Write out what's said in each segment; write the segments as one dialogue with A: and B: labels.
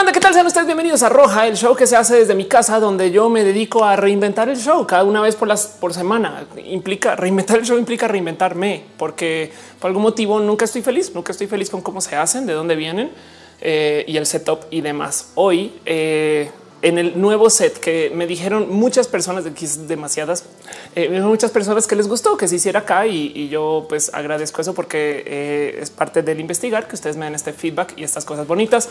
A: banda? ¿Qué tal? Sean ustedes bienvenidos a Roja, el show que se hace desde mi casa, donde yo me dedico a reinventar el show cada una vez por las por semana. Implica reinventar el show, implica reinventarme, porque por algún motivo nunca estoy feliz, nunca estoy feliz con cómo se hacen, de dónde vienen eh, y el setup y demás. Hoy eh, en el nuevo set que me dijeron muchas personas, de demasiadas, eh, muchas personas que les gustó que se hiciera acá y, yo pues agradezco eso porque eh, es parte del investigar que ustedes me den este feedback y estas cosas bonitas.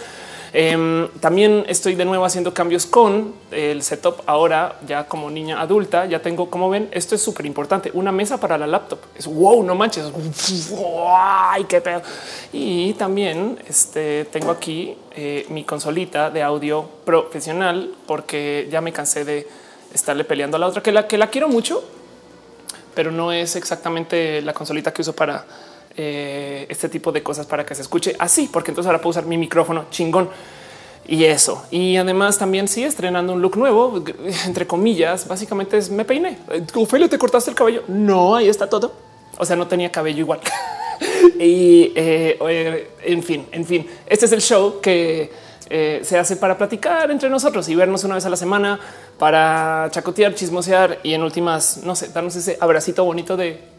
A: Em, también estoy de nuevo haciendo cambios con el setup. Ahora ya como niña adulta ya tengo, como ven, esto es súper importante. Una mesa para la laptop es wow, no manches. Ay, qué pedo. Y también este, tengo aquí eh, mi consolita de audio profesional porque ya me cansé de estarle peleando a la otra que la que la quiero mucho, pero no es exactamente la consolita que uso para eh, este tipo de cosas para que se escuche así, porque entonces ahora puedo usar mi micrófono chingón y eso. Y además también sí estrenando un look nuevo, entre comillas, básicamente es me peiné. Ophelia, te cortaste el cabello. No, ahí está todo. O sea, no tenía cabello igual. y eh, en fin, en fin, este es el show que eh, se hace para platicar entre nosotros y vernos una vez a la semana para chacotear, chismosear y en últimas, no sé, darnos ese abracito bonito de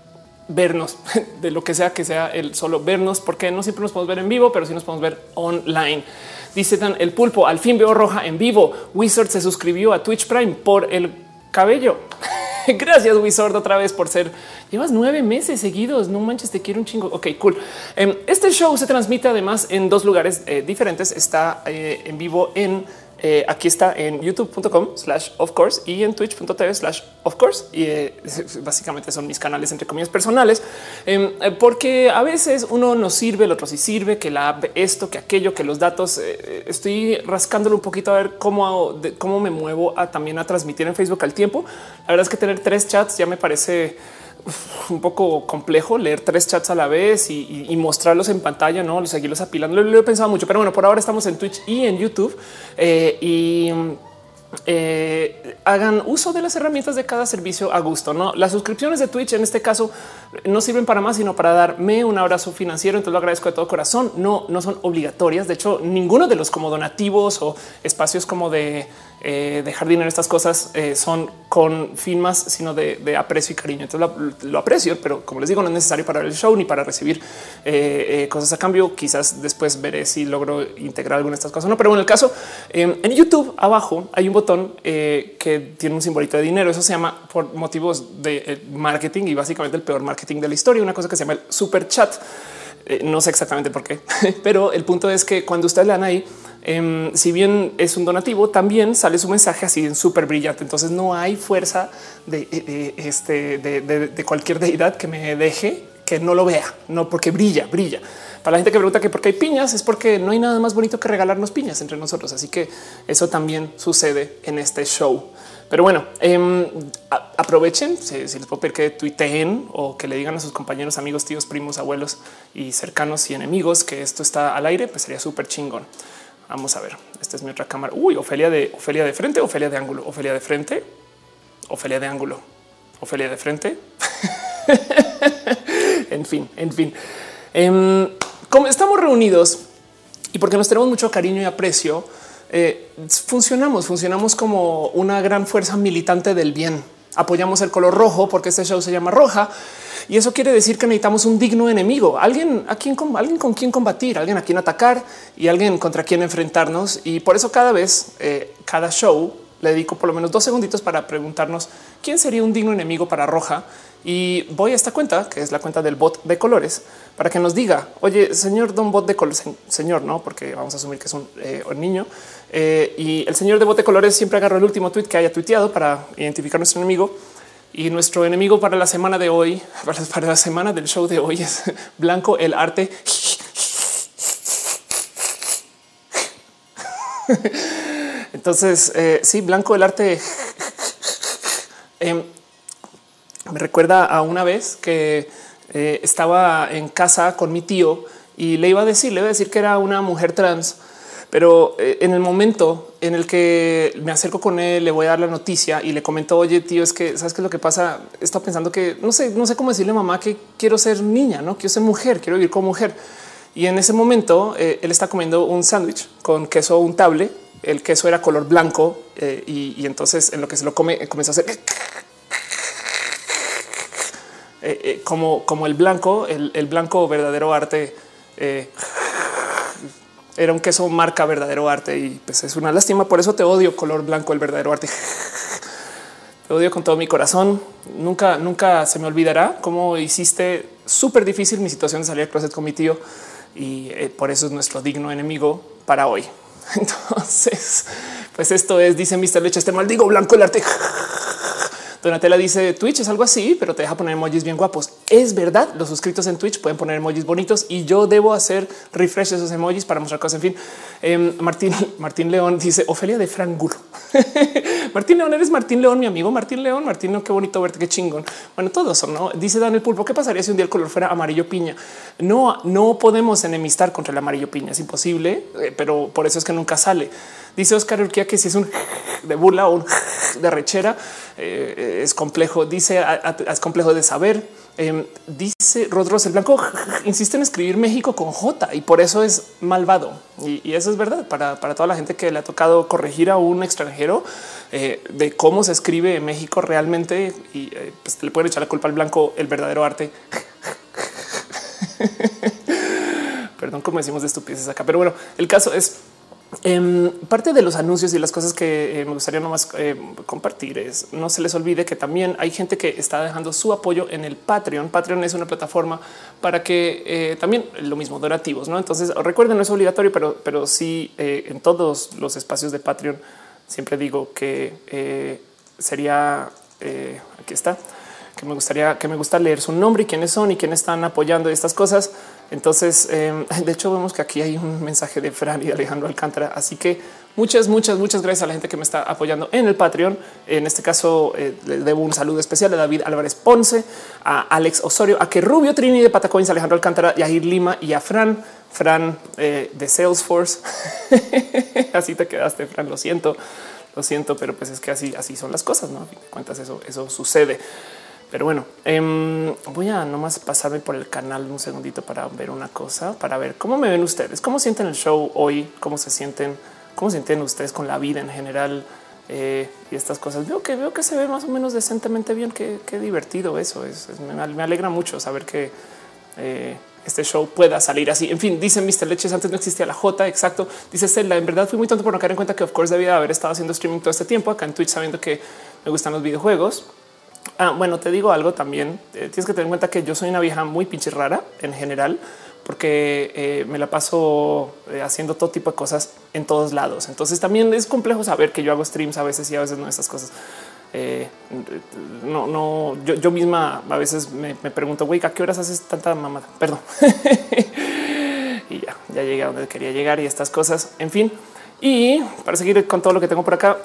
A: vernos de lo que sea que sea el solo vernos, porque no siempre nos podemos ver en vivo, pero sí nos podemos ver online. Dice tan el pulpo. Al fin veo roja en vivo. Wizard se suscribió a Twitch Prime por el cabello. Gracias, Wizard, otra vez por ser. Llevas nueve meses seguidos. No manches, te quiero un chingo. Ok, cool. Em, este show se transmite además en dos lugares eh, diferentes. Está eh, en vivo en eh, aquí está en youtube.com slash of course y en twitch.tv slash of course. Y eh, básicamente son mis canales entre comillas personales, em, eh, porque a veces uno no sirve, el otro sí sirve, que la app, esto, que aquello, que los datos. estoy rascándolo un poquito a ver cómo, cómo me muevo a también a transmitir en Facebook al tiempo. La verdad es que tener tres chats ya me parece un poco complejo leer tres chats a la vez y, mostrarlos en pantalla, no seguirlos apilando. Lo, he pensado mucho, pero bueno, por ahora estamos en Twitch y en YouTube eh, y eh, hagan uso de las herramientas de cada servicio a gusto. No las suscripciones de Twitch en este caso no sirven para más, sino para darme un abrazo financiero. Entonces lo agradezco de todo corazón. No, no son obligatorias. De hecho, ninguno de los como donativos o espacios como de eh, dejar dinero, estas cosas eh, son con fin más, sino de, aprecio y cariño. Entonces lo, aprecio, pero como les digo, no es necesario para el show ni para recibir eh, cosas a cambio. Quizás después veré si logro integrar alguna de estas cosas. No, pero en el caso en YouTube abajo hay un botón que tiene un simbolito de dinero. Eso se llama por motivos de marketing y básicamente el peor marketing de la historia. Una cosa que se llama el super chat. No sé exactamente por qué, pero el punto es que cuando ustedes le dan ahí, Em, si bien es un donativo, también sale su mensaje así en súper brillante. Entonces no hay fuerza de, este, de, cualquier deidad que me deje que no lo vea, no porque brilla, brilla. Para la gente que pregunta que por qué hay piñas es porque no hay nada más bonito que regalarnos piñas entre nosotros. Así que eso también sucede en este show. Pero bueno, em, aprovechen si, les puedo pedir que tuiteen o que le digan a sus compañeros, amigos, tíos, primos, abuelos y cercanos y enemigos que esto está al aire, pues sería súper chingón. Vamos a ver. Esta es mi otra cámara. Uy, Ofelia de Ofelia de frente, Ofelia de ángulo, Ofelia de frente, Ofelia de ángulo, Ofelia de frente. en fin, en fin. Em, como estamos reunidos y porque nos tenemos mucho cariño y aprecio, eh, funcionamos, funcionamos como una gran fuerza militante del bien. Apoyamos el color rojo porque este show se llama roja y eso quiere decir que necesitamos un digno enemigo, alguien a quien alguien con quien combatir, alguien a quien atacar y alguien contra quien enfrentarnos. Y por eso cada vez, eh, cada show le dedico por lo menos dos segunditos para preguntarnos quién sería un digno enemigo para Roja. Y voy a esta cuenta, que es la cuenta del bot de colores, para que nos diga, oye, señor Don Bot de colores, señor, no, porque vamos a asumir que es un, eh, niño. Eh, y el señor de bot de colores siempre agarró el último tweet que haya tuiteado para identificar nuestro enemigo. Y nuestro enemigo para la semana de hoy, para la semana del show de hoy es Blanco el arte. Entonces, eh, sí, Blanco el arte em, me recuerda a una vez que eh, estaba en casa con mi tío y le iba a decir, le iba a decir que era una mujer trans pero eh, en el momento en el que me acerco con él, le voy a dar la noticia y le comento, oye, tío, es que sabes qué es lo que pasa. Está pensando que no sé, no sé cómo decirle a mamá que quiero ser niña, no quiero ser mujer, quiero vivir como mujer. Y en ese momento eh, él está comiendo un sándwich con queso untable. El queso era color blanco eh, y, entonces en lo que se lo come comienza a hacer como, como el blanco, el blanco verdadero arte era un queso marca verdadero arte y pues es una lástima. Por eso te odio color blanco, el verdadero arte. Te odio con todo mi corazón. Nunca, nunca se me olvidará cómo hiciste súper difícil mi situación de salir del closet con mi tío y eh, por eso es nuestro digno enemigo para hoy. Entonces, pues esto es, dice Mr. Leche, este maldigo blanco el arte. Donatella dice Twitch es algo así, pero te deja poner emojis bien guapos. Es verdad. Los suscritos en Twitch pueden poner emojis bonitos y yo debo hacer refresh esos emojis para mostrar cosas. En fin, em, Martín, Martín León dice Ofelia de Frangulo. Martín León, eres Martín León, mi amigo Martín León. Martín, qué bonito verte, qué chingón. Bueno, todos son, no dice Daniel Pulpo. ¿Qué pasaría si un día el color fuera amarillo piña? No, no podemos enemistar contra el amarillo piña. Es imposible, eh, pero por eso es que nunca sale. Dice Oscar Urquía que si es un de burla o un de rechera eh, es complejo. Dice es complejo de saber. Em, dice Rodros el Blanco insiste en escribir México con J y por eso es malvado. Y, eso es verdad para, toda la gente que le ha tocado corregir a un extranjero eh, de cómo se escribe México realmente. Y eh, pues, le pueden echar la culpa al blanco, el verdadero arte. Perdón, como decimos de estupideces acá, pero bueno, el caso es Em, parte de los anuncios y las cosas que eh, me gustaría nomás eh, compartir es no se les olvide que también hay gente que está dejando su apoyo en el Patreon. Patreon es una plataforma para que eh, también lo mismo donativos. No, entonces recuerden, no es obligatorio, pero, pero sí en todos los espacios de Patreon siempre digo que sería aquí está que me gustaría que me gusta leer su nombre y quiénes son y quiénes están apoyando estas cosas. Entonces, em, de hecho, vemos que aquí hay un mensaje de Fran y de Alejandro Alcántara. Así que muchas, muchas, muchas gracias a la gente que me está apoyando en el Patreon. En este caso, eh, le debo un saludo especial a David Álvarez Ponce, a Alex Osorio, a que Rubio Trini de Patacoins, Alejandro Alcántara, Yahir Lima y a Fran, Fran eh, de Salesforce. así te quedaste, Fran. Lo siento, lo siento, pero pues es que así, así son las cosas. No cuentas, eso, eso sucede. Pero bueno, eh, voy a nomás pasarme por el canal un segundito para ver una cosa, para ver cómo me ven ustedes, cómo sienten el show hoy, cómo se sienten, cómo se sienten ustedes con la vida en general eh, y estas cosas. Veo que veo que se ve más o menos decentemente bien. Qué, divertido eso es. me, alegra mucho saber que eh, este show pueda salir así. En fin, dice Mr. Leches, antes no existía la J, exacto. Dice Zelda, en verdad fui muy tonto por no caer en cuenta que of course debía haber estado haciendo streaming todo este tiempo acá en Twitch sabiendo que me gustan los videojuegos. Ah, bueno, te digo algo también. Eh, tienes que tener en cuenta que yo soy una vieja muy pinche rara en general, porque eh, me la paso eh, haciendo todo tipo de cosas en todos lados. Entonces también es complejo saber que yo hago streams a veces y a veces no estas cosas. no, no, yo, misma a veces me, pregunto, güey, ¿a qué horas haces tanta mamada? Perdón. y ya, ya llegué a donde quería llegar y estas cosas. En fin, y para seguir con todo lo que tengo por acá,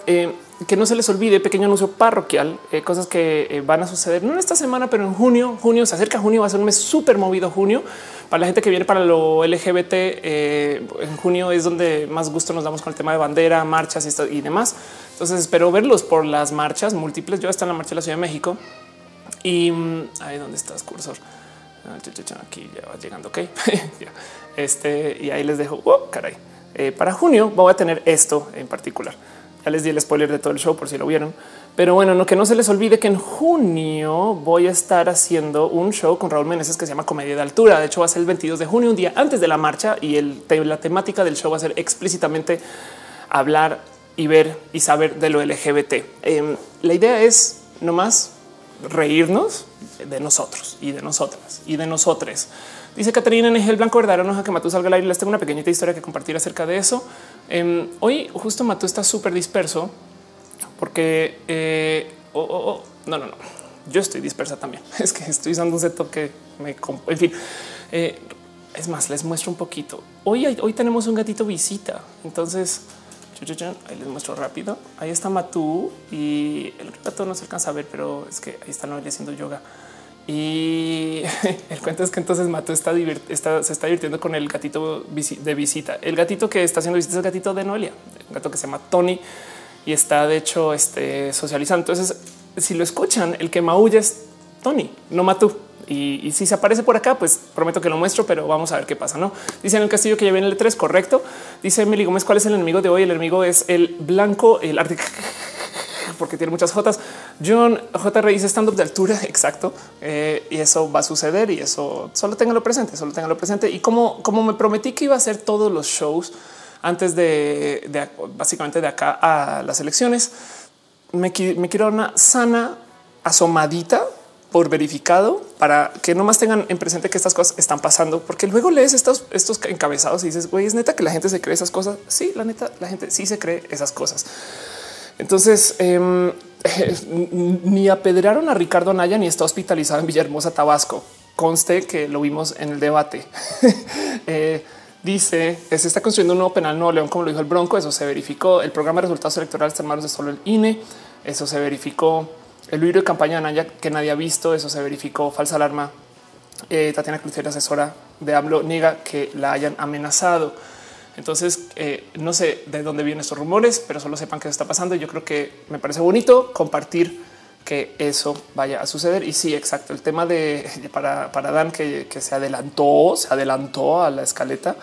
A: que no se les olvide, pequeño anuncio parroquial, eh, cosas que eh, van a suceder no en esta semana, pero en junio, junio se acerca junio, va a ser un mes súper movido junio. Para la gente que viene para lo LGBT, en junio es donde más gusto nos damos con el tema de bandera, marchas y, demás. Entonces espero verlos por las marchas múltiples. Yo estoy en la marcha de la Ciudad de México y mm, ahí donde estás, cursor. Ah, aquí ya va llegando. Ok, este y ahí les dejo. Oh, caray. Eh, para junio voy a tener esto en particular. Ya les di el spoiler de todo el show por si lo vieron. Pero bueno, no que no se les olvide que en junio voy a estar haciendo un show con Raúl Meneses que se llama Comedia de Altura. De hecho, va a ser el 22 de junio, un día antes de la marcha, y la temática del show va a ser explícitamente hablar y ver y saber de lo LGBT. Em, la idea es nomás reírnos de nosotros y de nosotras y de nosotres Dice Caterina en el blanco verdadero, no que Matú salga al aire. Les tengo una pequeñita historia que compartir acerca de eso. Em, hoy justo Matú está súper disperso porque eh, oh, oh, oh, no, no, no. Yo estoy dispersa también. Es que estoy usando un setup que me, en fin, eh, es más, les muestro un poquito. Hoy, hoy tenemos un gatito visita. Entonces, ahí les muestro rápido. Ahí está Matú y el gato no se alcanza a ver, pero es que ahí está Noelia haciendo yoga. Y el cuento es que entonces Mato está, se está divirtiendo con el gatito de visita. El gatito que está haciendo visita es el gatito de Noelia, un gato que se llama Tony y está de hecho este, socializando. Entonces, si lo escuchan, el que maulla es Tony, no Matú. Y, si se aparece por acá, pues prometo que lo muestro, pero vamos a ver qué pasa. No dice en el castillo que ya viene el 3 correcto. Dice Emily Gómez, ¿cuál es el enemigo de hoy? El enemigo es el blanco, el arte porque tiene muchas Jotas. John JR dice stand up de altura. Exacto. Eh, y eso va a suceder y eso solo téngalo presente, solo téngalo presente. Y como, como me prometí que iba a hacer todos los shows antes de, básicamente de acá a las elecciones, me, me quiero dar una sana asomadita por verificado para que no más tengan en presente que estas cosas están pasando, porque luego lees estos, estos encabezados y dices, güey, es neta que la gente se cree esas cosas. Sí, la neta, la gente sí se cree esas cosas. Entonces, em, ni apedrearon a Ricardo Naya ni está hospitalizado en Villahermosa, Tabasco. Conste que lo vimos en el debate. eh, dice se está construyendo un nuevo penal Nuevo León, como lo dijo el Bronco. Eso se verificó. El programa de resultados electorales está en manos de solo el INE. Eso se verificó. El libro de campaña de Naya que nadie ha visto. Eso se verificó. Falsa alarma. Eh, Tatiana Crucier, asesora de AMLO, niega que la hayan amenazado. Entonces, eh, no sé de dónde vienen estos rumores, pero solo sepan que está pasando. Yo creo que me parece bonito compartir que eso vaya a suceder. Y sí, exacto. El tema de para, para Dan que, se adelantó, se adelantó a la escaleta.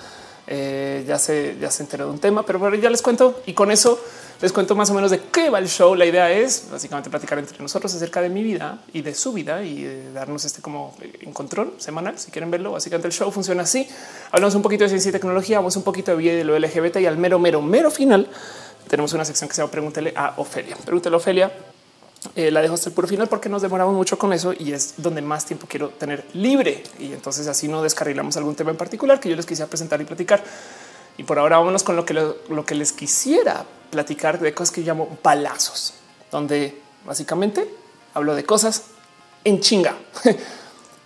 A: Eh, ya se ya se enteró de un tema, pero ya les cuento y con eso les cuento más o menos de qué va el show. La idea es básicamente platicar entre nosotros acerca de mi vida y de su vida y darnos este como encontrón semanal. Si quieren verlo, básicamente el show funciona así. Hablamos un poquito de ciencia y tecnología, vamos un poquito de vida de lo LGBT y al mero, mero, mero final tenemos una sección que se llama Pregúntele a Ofelia. Pregúntele a Ofelia. Eh, la dejo hasta el puro final porque nos demoramos mucho con eso y es donde más tiempo quiero tener libre. Y entonces así no descarrilamos algún tema en particular que yo les quisiera presentar y platicar. Y por ahora vámonos con lo que, lo, que les quisiera platicar de cosas que llamo palazos, donde básicamente hablo de cosas en chinga.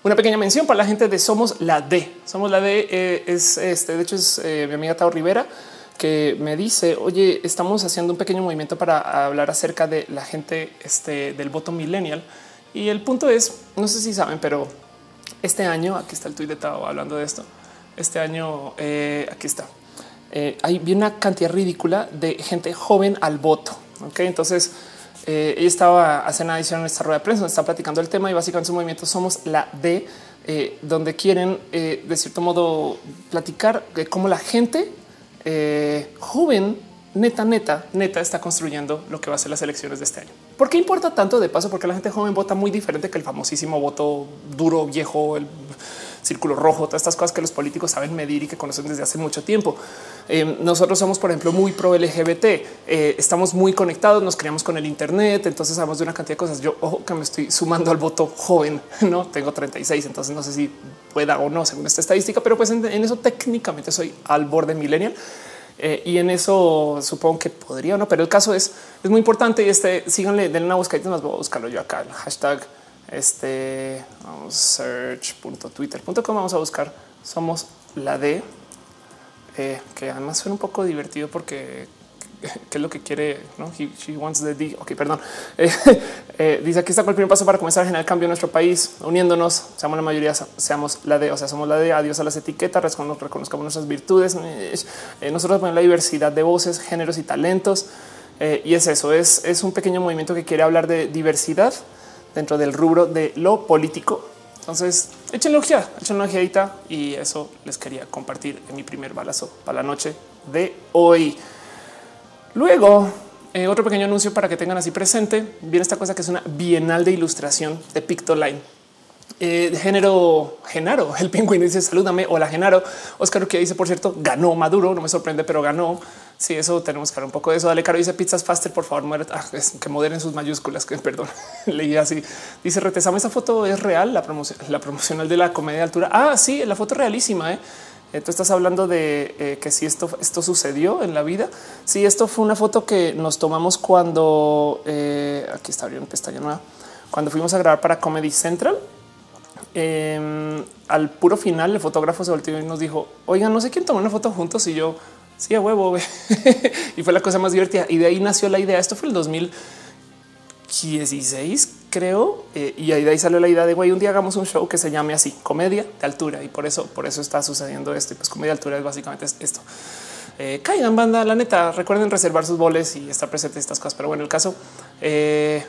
A: Una pequeña mención para la gente de Somos la D. Somos la D eh, es este. De hecho, es eh, mi amiga Tao Rivera que me dice, oye, estamos haciendo un pequeño movimiento para hablar acerca de la gente este, del voto millennial. Y el punto es, no sé si saben, pero este año, aquí está el tuit de Tao hablando de esto. Este año, eh, aquí está eh, hay una cantidad ridícula de gente joven al voto. Ok, entonces eh, ella estaba hace una edición en esta rueda de prensa donde está platicando el tema y básicamente su movimiento somos la D, eh, donde quieren de cierto modo platicar de cómo la gente joven neta, neta, neta está construyendo lo que va a ser las elecciones de este año. ¿Por qué importa tanto de paso? Porque la gente joven vota muy diferente que el famosísimo voto duro, viejo, el círculo rojo, todas estas cosas que los políticos saben medir y que conocen desde hace mucho tiempo. Eh, nosotros somos, por ejemplo, muy pro LGBT, eh, estamos muy conectados, nos criamos con el Internet, entonces sabemos de una cantidad de cosas. Yo, ojo, que me estoy sumando al voto joven, no tengo 36, entonces no sé si pueda o no según esta estadística, pero pues en, eso técnicamente soy al borde millennial. Eh, y en eso supongo que podría o no, pero el caso es, es muy importante y este síganle, denle una buscadita más, voy a buscarlo yo acá, el hashtag este vamos search.twitter.com. Vamos a buscar somos la D, eh, que además suena un poco divertido porque qué es lo que quiere. No, she, wants the D. Ok, perdón. Eh, eh, dice aquí está el primer paso para comenzar a generar cambio en nuestro país, uniéndonos. Seamos la mayoría, seamos la D, o sea, somos la D. Adiós a las etiquetas, reconozcamos nuestras virtudes. nosotros ponemos la diversidad de voces, géneros y talentos. y es eso, es, es un pequeño movimiento que quiere hablar de diversidad dentro del rubro de lo político. Entonces, échenle ojeada, échenle ojeadita y eso les quería compartir en mi primer balazo para la noche de hoy. Luego, eh, otro pequeño anuncio para que tengan así presente. Viene esta cosa que es una bienal de ilustración de Pictoline. Eh, género Genaro, el pingüino dice salúdame. Hola Genaro. Oscar que dice por cierto ganó Maduro, no me sorprende, pero ganó. Sí, eso tenemos que hablar un poco de eso. Dale, Caro dice pizzas faster, por favor, ah, que moderen sus mayúsculas, que perdón, leí así. Dice retesame, esa foto es real, la promoción, la promocional de la comedia de altura. Ah, sí, la foto realísima. ¿eh? eh tú estás hablando de eh, que si esto, esto sucedió en la vida. Sí, esto fue una foto que nos tomamos cuando eh, aquí está abriendo pestaña nueva, cuando fuimos a grabar para Comedy Central. Em, al puro final, el fotógrafo se volteó y nos dijo: Oigan, no sé quién tomó una foto juntos y yo Sí, a huevo. y fue la cosa más divertida. Y de ahí nació la idea. Esto fue el 2016, creo. Eh, y ahí de ahí salió la idea de güey, un día hagamos un show que se llame así, comedia de altura. Y por eso, por eso está sucediendo esto. Y pues comedia de altura es básicamente esto. Eh, caigan banda, la neta, recuerden reservar sus boles y estar presentes estas cosas. Pero bueno, el caso, eh,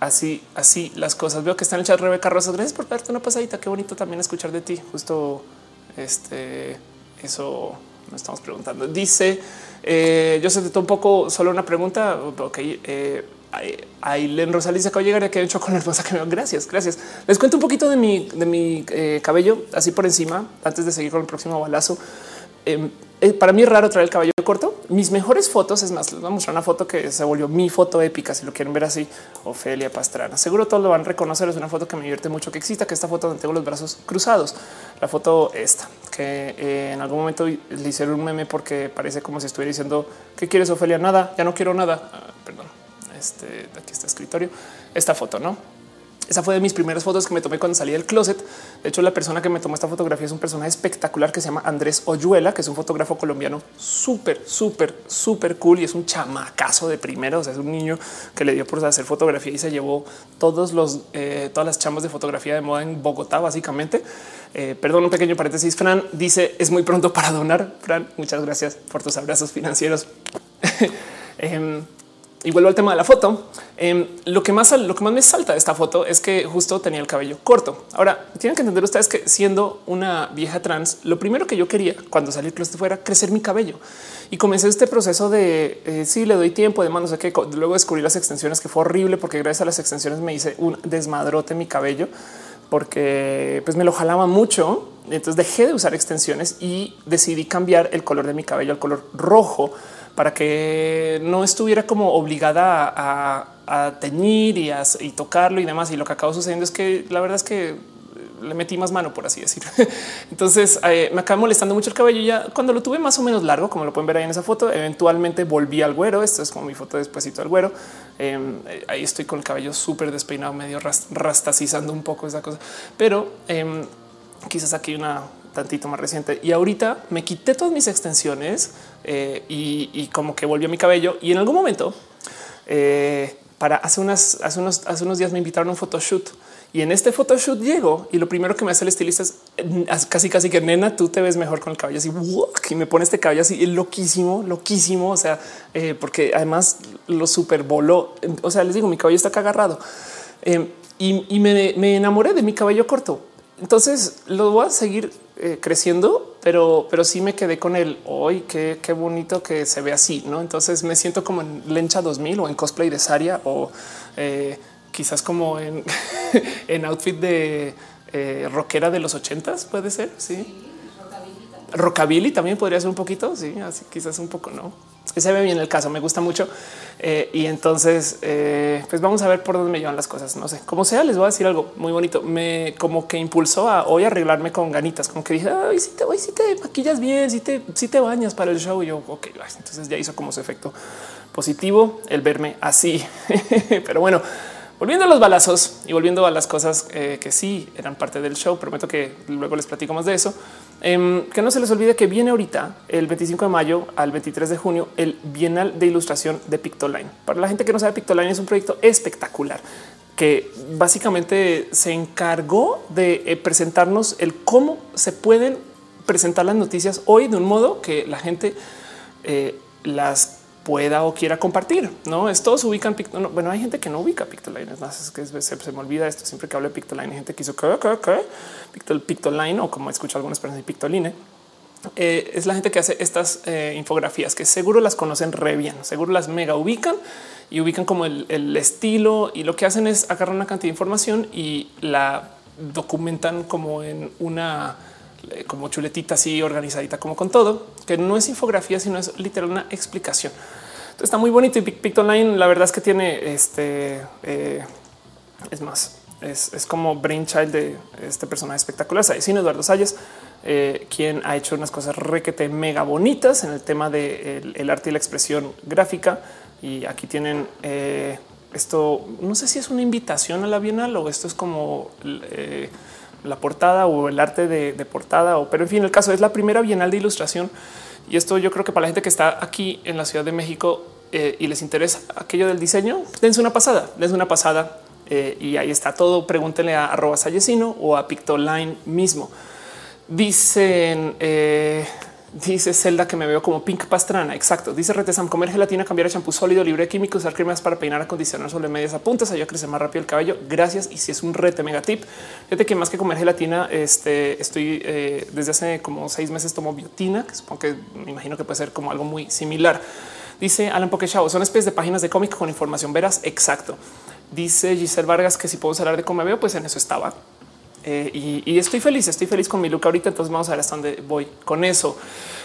A: así, así las cosas. Veo que está en el chat Rebeca Rosas. Gracias por darte una pasadita. Qué bonito también escuchar de ti. Justo este, eso nos estamos preguntando. Dice eh, yo se un poco solo una pregunta. Ok, eh, Ailen Rosales acaba de llegar y aquí hecho con hermosa que me Gracias, gracias. Les cuento un poquito de mi, de mi eh, cabello así por encima antes de seguir con el próximo balazo. Em, eh, para mí es raro traer el cabello corto. Mis mejores fotos, es más, les voy a mostrar una foto que se volvió mi foto épica. Si lo quieren ver así, Ofelia Pastrana. Seguro todos lo van a reconocer. Es una foto que me divierte mucho que exista, que esta foto donde tengo los brazos cruzados. La foto esta, que eh, en algún momento le hicieron un meme porque parece como si estuviera diciendo ¿qué quieres, Ofelia? Nada, ya no quiero nada. Ah, perdón. Este aquí está escritorio. Esta foto, no? Esa fue de mis primeras fotos que me tomé cuando salí del closet. De hecho, la persona que me tomó esta fotografía es un personaje espectacular que se llama Andrés Oyuela, que es un fotógrafo colombiano súper, súper, súper cool y es un chamacazo de primero. O sea, es un niño que le dio por hacer fotografía y se llevó todos los, eh, todas las chambas de fotografía de moda en Bogotá, básicamente. Eh, perdón, un pequeño paréntesis. Fran dice es muy pronto para donar. Fran, muchas gracias por tus abrazos financieros. Em, y vuelvo al tema de la foto. Em, lo que más lo que más me salta de esta foto es que justo tenía el cabello corto. Ahora tienen que entender ustedes que siendo una vieja trans, lo primero que yo quería cuando salí del fuera crecer mi cabello y comencé este proceso de si eh, sí le doy tiempo, de no sé qué. Luego descubrí las extensiones que fue horrible porque gracias a las extensiones me hice un desmadrote en mi cabello porque pues me lo jalaba mucho. Entonces dejé de usar extensiones y decidí cambiar el color de mi cabello al color rojo para que no estuviera como obligada a, teñir y, a, tocarlo y demás. Y lo que acabó sucediendo es que la verdad es que le metí más mano, por así decir. Entonces eh, me acaba molestando mucho el cabello. Ya cuando lo tuve más o menos largo, como lo pueden ver ahí en esa foto, eventualmente volví al güero. Esto es como mi foto despuésito del güero. Em, ahí estoy con el cabello súper despeinado, medio rastacizando un poco esa cosa, pero em, quizás aquí una tantito más reciente. Y ahorita me quité todas mis extensiones eh, y, como que volvió mi cabello. Y en algún momento, eh, para hace unas, hace unos, hace unos días me invitaron a un photoshoot y en este photoshoot llego y lo primero que me hace el estilista es casi, casi que nena, tú te ves mejor con el cabello así y me pone este cabello así loquísimo, loquísimo. O sea, eh, porque además lo super voló. O sea, les digo, mi cabello está acá agarrado y, me enamoré de mi cabello corto. Entonces lo voy a seguir eh, creciendo, pero, pero sí me quedé con el hoy. Qué, qué bonito que se ve así. No, entonces me siento como en Lencha 2000 o en cosplay de Saria o eh, quizás como en, en outfit de eh, rockera de los ochentas. Puede ser. Sí, rockabilly también podría ser un poquito. Sí, así quizás un poco no que se ve bien el caso, me gusta mucho. Eh, y entonces, eh, pues vamos a ver por dónde me llevan las cosas. No sé cómo sea, les voy a decir algo muy bonito. Me como que impulsó a hoy arreglarme con ganitas, como que dije, ay, si te, voy, si te maquillas bien, si te, si te bañas para el show. Y yo, ok, entonces ya hizo como su efecto positivo el verme así. Pero bueno, volviendo a los balazos y volviendo a las cosas eh, que sí eran parte del show, prometo que luego les platico más de eso. Em, que no se les olvide que viene ahorita el 25 de mayo al 23 de junio el Bienal de Ilustración de Pictoline. Para la gente que no sabe, Pictoline es un proyecto espectacular que básicamente se encargó de eh, presentarnos el cómo se pueden presentar las noticias hoy de un modo que la gente eh, las pueda o quiera compartir. No es todos ubican Pictoline. Bueno, hay gente que no ubica Pictoline. Es más, es que se, me olvida esto siempre que hablo de Pictoline. Hay gente que hizo que, Pictoline o como escucho algunas personas de Pictoline. Eh, es la gente que hace estas eh, infografías que seguro las conocen re bien, seguro las mega ubican y ubican como el, el estilo y lo que hacen es agarrar una cantidad de información y la documentan como en una como chuletita así organizadita como con todo, que no es infografía, sino es literal una explicación. Entonces está muy bonito y Pictoline la verdad es que tiene este, eh, es más, es, como brainchild de este personaje espectacular, sin Eduardo Salles, eh, quien ha hecho unas cosas requete mega bonitas en el tema de el arte y la expresión gráfica. Y aquí tienen esto, no sé si es una invitación a la Bienal o esto es como la portada o el arte de, portada, o pero en fin, el caso es la primera Bienal de Ilustración. Y esto yo creo que para la gente que está aquí en la Ciudad de México eh, y les interesa aquello del diseño, dense una pasada, dense una pasada eh, y ahí está todo. Pregúntenle a arroba Sallecino o a Pictoline mismo. Dicen, eh, Dice Zelda que me veo como Pink Pastrana. Exacto. Dice Retesam comer gelatina, cambiar a champú sólido, libre de químicos, usar cremas para peinar, acondicionar sobre medias apuntes, ayuda a crecer más rápido el cabello. Gracias. Y si es un rete mega tip, fíjate que más que comer gelatina, este estoy eh, desde hace como seis meses tomo biotina, que supongo que me imagino que puede ser como algo muy similar. Dice Alan Pokechao, son especies de páginas de cómic con información veraz. Exacto. Dice Giselle Vargas que si puedo hablar de cómo me veo, pues en eso estaba. Eh, y, estoy feliz, estoy feliz con mi look ahorita. Entonces vamos a ver hasta dónde voy con eso.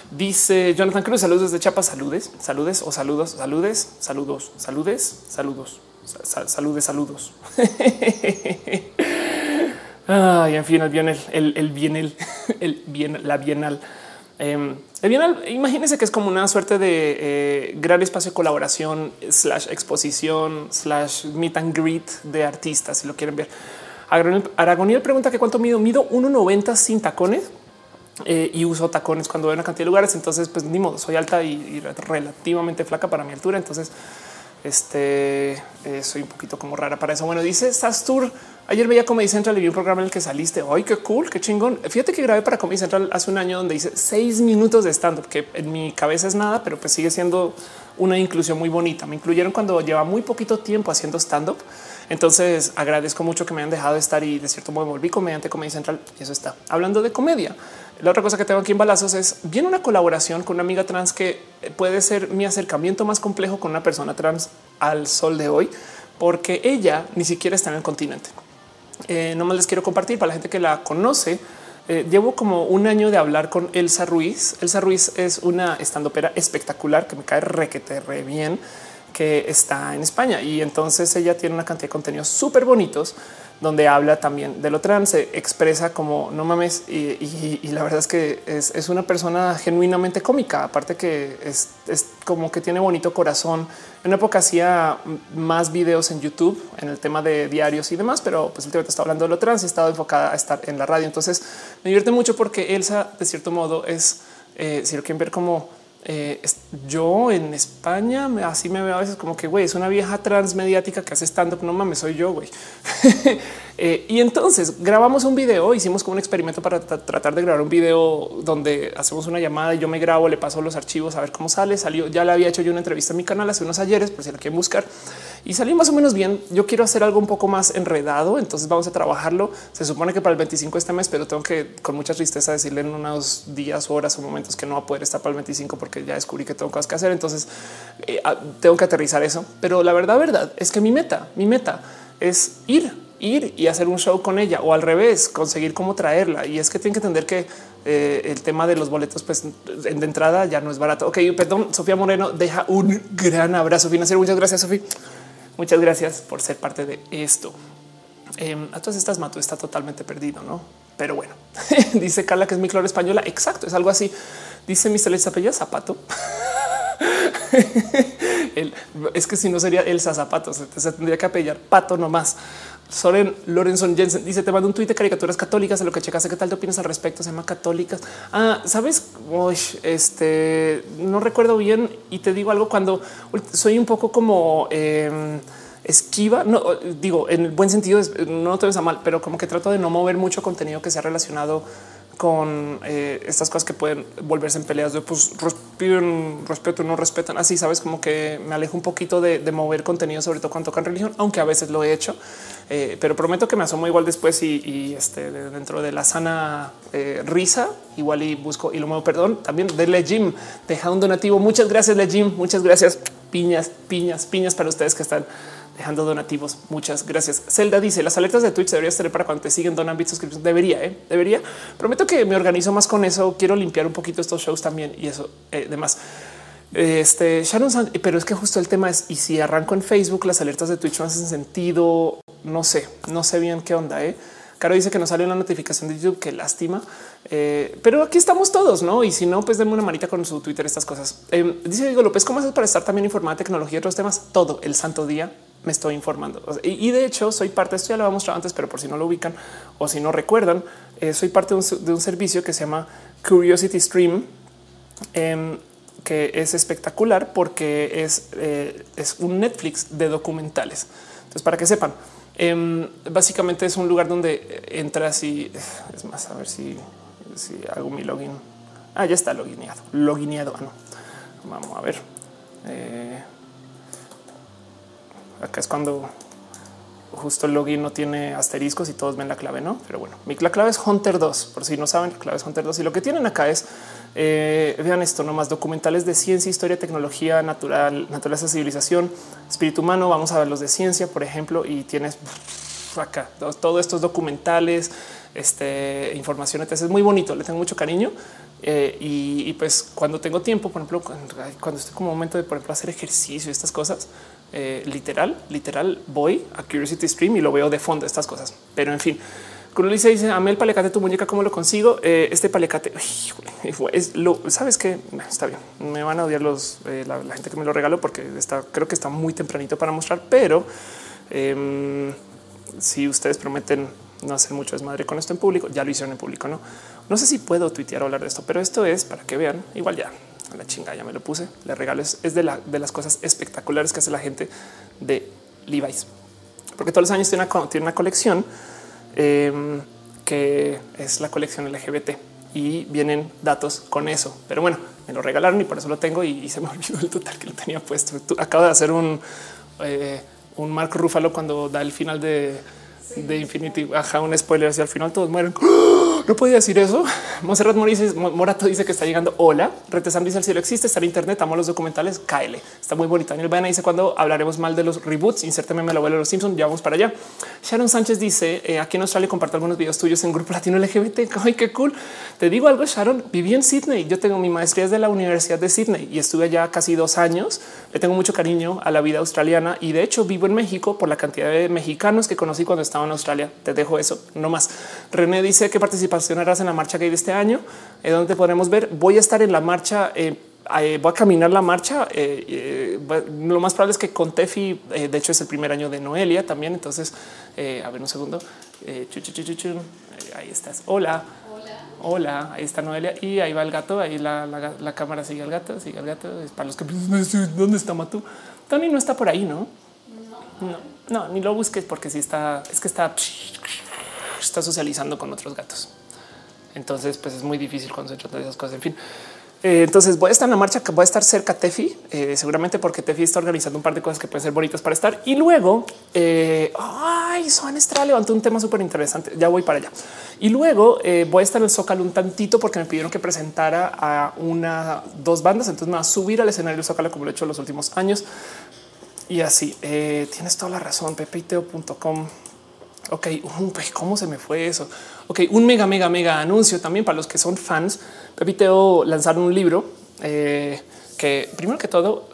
A: Dice Jonathan Cruz, saludos desde Chiapas, saludes, saludes o saludos, saludes, saludos, saludes, saludos, saludes, saludos. Ay, en fin, el bienal, el, el bienal, el bien, la bienal. Em, el bienal, imagínense que es como una suerte de eh, gran espacio de colaboración, slash exposición, slash meet and greet de artistas, si lo quieren ver. Aragoniel pregunta que cuánto mido. Mido 1,90 sin tacones eh, y uso tacones cuando a una cantidad de lugares. Entonces, pues ni modo, soy alta y, relativamente flaca para mi altura. Entonces, este eh, soy un poquito como rara para eso. Bueno, dice Sastur. Ayer veía Comedy Central y un programa en el que saliste. Ay, qué cool, qué chingón. Fíjate que grabé para Comedy Central hace un año donde hice seis minutos de stand up, que en mi cabeza es nada, pero pues sigue siendo una inclusión muy bonita. Me incluyeron cuando lleva muy poquito tiempo haciendo stand up entonces agradezco mucho que me hayan dejado estar y de cierto modo volví comediante Comedia Central y eso está hablando de comedia. La otra cosa que tengo aquí en balazos es bien una colaboración con una amiga trans que puede ser mi acercamiento más complejo con una persona trans al sol de hoy, porque ella ni siquiera está en el continente. Eh, no más les quiero compartir para la gente que la conoce. Eh, llevo como un año de hablar con Elsa Ruiz. Elsa Ruiz es una estandopera espectacular que me cae requete re bien que está en España y entonces ella tiene una cantidad de contenidos súper bonitos donde habla también de lo trans, se expresa como no mames y, la verdad es que es, una persona genuinamente cómica, aparte que es, como que tiene bonito corazón. En una época hacía más videos en YouTube en el tema de diarios y demás, pero pues últimamente está hablando de lo trans y estado enfocada a estar en la radio. Entonces me divierte mucho porque Elsa de cierto modo es, eh, si lo quieren ver como eh, yo en España así me veo a veces como que güey, es una vieja transmediática que hace stand up. No mames, soy yo. Güey. Eh, y entonces grabamos un video, hicimos como un experimento para tratar de grabar un video donde hacemos una llamada y yo me grabo, le paso los archivos a ver cómo sale. Salió, ya le había hecho yo una entrevista en mi canal hace unos ayeres, por si la quieren buscar y salió más o menos bien. Yo quiero hacer algo un poco más enredado, entonces vamos a trabajarlo. Se supone que para el 25 de este mes, pero tengo que con mucha tristeza decirle en unos días, horas o momentos que no va a poder estar para el 25 porque ya descubrí que tengo cosas que hacer. Entonces eh, ah, tengo que aterrizar eso. Pero la verdad, verdad es que mi meta, mi meta es ir ir y hacer un show con ella o al revés, conseguir cómo traerla. Y es que tienen que entender que eh, el tema de los boletos, pues de entrada ya no es barato. Ok, perdón, Sofía Moreno deja un gran abrazo financiero. Muchas gracias, Sofía. Muchas gracias por ser parte de esto. Em, a todas estas mato está totalmente perdido, no? Pero bueno, dice Carla que es mi cloro española. Exacto, es algo así. Dice celeste apellido zapato. es que si no sería Elsa Zapatos, se tendría que apellar pato nomás. Soren Lorenzo Jensen dice: Te mando un tuit de caricaturas católicas a lo que checaste. ¿Qué tal te opinas al respecto? Se llama católicas. Ah, sabes, este no recuerdo bien y te digo algo cuando soy un poco como em, esquiva. No digo en el buen sentido, no te ves a mal, pero como que trato de no mover mucho contenido que sea relacionado con eh, estas cosas que pueden volverse en peleas de pues piden respeto, no respetan. Así sabes, como que me alejo un poquito de, mover contenido, sobre todo cuando tocan religión, aunque a veces lo he hecho, eh, pero prometo que me asomo igual después y, este dentro de la sana eh, risa, igual y busco y lo muevo. Perdón, también de Legim, deja un donativo. Muchas gracias, Legim. Muchas gracias. Piñas, piñas, piñas para ustedes que están dejando donativos. Muchas gracias. Zelda dice las alertas de Twitch deberías tener para cuando te siguen, donan bits, suscripción. Debería, ¿eh? debería. Prometo que me organizo más con eso. Quiero limpiar un poquito estos shows también y eso eh, demás. Este Sharon, pero es que justo el tema es y si arranco en Facebook, las alertas de Twitch no hacen sentido. No sé, no sé bien qué onda. ¿eh? Caro dice que no sale una notificación de YouTube. Qué lástima, eh, pero aquí estamos todos, no? Y si no, pues denme una manita con su Twitter, estas cosas. Eh, dice Diego López, ¿cómo haces para estar también informada de tecnología y otros temas? Todo el santo día me estoy informando. Y, de hecho soy parte, esto ya lo había mostrado antes, pero por si no lo ubican o si no recuerdan, eh, soy parte de un, servicio que se llama Curiosity Stream, em, que es espectacular porque es, eh, es un Netflix de documentales. Entonces, para que sepan, em, básicamente es un lugar donde entras y es más, a ver si, si hago mi login. Ah, ya está logineado, logineado. Ah, no. Vamos a ver. Eh, acá es cuando justo el login no tiene asteriscos y todos ven la clave, no? Pero bueno, mi la clave es Hunter 2. Por si no saben, la clave es Hunter 2 y lo que tienen acá es eh, vean esto nomás documentales de ciencia, historia, tecnología, natural, naturaleza, civilización, espíritu humano. Vamos a ver los de ciencia, por ejemplo, y tienes acá todos estos documentales, este información. Entonces es muy bonito. Le tengo mucho cariño. Eh, y, pues cuando tengo tiempo, por ejemplo, cuando, estoy como momento de por ejemplo hacer ejercicio estas cosas, eh, literal, literal, voy a Curiosity Stream y lo veo de fondo estas cosas. Pero en fin, Crulisa dice: Amé el palecate tu muñeca. ¿Cómo lo consigo? Eh, este palecate es lo sabes que está bien. Me van a odiar los eh, la, gente que me lo regaló porque está, creo que está muy tempranito para mostrar, pero em, si ustedes prometen no hacer mucho desmadre con esto en público, ya lo hicieron en público. No, no sé si puedo tuitear o hablar de esto, pero esto es para que vean. Igual ya la chinga ya me lo puse. Le regalo es, de, la, de las cosas espectaculares que hace la gente de Levi's, porque todos los años tiene una, tiene una colección Em, que es la colección LGBT y vienen datos con eso. Pero bueno, me lo regalaron y por eso lo tengo y, se me olvidó el total que lo tenía puesto. acabo de hacer un, eh, un Marco Rúfalo cuando da el final de, de Infinity. Ajá, un spoiler hacia el final todos mueren. No podía decir eso. Monserrat Morato dice que está llegando. Hola. Retesam dice el cielo existe, está en internet, amo los documentales. KL está muy bonito. Daniel Baena dice cuando hablaremos mal de los reboots. Insérteme me lo vuelo los Simpsons. Ya vamos para allá. Sharon Sánchez dice eh, aquí en Australia comparto algunos videos tuyos en grupo latino LGBT. Ay, qué cool. Te digo algo, Sharon. Viví en Sydney. Yo tengo mi maestría de la Universidad de Sydney y estuve allá casi dos años. Le tengo mucho cariño a la vida australiana y de hecho vivo en México por la cantidad de mexicanos que conocí cuando estaba en Australia. Te dejo eso no más. René dice que participa harás en la marcha gay de este año, eh, donde podremos ver. Voy a estar en la marcha. Eh, eh, voy a caminar la marcha. lo más probable es que con Tefi, de hecho, es el primer año de Noelia también. Entonces, a ver un segundo. ahí estás. Hola. Hola, ahí está Noelia y ahí va el gato. Ahí la, cámara sigue al gato, sigue al gato. Es para los que dónde está Matú. Tony no está por ahí, no? No, no, ni lo busques porque si está, es que está está socializando con otros gatos. Entonces, pues es muy difícil trata de esas cosas. En fin, eh, entonces voy a estar en la marcha voy a estar cerca a Tefi, eh, seguramente porque Tefi está organizando un par de cosas que pueden ser bonitas para estar. Y luego, eh, ay, Juan Estrada levantó un tema súper interesante. Ya voy para allá. Y luego voy a estar en el Zócalo un tantito porque me pidieron que presentara a una, dos bandas. Entonces me va a subir al escenario del Zócalo como lo he hecho los últimos años. Y así, tienes toda la razón, pepeiteo.com Ok, ¿cómo se me fue eso? Ok, un mega, mega, mega anuncio también para los que son fans. Pepiteo lanzaron un libro eh, que primero que todo,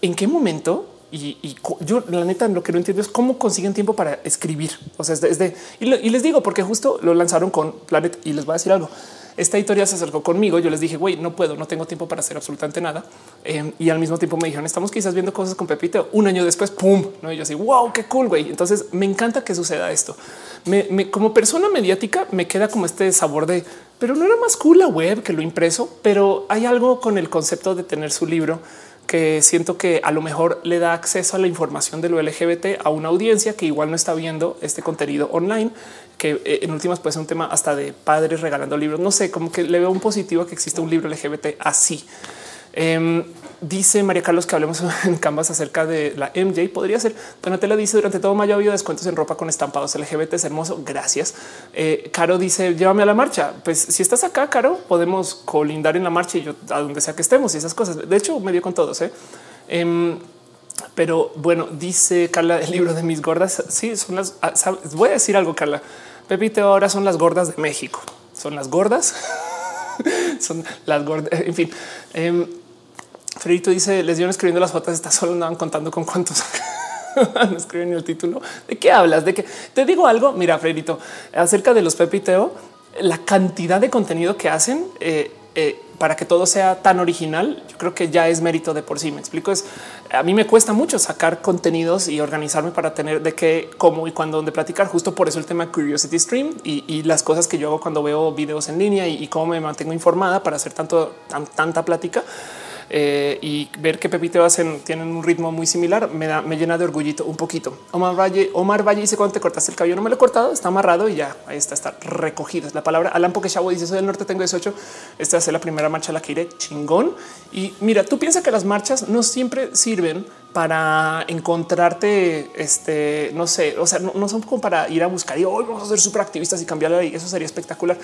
A: ¿en qué momento? Y, yo la neta lo que no entiendo es cómo consiguen tiempo para escribir. O sea, es de, y, les digo porque justo lo lanzaron con Planet y les voy a decir algo esta editorial se acercó conmigo. Yo les dije, güey, no puedo, no tengo tiempo para hacer absolutamente nada. Em, y al mismo tiempo me dijeron, estamos quizás viendo cosas con Pepito. Un año después, pum, no? Y yo así, wow, qué cool, güey. Entonces me encanta que suceda esto. Como persona mediática me queda como este sabor de, pero no era más cool la web que lo impreso, pero hay algo con el concepto de tener su libro que siento que a lo mejor le da acceso a la información de lo LGBT a una audiencia que igual no está viendo este contenido online que eh, en últimas puede ser un tema hasta de padres regalando libros. No sé, como que le veo un positivo que existe un libro LGBT así. Em, dice María Carlos que hablemos en Canvas acerca de la MJ. Podría ser. Donatella dice durante todo mayo ha habido descuentos en ropa con estampados LGBT. Es hermoso. Gracias. Eh, Caro dice llévame a la marcha. Pues si estás acá, Caro, podemos colindar en la marcha y yo a donde sea que estemos y esas cosas. De hecho, medio con todos. ¿eh? Em, pero bueno, dice Carla el libro de mis gordas. Sí, son las. Ah, voy a decir algo, Carla. Pepito ahora son las gordas de México. Son las gordas. son las gordas. En fin. Eh, Fredito dice, les dieron escribiendo las fotos, está solo andaban contando con cuántos no escriben el título. ¿De qué hablas? De que te digo algo. Mira, Fredito, acerca de los Pepiteo, la cantidad de contenido que hacen eh, eh, para que todo sea tan original, yo creo que ya es mérito de por sí. Me explico. Es a mí me cuesta mucho sacar contenidos y organizarme para tener de qué, cómo y cuándo, dónde platicar. Justo por eso el tema Curiosity Stream y, las cosas que yo hago cuando veo videos en línea y, cómo me mantengo informada para hacer tanto tanta plática. Eh, y ver que Pepito hacen tienen un ritmo muy similar me da, me llena de orgullito un poquito. Omar Valle, Omar Valle dice cuando te cortaste el cabello, no me lo he cortado, está amarrado y ya ahí está, está recogido. Es la palabra Alan Chavo dice soy del norte, tengo 18. Esta es la primera marcha la que iré chingón. Y mira, tú piensas que las marchas no siempre sirven para encontrarte, este, no sé, o sea, no, son como para ir a buscar y hoy vamos a ser súper activistas y cambiar la ley. Eso sería espectacular.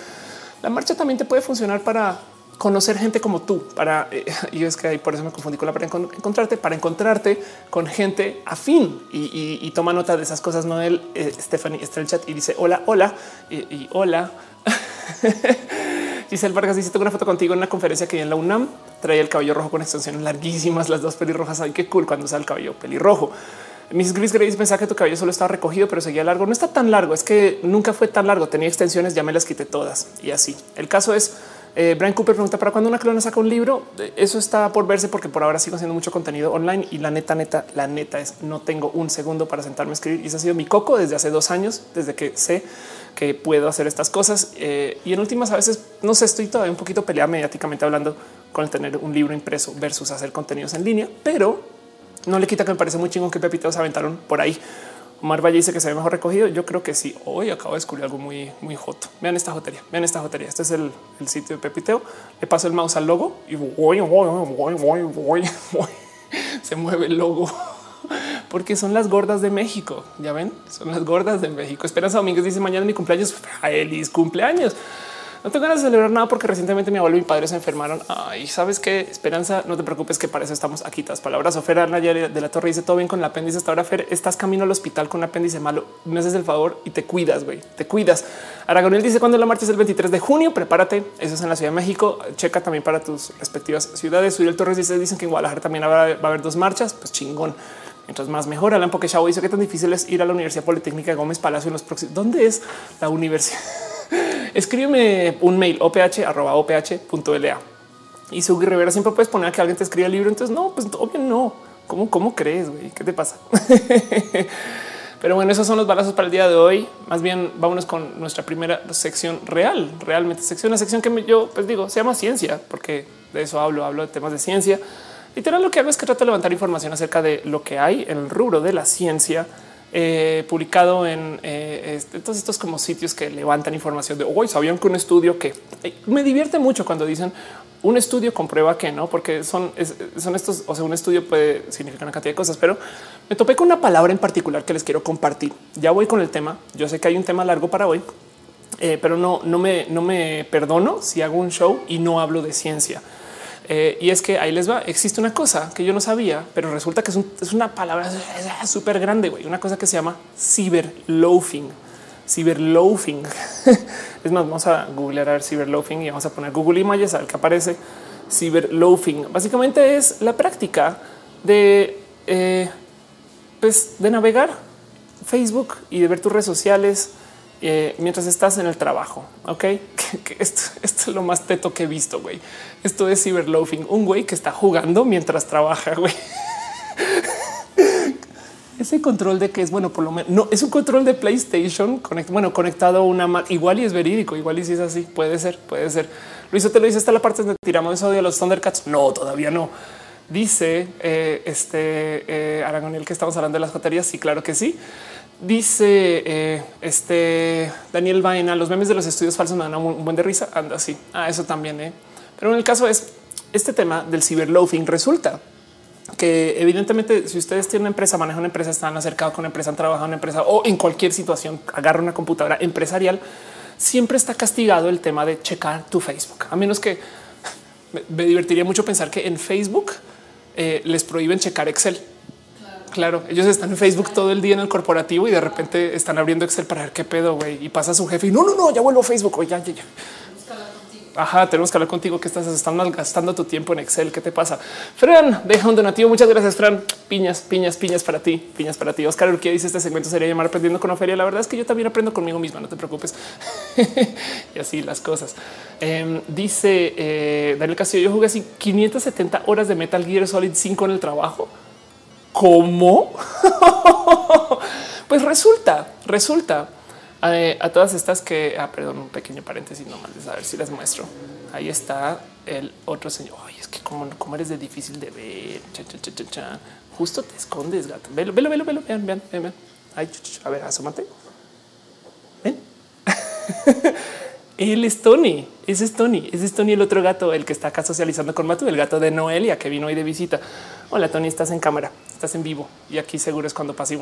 A: La marcha también te puede funcionar para conocer gente como tú para eh, y es que ahí por eso me confundí con la para encontrarte para encontrarte con gente afín y, toma nota de esas cosas. Noel eh, Stephanie está el chat y dice hola, hola y, y hola. Giselle Vargas dice: Tengo una foto contigo en una conferencia que en la UNAM traía el cabello rojo con extensiones larguísimas, las dos pelirrojas. Ay, qué cool cuando usa el cabello pelirrojo. Miss Gris Grace pensaba que tu cabello solo estaba recogido, pero seguía largo. No está tan largo, es que nunca fue tan largo. Tenía extensiones, ya me las quité todas y así. El caso es eh, Brian Cooper pregunta para cuando una clona saca un libro. Eh, eso está por verse porque por ahora sigo haciendo mucho contenido online y la neta, neta, la neta es no tengo un segundo para sentarme a escribir. Y ese ha sido mi coco desde hace dos años, desde que sé que puedo hacer estas cosas. Eh, y en últimas, a veces no sé, estoy todavía un poquito peleada mediáticamente hablando con el tener un libro impreso versus hacer contenidos en línea, pero no le quita que me parece muy chingón que Pepitos aventaron por ahí Omar Valle dice que se ve mejor recogido. Yo creo que sí. Hoy acabo de descubrir algo muy, muy joto. Vean esta jotería. Vean esta jotería. Este es el, sitio de Pepiteo. Le paso el mouse al logo y voy, voy, voy, voy, se mueve el logo porque son las gordas de México. Ya ven, son las gordas de México. Esperanza Domínguez dice mañana mi cumpleaños. Feliz cumpleaños. No tengo ganas de celebrar nada porque recientemente mi abuelo y mi padre se enfermaron. Ay, sabes qué Esperanza, no te preocupes que para eso estamos aquí. Las palabras. Ofera de la Torre dice todo bien con el apéndice. Hasta ahora, Fer, estás camino al hospital con un apéndice malo. Me haces el favor y te cuidas, güey. Te cuidas. Aragonel dice cuando la marcha es el 23 de junio. Prepárate. Eso es en la Ciudad de México. Checa también para tus respectivas ciudades. el Torres dice dicen que en Guadalajara también va a haber dos marchas. Pues chingón. Mientras más mejor. Alan Chavo dice que tan difícil es ir a la Universidad Politécnica de Gómez Palacio en los próximos. ¿Dónde es la universidad? Escríbeme un mail oph.oph.la y su Rivera siempre puedes poner que alguien te escriba el libro. Entonces, no, pues obvio no. ¿Cómo, cómo crees? güey? ¿Qué te pasa? Pero bueno, esos son los balazos para el día de hoy. Más bien, vámonos con nuestra primera sección real, realmente sección, una sección que yo pues digo se llama ciencia, porque de eso hablo, hablo de temas de ciencia. Literal, lo que hago es que trato de levantar información acerca de lo que hay en el rubro de la ciencia eh, publicado en eh, este, todos estos como sitios que levantan información de hoy sabían que un estudio que eh, me divierte mucho cuando dicen un estudio comprueba que no, porque son, son estos, o sea, un estudio puede significar una cantidad de cosas, pero me topé con una palabra en particular que les quiero compartir. Ya voy con el tema. Yo sé que hay un tema largo para hoy, pero no, no me, no me perdono si hago un show y no hablo de ciencia. Eh, y es que ahí les va. Existe una cosa que yo no sabía, pero resulta que es, una palabra súper grande, güey. Una cosa que se llama ciberloafing. Ciberloafing. es más, vamos a googlear a ver ciberloafing y vamos a poner Google Images a ver qué aparece. Ciberloafing. Básicamente es la práctica de, eh, pues, de navegar Facebook y de ver tus redes sociales eh, mientras estás en el trabajo. Ok, esto, es lo más teto que he visto. Güey, esto es ciberloafing. Un güey que está jugando mientras trabaja. Güey, ese control de que es bueno, por lo menos no es un control de PlayStation bueno, conectado a una Mac. Igual y es verídico, igual y si es así, puede ser, puede ser. Luis te lo dice. Está la parte donde tiramos eso de los Thundercats. No, todavía no. Dice eh, este eh, que estamos hablando de las baterías. Sí, claro que sí. Dice eh, este Daniel Vaina, los memes de los estudios falsos me dan un buen de risa. Anda así. Ah, eso también. Eh. Pero en el caso es este tema del ciberloafing. Resulta que evidentemente si ustedes tienen una empresa, manejan una empresa, están acercados con una empresa, han trabajado en una empresa o en cualquier situación, agarra una computadora empresarial, siempre está castigado el tema de checar tu Facebook. A menos que me, divertiría mucho pensar que en Facebook eh, les prohíben checar Excel Claro, ellos están en Facebook todo el día en el corporativo y de repente están abriendo Excel para ver qué pedo, güey. Y pasa su jefe y no, no, no, ya vuelvo a Facebook. Oye, ya, ya, ya. Ajá, tenemos que hablar contigo que estás están malgastando tu tiempo en Excel. ¿Qué te pasa? Fran, deja un donativo. Muchas gracias, Fran. Piñas, piñas, piñas para ti, piñas para ti. Oscar Urquía dice este segmento sería llamar aprendiendo con Ofelia. La verdad es que yo también aprendo conmigo misma, no te preocupes. y así las cosas. Em, dice eh, Daniel Castillo, yo jugué así 570 horas de Metal Gear Solid 5 en el trabajo. ¿Cómo? pues resulta, resulta eh, a todas estas que, ah, perdón, un pequeño paréntesis nomás, a ver si les muestro. Ahí está el otro señor. Ay, es que como, como eres de difícil de ver. Justo te escondes, gato. Velo, velo, velo, velo. Vean, vean, vean. Ay, a ver, asómate. Ven. Él es Tony, ese es Tony, ese es Tony, el otro gato, el que está acá socializando con Matu, el gato de Noelia que vino hoy de visita. Hola, Tony, estás en cámara, estás en vivo y aquí seguro es cuando pase y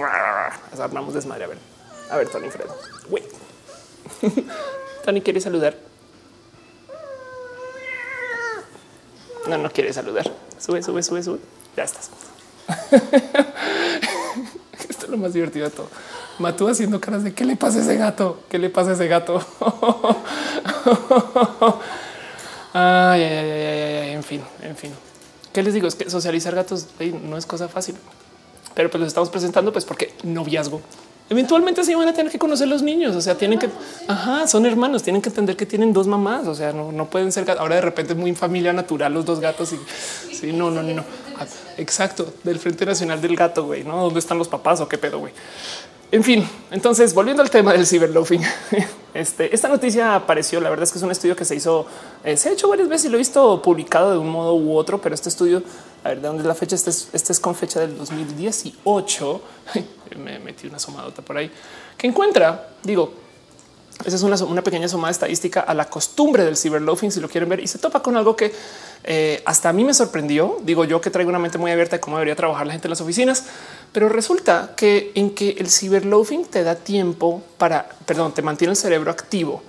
A: armamos desmadre. A ver, a ver, Tony Fredo. Tony quiere saludar. No, no quiere saludar. Sube, sube, sube, sube. Ya estás. Esto es lo más divertido de todo. Matú haciendo caras de qué le pasa a ese gato, qué le pasa a ese gato. ay, ay, ay, ay, en fin, en fin. ¿Qué les digo? Es que socializar gatos no es cosa fácil, pero pues los estamos presentando pues porque noviazgo. Eventualmente se van a tener que conocer los niños, o sea, tienen que, ajá, son hermanos, tienen que entender que tienen dos mamás, o sea, no, no pueden ser, ahora de repente es muy familia natural los dos gatos y sí, no, no, no, exacto, del Frente Nacional del Gato, güey, ¿no? ¿Dónde están los papás o qué pedo, güey? En fin, entonces volviendo al tema del ciberloafing, este, esta noticia apareció. La verdad es que es un estudio que se hizo, eh, se ha hecho varias veces y lo he visto publicado de un modo u otro, pero este estudio, a ver de dónde es la fecha. Este es, este es con fecha del 2018. Me metí una somadota por ahí que encuentra, digo, esa es una, una pequeña sumada estadística a la costumbre del ciberloafing, si lo quieren ver, y se topa con algo que eh, hasta a mí me sorprendió. Digo yo que traigo una mente muy abierta de cómo debería trabajar la gente en las oficinas, pero resulta que en que el ciberloafing te da tiempo para, perdón, te mantiene el cerebro activo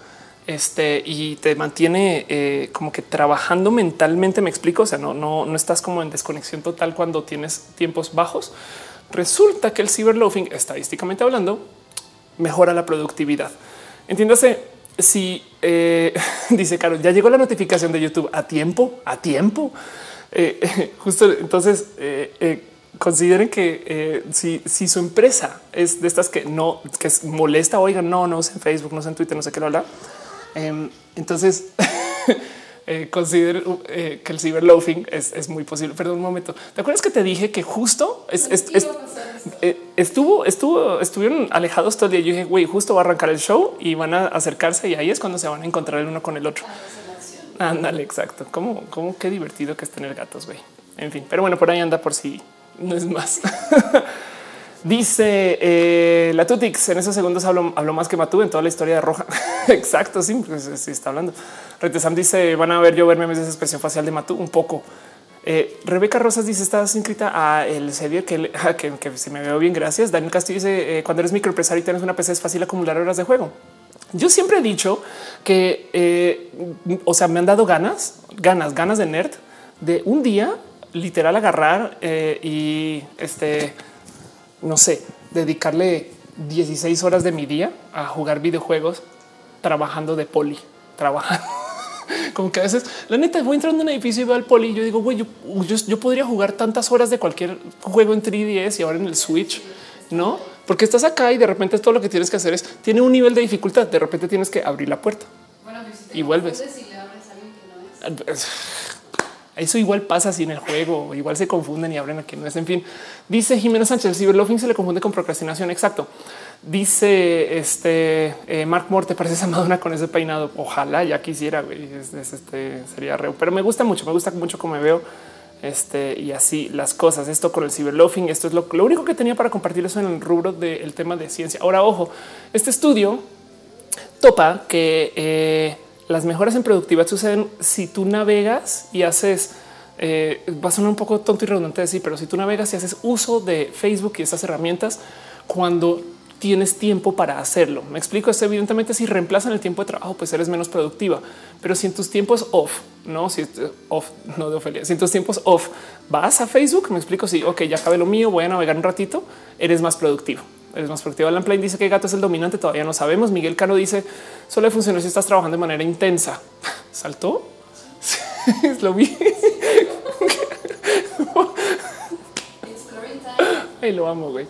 A: este, y te mantiene eh, como que trabajando mentalmente. Me explico. O sea, no, no, no estás como en desconexión total cuando tienes tiempos bajos. Resulta que el ciberloafing, estadísticamente hablando, mejora la productividad. Entiéndase, si eh, dice Carol, ya llegó la notificación de YouTube a tiempo, a tiempo. Eh, justo entonces eh, consideren que si, su empresa es de estas que no que es molesta, oigan, no, no en Facebook, no en Twitter, no sé qué lo habla. Em, entonces consideren que el ciberloafing es, es muy posible. Perdón un momento. ¿Te acuerdas que te dije que justo es, es, es eh, estuvo, estuvo, estuvieron alejados todo el día. Yo dije, güey, justo va a arrancar el show y van a acercarse y ahí es cuando se van a encontrar el uno con el otro. Ándale, exacto. Cómo, cómo qué divertido que es tener gatos, güey. En fin, pero bueno, por ahí anda por si no es más. Dice eh, la Tutix en esos segundos habló, más que Matú en toda la historia de Roja. Exacto. Sí, pues, sí, está hablando. Retesam dice van a ver yo ver memes de expresión facial de Matú un poco. Eh, Rebeca Rosas dice estás inscrita a el Sevier que, que, que, si me veo bien, gracias. Daniel Castillo dice eh, cuando eres microempresario y tienes una PC es fácil acumular horas de juego. Yo siempre he dicho que, eh, o sea, me han dado ganas, ganas, ganas de nerd de un día literal agarrar y este, no sé, dedicarle 16 horas de mi día a jugar videojuegos trabajando de poli, trabajando como que a veces la neta voy entrando en un edificio y veo al poli y yo digo, güey, yo, podría jugar tantas horas de cualquier juego en 3DS y ahora en el Switch, no? Porque estás acá y de repente todo lo que tienes que hacer es tiene un nivel de dificultad. De repente tienes que abrir la puerta y vuelves. Eso igual pasa así en el juego, igual se confunden y abren a quien no es. En fin, dice Jimena Sánchez, el ciberloafing se le confunde con procrastinación. Exacto. Dice este eh, Mark Moore, te pareces a Madonna con ese peinado. Ojalá ya quisiera, güey. este sería reo, pero me gusta mucho, me gusta mucho como me veo. Este y así las cosas. Esto con el ciberloafing, esto es lo, único que tenía para compartirles en el rubro del tema de ciencia. Ahora, ojo, este estudio topa que eh, las mejoras en productividad suceden si tú navegas y haces. Eh, va a sonar un poco tonto y redundante decir, pero si tú navegas y haces uso de Facebook y estas herramientas, cuando tienes tiempo para hacerlo. Me explico esto. Evidentemente, si reemplazan el tiempo de trabajo, pues eres menos productiva. Pero si en tus tiempos off, no si off, no de Ofelia, si en tus tiempos off vas a Facebook, me explico. Si ok, ya acabé lo mío, voy a navegar un ratito, eres más productivo. Eres más productivo. Alan Plain dice que gato es el dominante. Todavía no sabemos. Miguel Cano dice solo funciona si estás trabajando de manera intensa. Saltó. lo vi. Ay, lo amo, güey.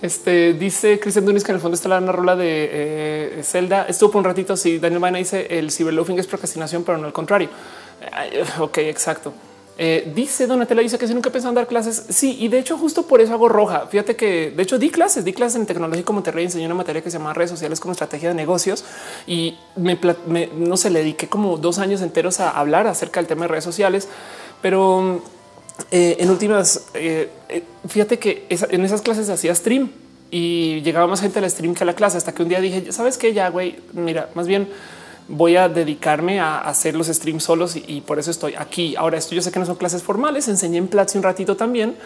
A: Este dice Cristian Dunis que en el fondo está la rola de eh, Zelda. Estuvo por un ratito. Si sí, Daniel Maina dice el ciberloafing es procrastinación, pero no al contrario. ok, exacto. Eh, dice Donatella, dice que si nunca pensado en dar clases. Sí, y de hecho, justo por eso hago roja. Fíjate que de hecho di clases, di clases en Tecnológico Monterrey, enseñé una materia que se llama redes sociales como estrategia de negocios y me, no se le dediqué como dos años enteros a hablar acerca del tema de redes sociales, pero eh, en últimas, eh, fíjate que en esas clases hacía stream y llegaba más gente al stream que a la clase hasta que un día dije, sabes qué, ya güey, mira, más bien voy a dedicarme a hacer los streams solos y, por eso estoy aquí. Ahora, esto yo sé que no son clases formales, enseñé en Platzi un ratito también,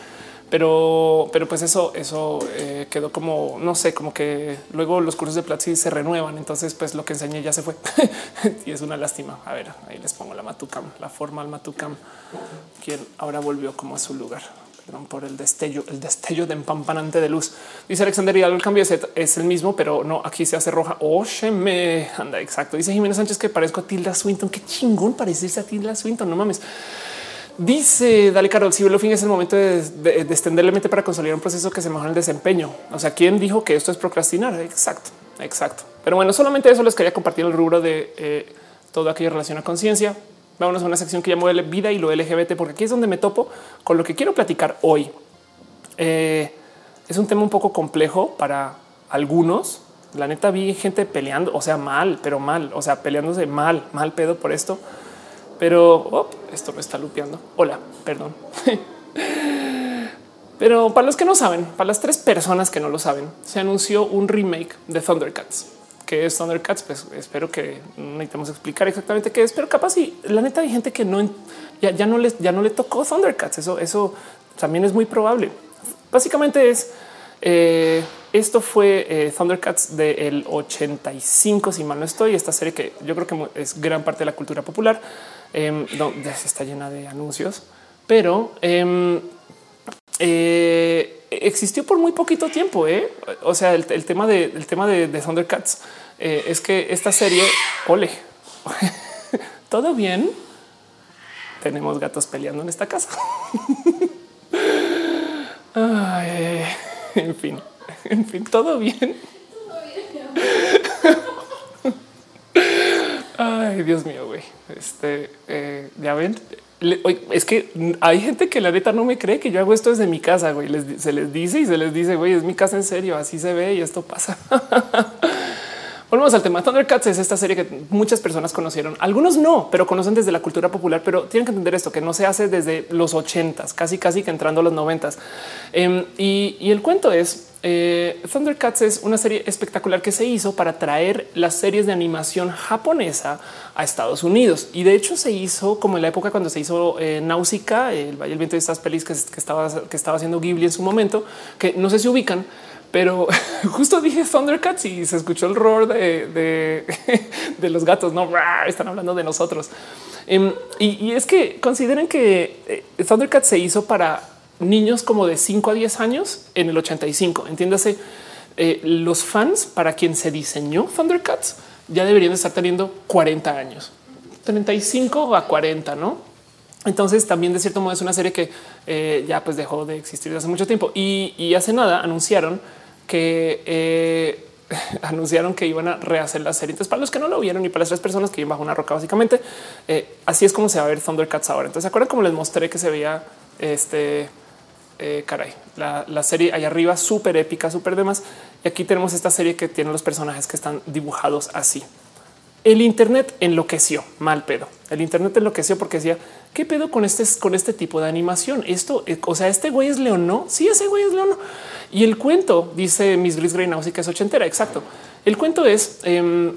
A: pero, pero pues eso, eso eh, quedó como, no sé, como que luego los cursos de Platzi se renuevan. Entonces, pues lo que enseñé ya se fue y es una lástima. A ver, ahí les pongo la Matucam, la formal Matucam, quien ahora volvió como a su lugar por el destello, el destello de empampanante de luz. Dice Alexander y el cambio es el mismo, pero no, aquí se hace roja. Oye, me anda exacto. Dice Jiménez Sánchez que parezco a Tilda Swinton. Qué chingón parecerse a Tilda Swinton. No mames. Dice Dale Carol, si lo fin es el momento de, de, extender la mente para consolidar un proceso que se mejora el desempeño. O sea, ¿quién dijo que esto es procrastinar? Exacto, exacto. Pero bueno, solamente eso les quería compartir el rubro de eh, todo aquello relación a conciencia. Vámonos a una sección que llamo vida y lo LGBT, porque aquí es donde me topo con lo que quiero platicar hoy. Eh, es un tema un poco complejo para algunos. La neta vi gente peleando, o sea, mal, pero mal, o sea, peleándose mal, mal pedo por esto. Pero oh, esto me está lupeando. Hola, perdón. pero para los que no saben, para las tres personas que no lo saben, se anunció un remake de Thundercats qué es Thundercats, pues espero que no necesitamos explicar exactamente qué es, pero capaz y la neta hay gente que no ya, no les ya no le tocó Thundercats. Eso, eso también es muy probable. Básicamente es eh, esto fue eh, Thundercats del 85, si mal no estoy. Esta serie que yo creo que es gran parte de la cultura popular, eh, está llena de anuncios, pero em, eh, existió por muy poquito tiempo. ¿eh? O sea, el, tema de, el tema de, Thundercats eh, es que esta serie, ole, todo bien. Tenemos gatos peleando en esta casa. en fin, en fin, todo bien. Ay, Dios mío, güey. Este, eh, ya ven, es que hay gente que la neta no me cree que yo hago esto desde mi casa, güey. se les dice y se les dice, güey, es mi casa en serio, así se ve y esto pasa. Volvemos al tema. Thundercats es esta serie que muchas personas conocieron. Algunos no, pero conocen desde la cultura popular. Pero tienen que entender esto, que no se hace desde los ochentas, casi casi que entrando a los noventas. Em, y, el cuento es eh, Thundercats es una serie espectacular que se hizo para traer las series de animación japonesa a Estados Unidos. Y de hecho se hizo como en la época cuando se hizo eh, Náusica, el Valle del Viento de estas pelis que, estaba, que estaba haciendo Ghibli en su momento, que no sé si ubican, pero justo dije Thundercats y se escuchó el roar de, de, los gatos. No están hablando de nosotros. Em, y, es que consideren que eh, Thundercats se hizo para niños como de 5 a 10 años en el 85. Entiéndase, eh, los fans para quien se diseñó Thundercats ya deberían estar teniendo 40 años, 35 a 40, no? Entonces también de cierto modo es una serie que eh, ya pues dejó de existir hace mucho tiempo y, hace nada anunciaron que eh, anunciaron que iban a rehacer la serie. Entonces, para los que no lo vieron y para las tres personas que viven bajo una roca, básicamente así es como se va a ver Thundercats ahora. Entonces, ¿se acuerdan cómo les mostré que se veía este eh, caray, la, serie allá arriba, súper épica, súper demás. Y aquí tenemos esta serie que tiene los personajes que están dibujados así. El Internet enloqueció, mal pedo. El Internet enloqueció porque decía qué pedo con este, con este tipo de animación. Esto, o sea, este güey es León, no? Sí, ese güey es León. Y el cuento dice Miss Gris y que es ochentera. Exacto. El cuento es em,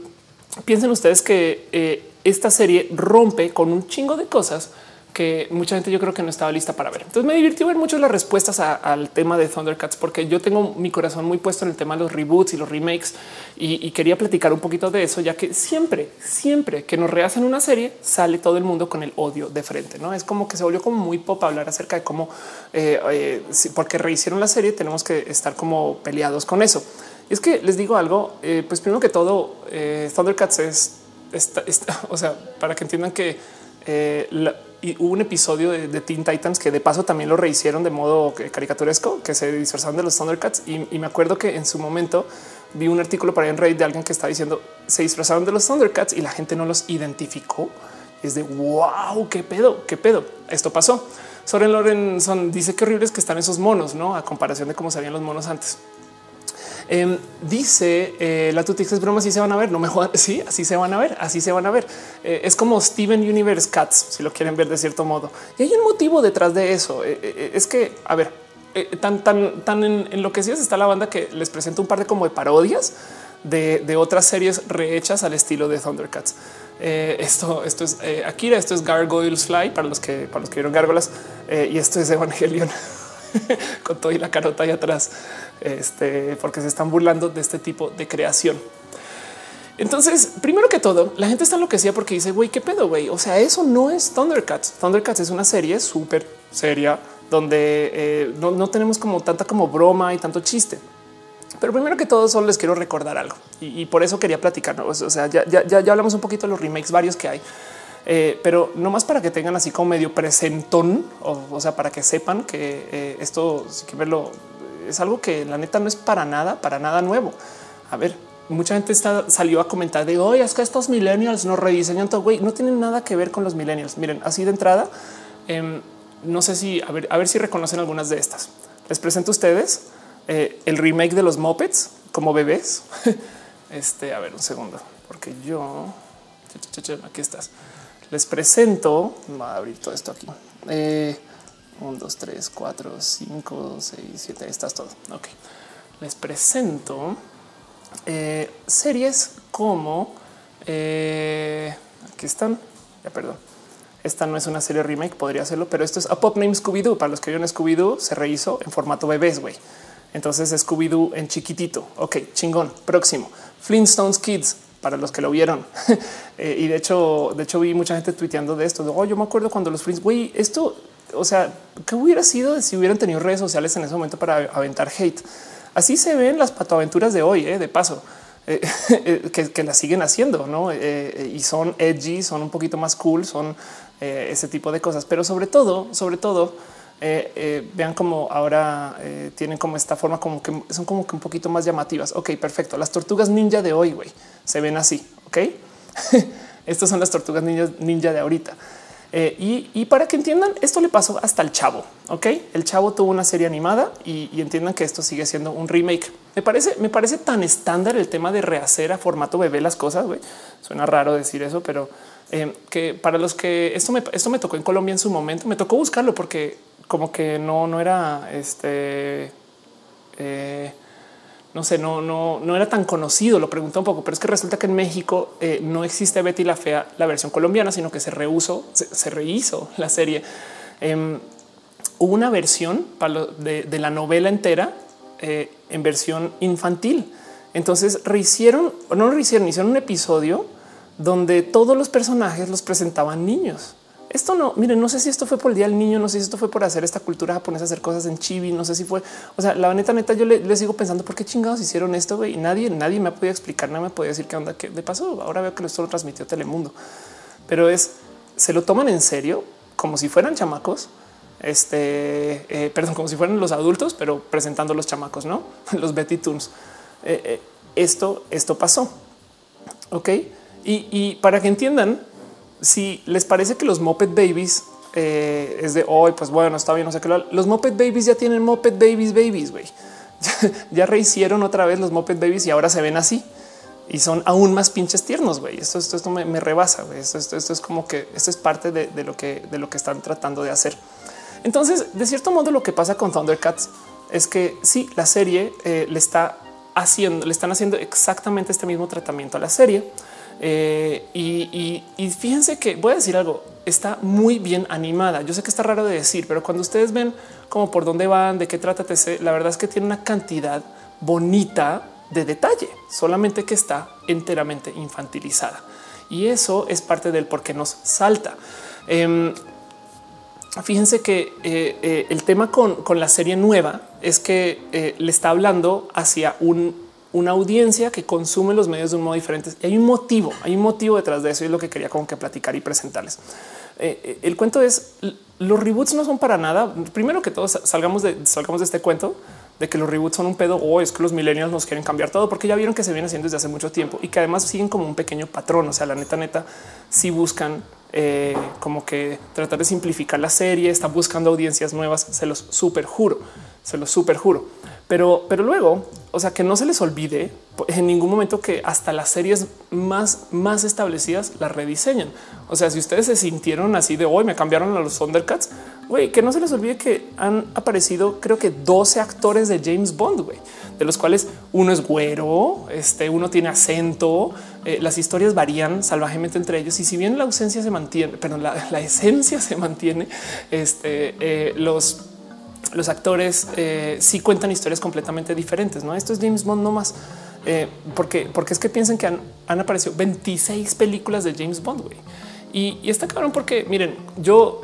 A: piensen ustedes que eh, esta serie rompe con un chingo de cosas que mucha gente yo creo que no estaba lista para ver. Entonces me divirtió ver mucho las respuestas al tema de Thundercats porque yo tengo mi corazón muy puesto en el tema de los reboots y los remakes y, quería platicar un poquito de eso, ya que siempre, siempre que nos rehacen una serie sale todo el mundo con el odio de frente. No es como que se volvió como muy pop hablar acerca de cómo, eh, eh, porque rehicieron la serie, tenemos que estar como peleados con eso. Es que les digo algo, eh, pues primero que todo, Thundercats es, o sea, para que entiendan que la, y hubo un episodio de, Teen Titans que de paso también lo rehicieron de modo caricaturesco, que se disfrazaron de los Thundercats. Y, y me acuerdo que en su momento vi un artículo para en Reddit de alguien que está diciendo se disfrazaron de los Thundercats y la gente no los identificó. Es de wow, qué pedo, qué pedo. Esto pasó. Soren Lorenson dice que horribles que están esos monos, no a comparación de cómo se veían los monos antes. Em, dice eh, la Tutix es broma, así se van a ver. No me jodan. Sí, así se van a ver, así se van a ver. Eh, es como Steven Universe Cats, si lo quieren ver de cierto modo. Y hay un motivo detrás de eso. Eh, es que, a ver, tan, tan, tan enloquecidas está la banda que les presento un par de como de parodias de, otras series rehechas al estilo de Thundercats. esto, esto es Akira, esto es Gargoyles Fly para los que para los que vieron gárgolas y esto es Evangelion con todo y la carota ahí atrás este, porque se están burlando de este tipo de creación. Entonces, primero que todo, la gente está enloquecida porque dice, güey, qué pedo, güey. O sea, eso no es Thundercats. Thundercats es una serie súper seria donde eh, no, tenemos como tanta como broma y tanto chiste. Pero primero que todo, solo les quiero recordar algo y, por eso quería platicar. O sea, ya, ya, ya, hablamos un poquito de los remakes varios que hay, eh, pero no más para que tengan así como medio presentón, o, sea, para que sepan que eh, esto, si que verlo es algo que la neta no es para nada, para nada nuevo. A ver, mucha gente está, salió a comentar de hoy es que estos millennials no rediseñan todo. Güey, no tienen nada que ver con los millennials. Miren, así de entrada, em, no sé si a ver, a ver si reconocen algunas de estas. Les presento a ustedes eh, el remake de los Muppets como bebés. este, a ver, un segundo, porque yo aquí estás. Les presento, voy a abrir todo esto aquí. Eh, 1, 2, 3, 4, 5, 6, 7. Estás todo. Ok. Les presento eh, series como eh, aquí están. Ya perdón. Esta no es una serie remake, podría serlo, pero esto es a pop name Scooby Doo. Para los que vieron Scooby Doo, se rehizo en formato bebés. Güey, entonces Scooby Doo en chiquitito. Ok, chingón. Próximo Flintstones Kids para los que lo vieron. eh, y de hecho, de hecho, vi mucha gente tuiteando de esto. Oh, yo me acuerdo cuando los Flintstones, güey, esto o sea, ¿qué hubiera sido si hubieran tenido redes sociales en ese momento para aventar hate? Así se ven las patoaventuras de hoy, ¿eh? de paso, eh, eh, que, las siguen haciendo, ¿no? y son edgy, son un poquito más cool, son ese tipo de cosas. Pero sobre todo, sobre todo, vean como ahora tienen como esta forma como que son como que un poquito más llamativas. Ok, perfecto. Las tortugas ninja de hoy, se ven así, ¿ok? Estas son las tortugas ninja, ninja de ahorita. Eh, y, para que entiendan, esto le pasó hasta el chavo. Ok, el chavo tuvo una serie animada y, entiendan que esto sigue siendo un remake. Me parece, me parece tan estándar el tema de rehacer a formato bebé las cosas. Suena raro decir eso, pero eh, que para los que esto me, esto me tocó en Colombia en su momento, me tocó buscarlo porque como que no, no era este. Eh, no sé, no, no, no era tan conocido. Lo pregunté un poco, pero es que resulta que en México eh, no existe Betty la Fea, la versión colombiana, sino que se reusó, se, rehizo la serie. Em, hubo una versión de, la novela entera eh, en versión infantil. Entonces rehicieron, no rehicieron, hicieron un episodio donde todos los personajes los presentaban niños. Esto no, miren, no sé si esto fue por el día del niño, no sé si esto fue por hacer esta cultura japonesa, hacer cosas en chibi, no sé si fue, o sea, la neta, neta, yo le, sigo pensando por qué chingados hicieron esto y nadie, nadie me ha podido explicar, nada me podía decir qué onda, que de paso ahora veo que esto lo transmitió Telemundo, pero es, se lo toman en serio como si fueran chamacos, este, eh, perdón, como si fueran los adultos, pero presentando los chamacos, no los Betty Toons. Eh, eh, esto, esto pasó. Ok. Y, y para que entiendan, si les parece que los Moped Babies eh, es de hoy, pues bueno, está bien, no sé qué. Los Moped Babies ya tienen Moped Babies Babies, güey. ya rehicieron otra vez los Moped Babies y ahora se ven así y son aún más pinches tiernos. Güey, esto, esto, esto me, rebasa. Esto, esto, esto, es como que esto es parte de, lo que de lo que están tratando de hacer. Entonces, de cierto modo, lo que pasa con Thundercats es que sí, la serie eh, le está haciendo, le están haciendo exactamente este mismo tratamiento a la serie eh, y, fíjense que voy a decir algo, está muy bien animada. Yo sé que está raro de decir, pero cuando ustedes ven como por dónde van, de qué trata la verdad es que tiene una cantidad bonita de detalle, solamente que está enteramente infantilizada. Y eso es parte del por qué nos salta. Em, fíjense que eh, eh, el tema con, con, la serie nueva es que le está hablando hacia un una audiencia que consume los medios de un modo diferente. Y hay un motivo, hay un motivo detrás de eso y es lo que quería como que platicar y presentarles. Eh, eh, el cuento es los reboots no son para nada. Primero que todos salgamos de salgamos de este cuento de que los reboots son un pedo o es que los millennials nos quieren cambiar todo porque ya vieron que se viene haciendo desde hace mucho tiempo y que además siguen como un pequeño patrón. O sea, la neta, neta, si buscan eh, como que tratar de simplificar la serie, están buscando audiencias nuevas, se los super juro, se los super juro. Pero, pero luego, o sea, que no se les olvide en ningún momento que hasta las series más, más establecidas las rediseñan. O sea, si ustedes se sintieron así de hoy, me cambiaron a los Thundercats, güey, que no se les olvide que han aparecido creo que 12 actores de James Bond, güey, de los cuales uno es güero, este, uno tiene acento, eh, las historias varían salvajemente entre ellos y si bien la ausencia se mantiene, pero la, esencia se mantiene, este, eh, los los actores eh, sí cuentan historias completamente diferentes. No, esto es James Bond no más. Eh, porque, porque es que piensen que han, aparecido 26 películas de James Bond. Y, y, está cabrón porque miren, yo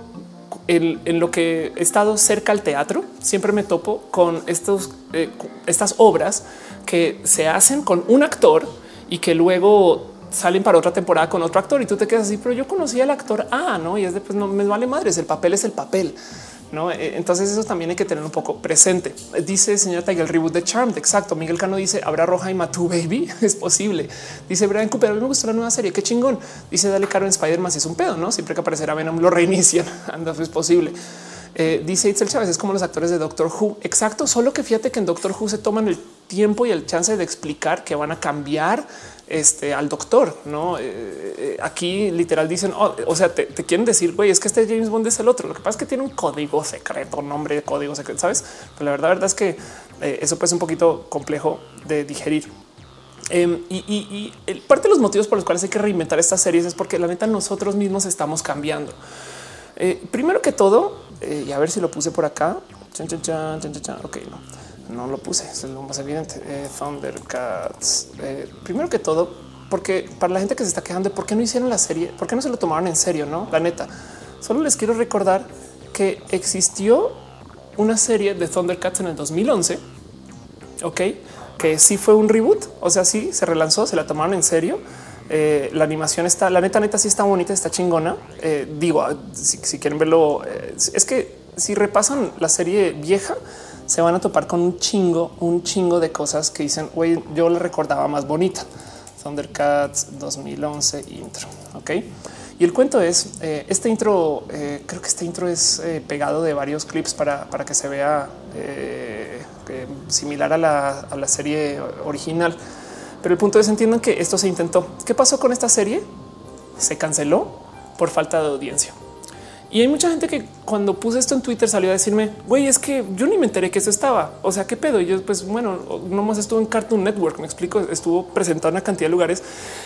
A: en, lo que he estado cerca al teatro, siempre me topo con estos, eh, estas obras que se hacen con un actor y que luego salen para otra temporada con otro actor y tú te quedas así, pero yo conocí al actor A, no? Y es de pues no me vale madres. El papel es el papel. No, eh, entonces eso también hay que tener un poco presente. Dice señora Tiger el reboot de Charmed. Exacto. Miguel Cano dice habrá roja y Matu baby. Es posible. Dice Brian Cooper. A mí me gustó la nueva serie. Qué chingón. Dice dale caro en Spider-Man. Si es un pedo, no siempre que aparecerá Venom lo reinician. Anda, es posible. Eh, dice Itzel Chávez es como los actores de Doctor Who. Exacto. Solo que fíjate que en Doctor Who se toman el tiempo y el chance de explicar que van a cambiar este, al doctor. No eh, eh, aquí literal dicen, oh, o sea, te, quieren decir, güey, es que este James Bond es el otro. Lo que pasa es que tiene un código secreto, nombre de código secreto, sabes? Pero la verdad, verdad es que eh, eso puede ser un poquito complejo de digerir. Em, y, parte de los motivos por los cuales hay que reinventar estas series es porque la neta nosotros mismos estamos cambiando. primero que todo, y a ver si lo puse por acá. ok, no no lo puse, es lo más evidente. Eh, Thundercats. Eh, primero que todo, porque para la gente que se está quejando de por qué no hicieron la serie, por qué no se lo tomaron en serio, no? La neta, solo les quiero recordar que existió una serie de Thundercats en el 2011. Ok, que sí fue un reboot. O sea, sí se relanzó, se la tomaron en serio. Eh, la animación está, la neta, neta, sí está bonita, está chingona. digo, si, si, quieren verlo, es que si repasan la serie vieja, se van a topar con un chingo, un chingo de cosas que dicen, yo le recordaba más bonita. Thundercats 2011 intro. Ok. Y el cuento es eh, este intro. Eh, creo que este intro es eh, pegado de varios clips para, para que se vea similar a la, a la serie original. Pero el punto es entiendan que esto se intentó. ¿Qué pasó con esta serie? Se canceló por falta de audiencia. Y hay mucha gente que cuando puse esto en Twitter salió a decirme, güey, es que yo ni me enteré que eso estaba. O sea, qué pedo. Y yo, pues bueno, no más estuvo en Cartoon Network. Me explico, estuvo presentado en una cantidad de lugares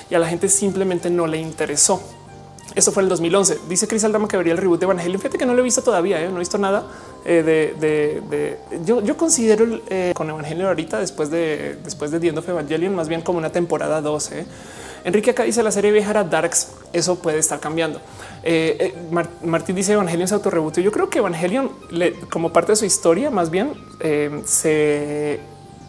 A: y a la gente simplemente no le interesó. Eso fue en el 2011. Dice Chris Aldama que vería el reboot de Evangelion. Fíjate que no lo he visto todavía, ¿eh? no he visto nada eh, de, Yo, yo considero eh, con Evangelion ahorita después de después de The of Evangelion más bien como una temporada 12. Enrique acá dice la serie vieja era Darks. Eso puede estar cambiando. Eh, eh, Martín dice Evangelion se autorrebutió. Yo creo que Evangelion, como parte de su historia, más bien eh, se,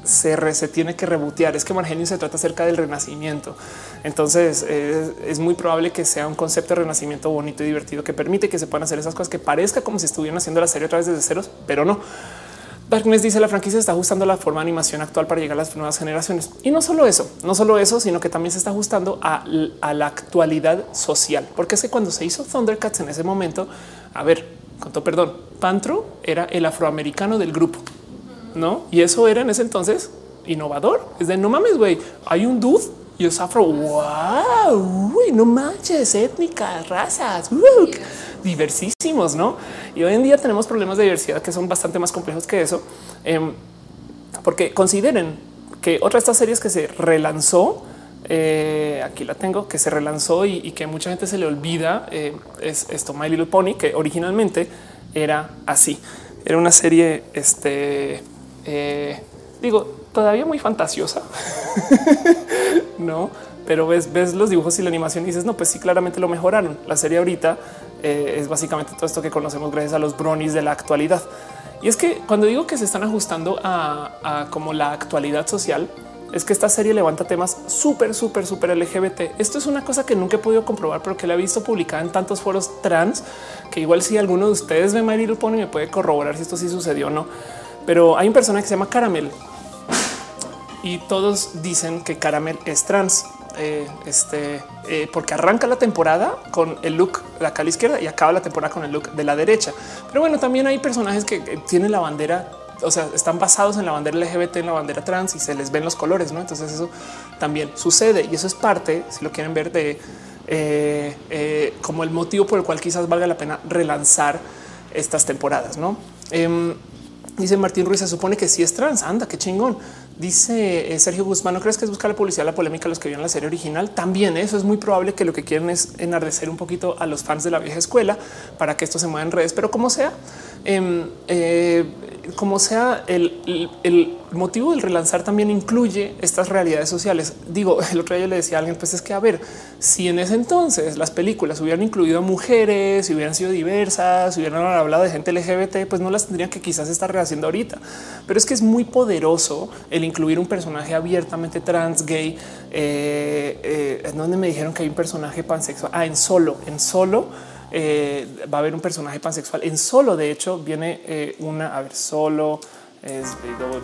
A: se, tiene que rebotear. Es que Evangelion se trata acerca del renacimiento. Entonces es, muy probable que sea un concepto de renacimiento bonito y divertido que permite que se puedan hacer esas cosas que parezca como si estuvieran haciendo la serie otra vez desde ceros, pero no. Darkness dice la franquicia está ajustando la forma de animación actual para llegar a las nuevas generaciones. Y no solo eso, no solo eso, sino que también se está ajustando a, la actualidad social. Porque es que cuando se hizo Thundercats en ese momento, a ver, con todo perdón, Pantro era el afroamericano del grupo, ¿no? Y eso era en ese entonces innovador. Es de no mames, güey, hay un dude y es afro. Wow, uy, no manches, étnicas, razas, diversísimos, no? Y hoy en día tenemos problemas de diversidad que son bastante más complejos que eso, em, porque consideren que otra de estas series que se relanzó, eh, aquí la tengo, que se relanzó y, que mucha gente se le olvida, eh, es esto, My Little Pony, que originalmente era así. Era una serie, este, eh, digo, todavía muy fantasiosa, no? Pero ves, ves los dibujos y la animación y dices, no, pues sí, claramente lo mejoraron. La serie ahorita eh, es básicamente todo esto que conocemos gracias a los bronies de la actualidad. Y es que cuando digo que se están ajustando a, como la actualidad social, es que esta serie levanta temas súper, súper, súper LGBT. Esto es una cosa que nunca he podido comprobar, pero que la he visto publicada en tantos foros trans que igual si alguno de ustedes ve Little Pony me puede corroborar si esto sí sucedió o no. Pero hay un personaje que se llama Caramel y todos dicen que Caramel es trans eh, este, eh, porque arranca la temporada con el look de acá a izquierda y acaba la temporada con el look de la derecha. Pero bueno, también hay personajes que tienen la bandera o sea, están basados en la bandera LGBT, en la bandera trans y se les ven los colores, ¿no? Entonces eso también sucede y eso es parte, si lo quieren ver, de eh, como el motivo por el cual quizás valga la pena relanzar estas temporadas, ¿no? Em, dice Martín Ruiz, se supone que sí es trans, anda, qué chingón. Dice eh, Sergio Guzmán, ¿no crees que es buscar la publicidad, la polémica los que vieron la serie original? También eso es muy probable que lo que quieren es enardecer un poquito a los fans de la vieja escuela para que esto se mueva en redes, pero como sea, em, eh, como sea, el, motivo del relanzar también incluye estas realidades sociales. Digo, el otro día yo le decía a alguien, pues es que a ver, si en ese entonces las películas hubieran incluido a mujeres, si hubieran sido diversas, hubieran hablado de gente LGBT, pues no las tendrían que quizás estar rehaciendo ahorita. Pero es que es muy poderoso el incluir un personaje abiertamente trans, gay, eh, eh, en donde me dijeron que hay un personaje pansexual. Ah, en solo, en solo eh, va a haber un personaje pansexual. En solo, de hecho, viene eh, una, a ver, solo es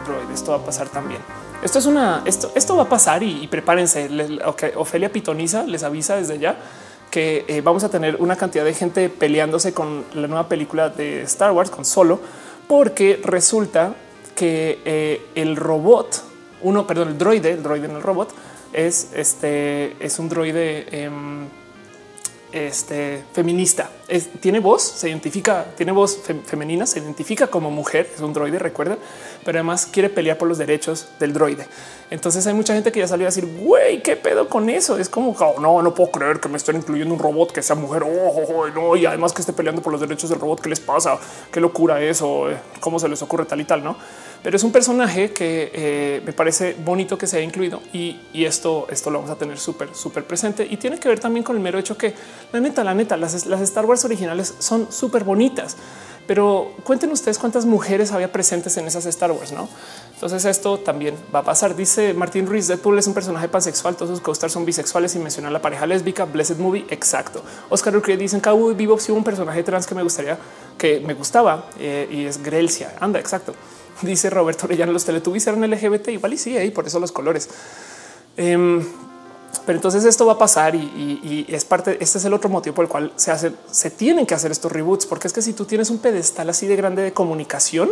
A: droid. Esto va a pasar también. Esto es una, esto, esto va a pasar y, prepárense. Ofelia Pitoniza les avisa desde ya que eh, vamos a tener una cantidad de gente peleándose con la nueva película de Star Wars, con solo, porque resulta que el robot, uno, perdón, el droide, el droide en el robot, es este, es un droide. Em, este, feminista. tiene voz, se identifica, tiene voz femenina, se identifica como mujer, es un droide, recuerda, pero además quiere pelear por los derechos del droide. Entonces hay mucha gente que ya salió a decir, güey, ¿qué pedo con eso? Es como, oh, no, no puedo creer que me estén incluyendo un robot que sea mujer, oh, oh, oh no, y además que esté peleando por los derechos del robot, ¿qué les pasa? ¿Qué locura eso? ¿Cómo se les ocurre tal y tal? No? Pero es un personaje que eh, me parece bonito que se haya incluido y, esto, esto lo vamos a tener súper, súper presente y tiene que ver también con el mero hecho que la neta, la neta, las, Star Wars originales son súper bonitas, pero cuenten ustedes cuántas mujeres había presentes en esas Star Wars, no? Entonces esto también va a pasar. Dice Martín Ruiz, Deadpool es un personaje pansexual, todos sus co son bisexuales y menciona la pareja lésbica, Blessed Movie, exacto. Oscar Urquía dice en Cowboy Bebop si hubo un personaje trans que me gustaría, que me gustaba eh, y es Grelcia, anda, exacto. Dice Roberto Orellana, los Teletubbies eran LGBT, igual y sí, y por eso los colores. Em, pero entonces esto va a pasar y, es parte. Este es el otro motivo por el cual se hace, se tienen que hacer estos reboots, porque es que si tú tienes un pedestal así de grande de comunicación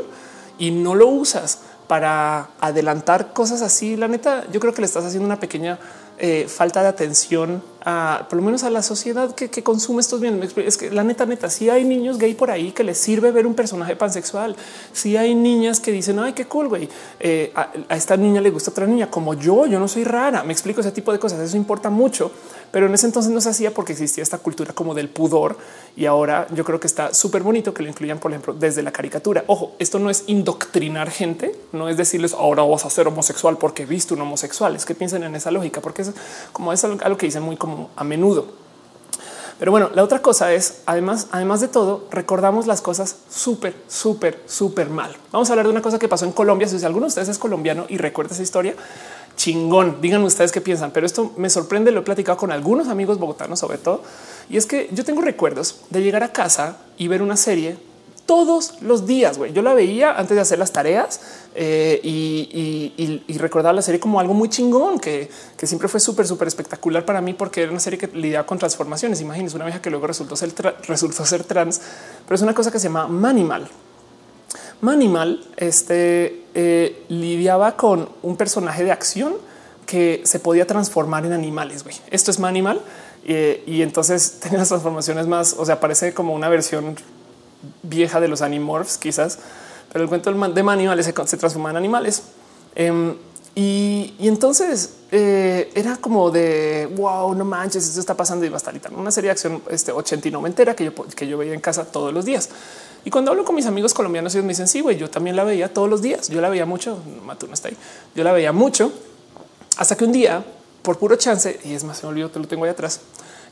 A: y no lo usas para adelantar cosas así, la neta, yo creo que le estás haciendo una pequeña eh, falta de atención a por lo menos a la sociedad que, consume estos bienes. Es que la neta, neta, si hay niños gay por ahí que les sirve ver un personaje pansexual, si hay niñas que dicen ay, qué cool, güey, eh, a, a, esta niña le gusta otra niña como yo, yo no soy rara. Me explico ese tipo de cosas. Eso importa mucho pero en ese entonces no se hacía porque existía esta cultura como del pudor y ahora yo creo que está súper bonito que lo incluyan, por ejemplo, desde la caricatura. Ojo, esto no es indoctrinar gente, no es decirles ahora vas a ser homosexual porque viste un homosexual. Es que piensen en esa lógica, porque es como es algo que dicen muy como a menudo. Pero bueno, la otra cosa es, además, además de todo, recordamos las cosas súper, súper, súper mal. Vamos a hablar de una cosa que pasó en Colombia. Si alguno de ustedes es colombiano y recuerda esa historia, chingón. Díganme ustedes qué piensan, pero esto me sorprende. Lo he platicado con algunos amigos bogotanos, sobre todo. Y es que yo tengo recuerdos de llegar a casa y ver una serie todos los días. Yo la veía antes de hacer las tareas eh, y, recordaba la serie como algo muy chingón que, siempre fue súper, súper espectacular para mí porque era una serie que lidiaba con transformaciones. Imagínense una vieja que luego resultó ser, resultó ser trans, pero es una cosa que se llama Manimal. Manimal este, eh, lidiaba con un personaje de acción que se podía transformar en animales. Esto es Manimal. Eh, y entonces tenía las transformaciones más, o sea, parece como una versión vieja de los Animorphs, quizás, pero el cuento de Manimal se, se en animales. Em, y, entonces eh, era como de wow, no manches, esto está pasando y va a estar Una serie de acción este 80 y noventera que yo, que yo veía en casa todos los días. Y cuando hablo con mis amigos colombianos, ellos me dicen, sí, güey, yo también la veía todos los días. Yo la veía mucho. Matú no está ahí. Yo la veía mucho hasta que un día, por puro chance, y es más, se me olvidó, te lo tengo ahí atrás.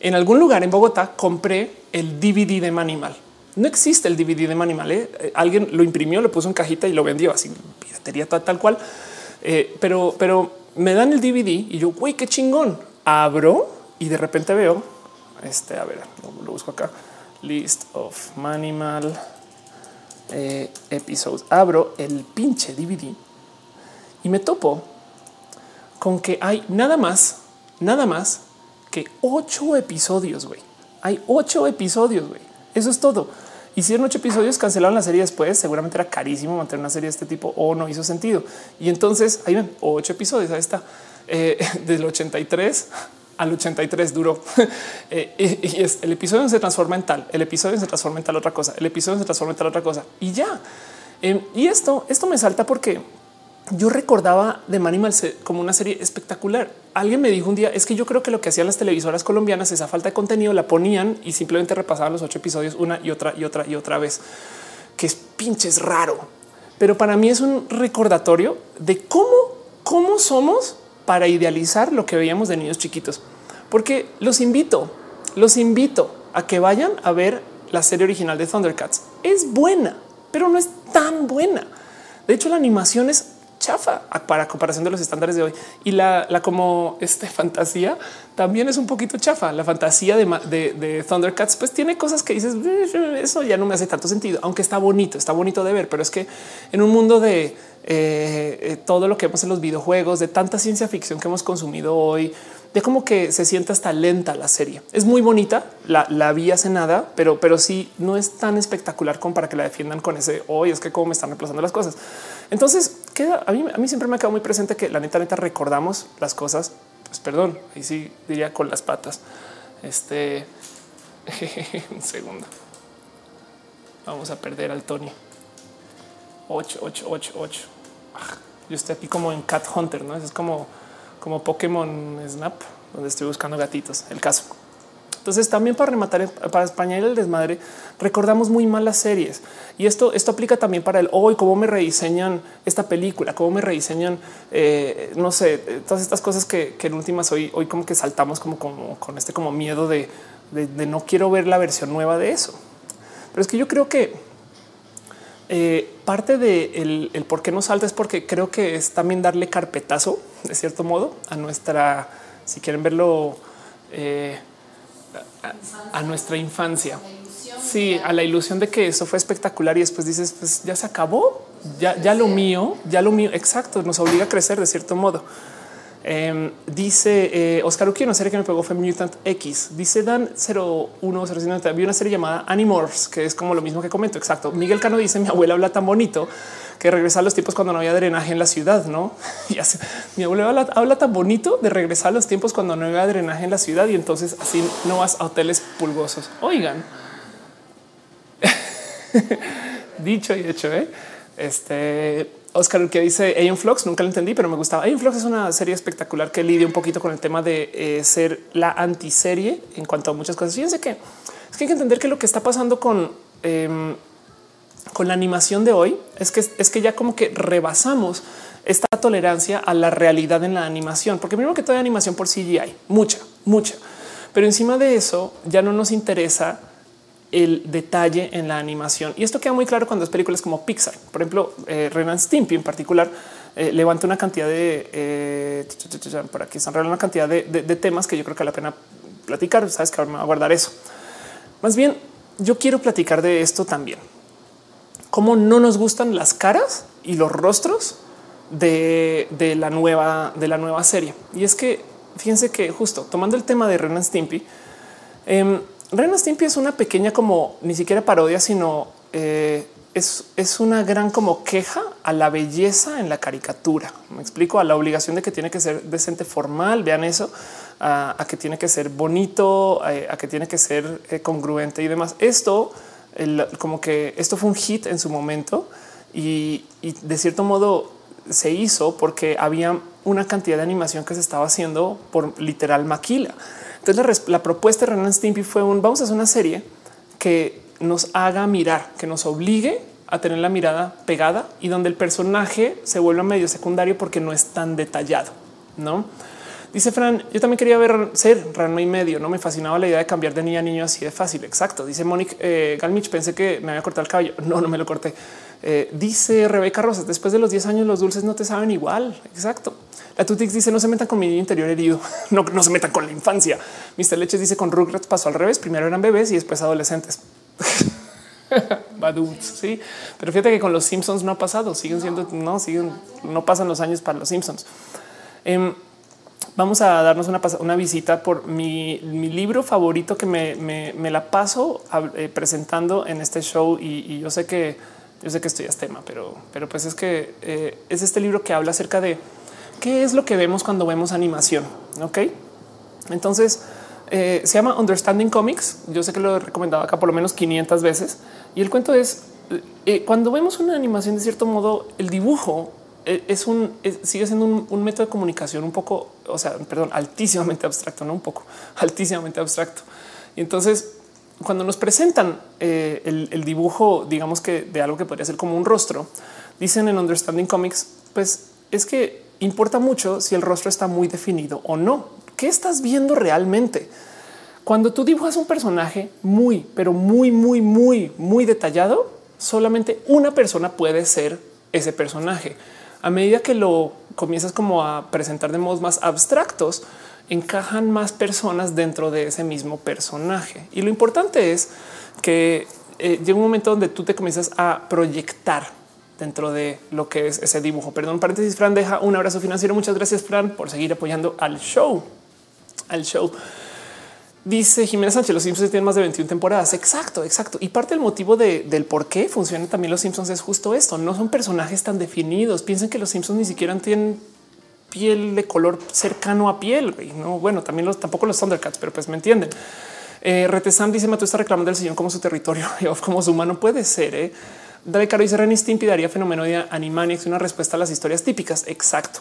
A: En algún lugar en Bogotá compré el DVD de Manimal. No existe el DVD de Manimal. ¿eh? eh alguien lo imprimió, lo puso en cajita y lo vendió así, piratería tal, tal cual. Eh, pero, pero me dan el DVD y yo, güey, qué chingón. Abro y de repente veo este. A ver, lo, lo busco acá. List of Manimal eh, episodios. Abro el pinche DVD y me topo con que hay nada más nada más que ocho episodios, güey. Hay ocho episodios, güey. Eso es todo. Hicieron ocho episodios, cancelaron la serie después. Seguramente era carísimo mantener una serie de este tipo o no hizo sentido. Y entonces ahí ven ocho episodios. Ahí está eh, del 83 al 83 duró. Eh, y es el episodio se transforma en tal, el episodio se transforma en tal otra cosa, el episodio se transforma en tal otra cosa y ya. Em, y esto, esto me salta porque yo recordaba de Manimal como una serie espectacular. Alguien me dijo un día es que yo creo que lo que hacían las televisoras colombianas, esa falta de contenido la ponían y simplemente repasaban los ocho episodios una y otra y otra y otra vez, que es pinches raro. Pero para mí es un recordatorio de cómo, cómo somos para idealizar lo que veíamos de niños chiquitos. Porque los invito, los invito a que vayan a ver la serie original de Thundercats. Es buena, pero no es tan buena. De hecho, la animación es chafa para comparación de los estándares de hoy. Y la, como este fantasía también es un poquito chafa. La fantasía de, Thundercats pues tiene cosas que dices, eso ya no me hace tanto sentido, aunque está bonito, está bonito de ver, pero es que en un mundo de eh, eh, todo lo que vemos en los videojuegos, de tanta ciencia ficción que hemos consumido hoy, de como que se siente hasta lenta la serie. Es muy bonita, la, la vi hace nada, pero, pero sí no es tan espectacular como para que la defiendan con ese hoy. es que como me están reemplazando las cosas. Entonces queda a mí, siempre me ha quedado muy presente que la neta, neta recordamos las cosas. Pues perdón, ahí sí diría con las patas. Este un segundo. Vamos a perder al Tony. 8, 8, 8, 8. Yo estoy aquí como en Cat Hunter, no es como como Pokémon Snap, donde estoy buscando gatitos. El caso. Entonces, también para rematar, para España el desmadre, recordamos muy mal las series y esto, esto aplica también para el hoy, cómo me rediseñan esta película, cómo me rediseñan, eh, no sé, todas estas cosas que, en últimas hoy, hoy como que saltamos como, como con este como miedo de, no quiero ver la versión nueva de eso. Pero es que yo creo que eh, parte de por qué no salta es porque creo que es también darle carpetazo de cierto modo a nuestra, si quieren verlo, eh, a, nuestra infancia. Sí, a la ilusión de que eso fue espectacular y después dices, pues ya se acabó, ya, ya lo mío, ya lo mío. Exacto, nos obliga a crecer de cierto modo. Em, dice eh, Oscar Uki, una serie que me pegó fue Mutant X. Dice Dan 0109. Vi una serie llamada Animorphs, que es como lo mismo que comento. Exacto. Miguel Cano dice: Mi abuela habla tan bonito que regresa a los tiempos cuando no había drenaje en la ciudad. No, y así, mi abuela habla, tan bonito de regresar a los tiempos cuando no había drenaje en la ciudad y entonces así no vas a hoteles pulgosos. Oigan, dicho y hecho, ¿eh? este Oscar que dice Aeon Flux, nunca lo entendí, pero me gustaba. Aeon Flux es una serie espectacular que lidia un poquito con el tema de eh, ser la antiserie en cuanto a muchas cosas. Fíjense que es que hay que entender que lo que está pasando con, em, con la animación de hoy es que es que ya como que rebasamos esta tolerancia a la realidad en la animación, porque primero que todo animación por CGI, mucha, mucha, pero encima de eso ya no nos interesa el detalle en la animación. Y esto queda muy claro cuando es películas como Pixar. Por ejemplo, eh, Renan Stimpy en particular eh, levanta una cantidad de eh, por aquí están una cantidad de, temas que yo creo que vale la pena platicar. Sabes que ahora me va a guardar eso. Más bien, yo quiero platicar de esto también. Cómo no nos gustan las caras y los rostros de, la nueva de la nueva serie. Y es que fíjense que justo tomando el tema de Renan Stimpy, em, Ren Stimpy es una pequeña como ni siquiera parodia, sino eh, es, es, una gran como queja a la belleza en la caricatura. Me explico a la obligación de que tiene que ser decente formal. Vean eso a, que tiene que ser bonito, a, que tiene que ser eh, congruente y demás. Esto como que esto fue un hit en su momento y, y de cierto modo se hizo porque había una cantidad de animación que se estaba haciendo por literal maquila. Entonces la, propuesta de Renan Stimpy fue un vamos a hacer una serie que nos haga mirar, que nos obligue a tener la mirada pegada y donde el personaje se vuelva medio secundario porque no es tan detallado, ¿no? Dice Fran, yo también quería ver ser Rano y medio. No me fascinaba la idea de cambiar de niña a niño así de fácil. Exacto. Dice Mónica eh, Galmich. Pensé que me había cortado el cabello. No, no me lo corté. Eh, dice Rebeca Rosas. Después de los 10 años, los dulces no te saben igual. Exacto. La Tutix dice no se metan con mi interior herido. No, no se metan con la infancia. Mr. Leches dice con Rugrats pasó al revés. Primero eran bebés y después adolescentes. Sí, pero fíjate que con los Simpsons no ha pasado. Siguen siendo, no siguen, no pasan los años para los Simpsons. Em, vamos a darnos una, visita por mi, libro favorito que me, la paso eh, presentando en este show. Y, yo sé que yo sé que estoy a tema, pero, pero pues es que eh, es este libro que habla acerca de qué es lo que vemos cuando vemos animación. Ok, entonces eh, se llama Understanding Comics. Yo sé que lo he recomendado acá por lo menos 500 veces. Y el cuento es cuando vemos una animación, de cierto modo, el dibujo eh, es un sigue siendo un, método de comunicación un poco, o sea, perdón, altísimamente abstracto, no un poco, altísimamente abstracto. Y entonces, cuando nos presentan eh, el, dibujo, digamos que de algo que podría ser como un rostro, dicen en Understanding Comics, pues es que importa mucho si el rostro está muy definido o no. ¿Qué estás viendo realmente? Cuando tú dibujas un personaje muy, pero muy, muy, muy, muy detallado, solamente una persona puede ser ese personaje a medida que lo comienzas como a presentar de modos más abstractos, encajan más personas dentro de ese mismo personaje. Y lo importante es que eh, llega un momento donde tú te comienzas a proyectar dentro de lo que es ese dibujo. Perdón, paréntesis, Fran deja un abrazo financiero. Muchas gracias, Fran, por seguir apoyando al show, al show. Dice Jiménez Sánchez, los Simpsons tienen más de 21 temporadas. Exacto, exacto. Y parte del motivo del por qué funcionan también los Simpsons es justo esto. No son personajes tan definidos. Piensen que los Simpsons ni siquiera tienen piel de color cercano a piel. No, bueno, también los, tampoco los Thundercats, pero pues me entienden. Eh, Retesam dice: Matú está reclamando el sillón como su territorio y como su humano puede ser. Eh. Dale Caro dice: Ren Stimpy daría fenómeno de Animaniacs una respuesta a las historias típicas. Exacto.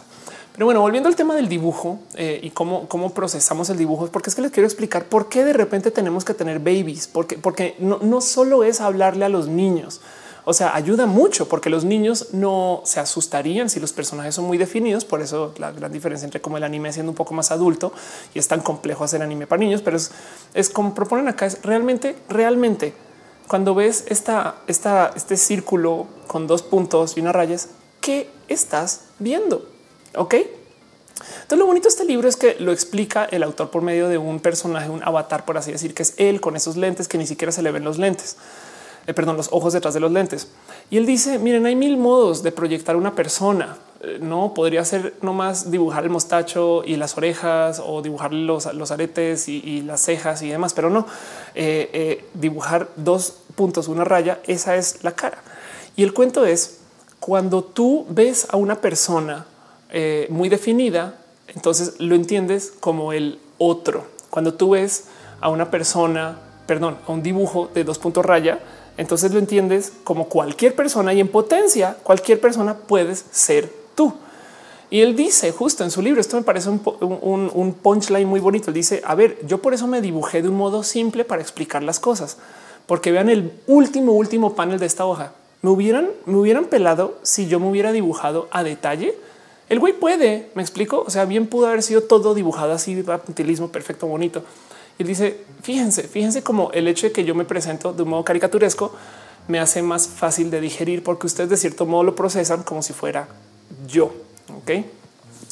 A: Pero bueno, volviendo al tema del dibujo eh, y cómo, cómo procesamos el dibujo, porque es que les quiero explicar por qué de repente tenemos que tener babies, porque, porque no, no solo es hablarle a los niños. O sea, ayuda mucho porque los niños no se asustarían si los personajes son muy definidos. Por eso la gran diferencia entre como el anime siendo un poco más adulto y es tan complejo hacer anime para niños, pero es, como proponen acá. Es realmente, realmente cuando ves esta, esta, este círculo con dos puntos y una rayas, ¿qué estás viendo? Ok. Entonces lo bonito de este libro es que lo explica el autor por medio de un personaje, un avatar, por así decir, que es él con esos lentes que ni siquiera se le ven los lentes, eh, perdón, los ojos detrás de los lentes. Y él dice, miren, hay mil modos de proyectar una persona. Eh, no podría ser nomás dibujar el mostacho y las orejas o dibujar los, aretes y, las cejas y demás, pero no eh, dibujar dos puntos, una raya. Esa es la cara. Y el cuento es cuando tú ves a una persona muy definida, entonces lo entiendes como el otro. Cuando tú ves a una persona, perdón, a un dibujo de dos puntos raya, entonces lo entiendes como cualquier persona y en potencia cualquier persona puedes ser tú. Y él dice justo en su libro, esto me parece un, un, punchline muy bonito. Él dice, a ver, yo por eso me dibujé de un modo simple para explicar las cosas, porque vean el último, último panel de esta hoja. Me hubieran, me hubieran pelado si yo me hubiera dibujado a detalle el güey puede, me explico. O sea, bien pudo haber sido todo dibujado así, puntilismo perfecto, bonito. Y dice: Fíjense, fíjense como el hecho de que yo me presento de un modo caricaturesco me hace más fácil de digerir porque ustedes de cierto modo lo procesan como si fuera yo. Ok.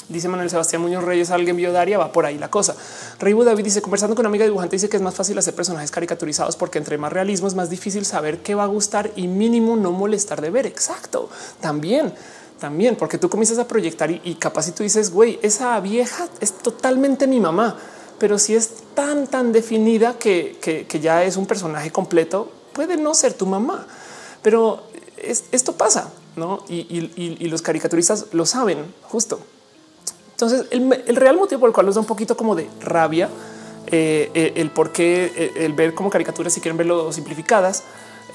A: Dice Manuel Sebastián Muñoz Reyes, alguien vio Daria, va por ahí la cosa. Reibu David dice, conversando con una amiga dibujante, dice que es más fácil hacer personajes caricaturizados porque entre más realismo es más difícil saber qué va a gustar y mínimo no molestar de ver. Exacto. También también, porque tú comienzas a proyectar y, capaz si tú dices, güey, esa vieja es totalmente mi mamá, pero si es tan, tan definida que, ya es un personaje completo, puede no ser tu mamá, pero esto pasa, ¿no? Y, los caricaturistas lo saben, justo. Entonces, el, real motivo por el cual nos da un poquito como de rabia, eh, eh, el por qué, eh, el ver como caricaturas, si quieren verlo simplificadas,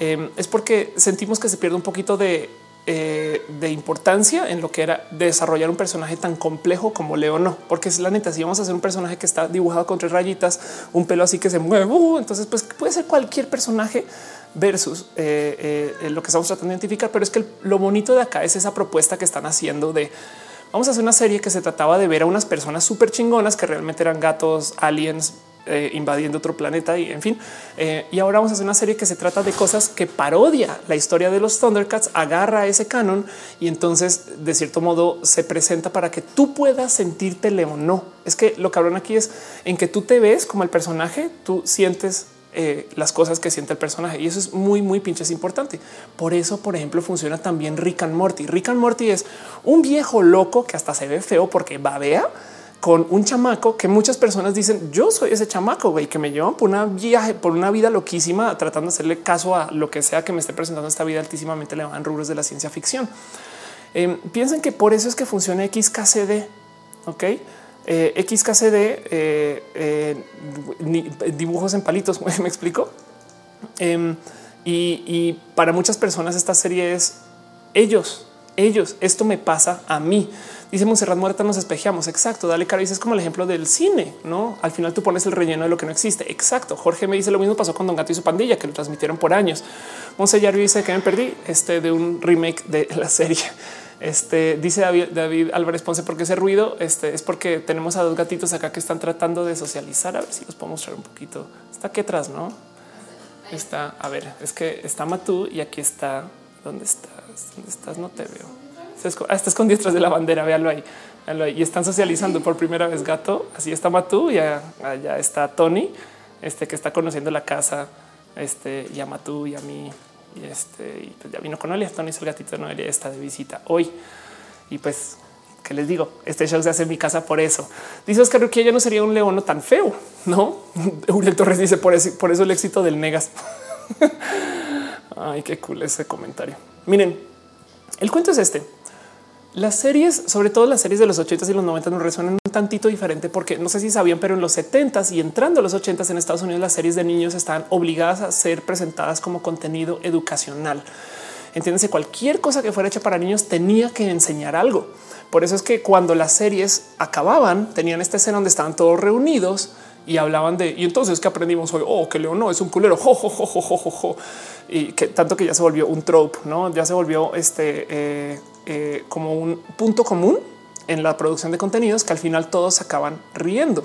A: es porque sentimos que se pierde un poquito de eh, de importancia en lo que era desarrollar un personaje tan complejo como Leo no, porque es la neta. Si vamos a hacer un personaje que está dibujado con tres rayitas, un pelo así que se mueve, uh, entonces pues puede ser cualquier personaje versus eh, eh, lo que estamos tratando de identificar. Pero es que lo bonito de acá es esa propuesta que están haciendo de vamos a hacer una serie que se trataba de ver a unas personas súper chingonas que realmente eran gatos, aliens, eh, invadiendo otro planeta y en fin. Eh, y ahora vamos a hacer una serie que se trata de cosas que parodia la historia de los Thundercats, agarra ese canon y entonces de cierto modo se presenta para que tú puedas sentirte o no. Es que lo cabrón aquí es en que tú te ves como el personaje, tú sientes eh, las cosas que siente el personaje. Y eso es muy, muy pinches importante. Por eso, por ejemplo, funciona también Rick and Morty. Rick and Morty es un viejo loco que hasta se ve feo porque babea con un chamaco que muchas personas dicen yo soy ese chamaco güey que me llevan por una viaje, por una vida loquísima, tratando de hacerle caso a lo que sea que me esté presentando esta vida altísimamente le van rubros de la ciencia ficción. Eh, piensen que por eso es que funciona XKCD. Ok, eh, XKCD, eh, eh, dibujos en palitos. Me explico. Em, y para muchas personas esta serie es ellos, ellos. Esto me pasa a mí. Dice Monserrat Muerta, nos espejeamos. Exacto. Dale cara. Es como el ejemplo del cine. No al final tú pones el relleno de lo que no existe. Exacto. Jorge me dice lo mismo pasó con Don Gato y su pandilla que lo transmitieron por años. Monsellar dice que me perdí este de un remake de la serie. Este dice David, Álvarez Ponce, porque ese ruido este, es porque tenemos a dos gatitos acá que están tratando de socializar. A ver si los puedo mostrar un poquito. Está aquí atrás, no está. A ver, es que está Matú y aquí está. ¿Dónde estás? ¿Dónde estás? No te veo. Ah, está escondido detrás de la bandera. Véanlo ahí. Y están socializando por primera vez gato. Así está Matú y allá está Tony, este que está conociendo la casa. Este y a Matú y a mí y este y pues ya vino con Noelia. Tony es el gatito de Noelia, está de visita hoy. Y pues, ¿qué les digo? Este show se hace en mi casa por eso. Dice Oscar que ya no sería un león tan feo, ¿no? Uriel Torres dice por eso, por eso el éxito del Negas. Ay, qué cool ese comentario. Miren, el cuento es este. Las series, sobre todo las series de los 80 y los 90 nos resuenan un tantito diferente porque no sé si sabían, pero en los 70 y entrando a los 80 en Estados Unidos las series de niños están obligadas a ser presentadas como contenido educacional. Entiéndense, cualquier cosa que fuera hecha para niños tenía que enseñar algo. Por eso es que cuando las series acababan, tenían esta escena donde estaban todos reunidos y hablaban de y entonces que aprendimos hoy. Oh, que León no es un culero. Jo. Y que tanto que ya se volvió un trope, no? Ya se volvió este eh, eh, como un punto común en la producción de contenidos que al final todos acaban riendo.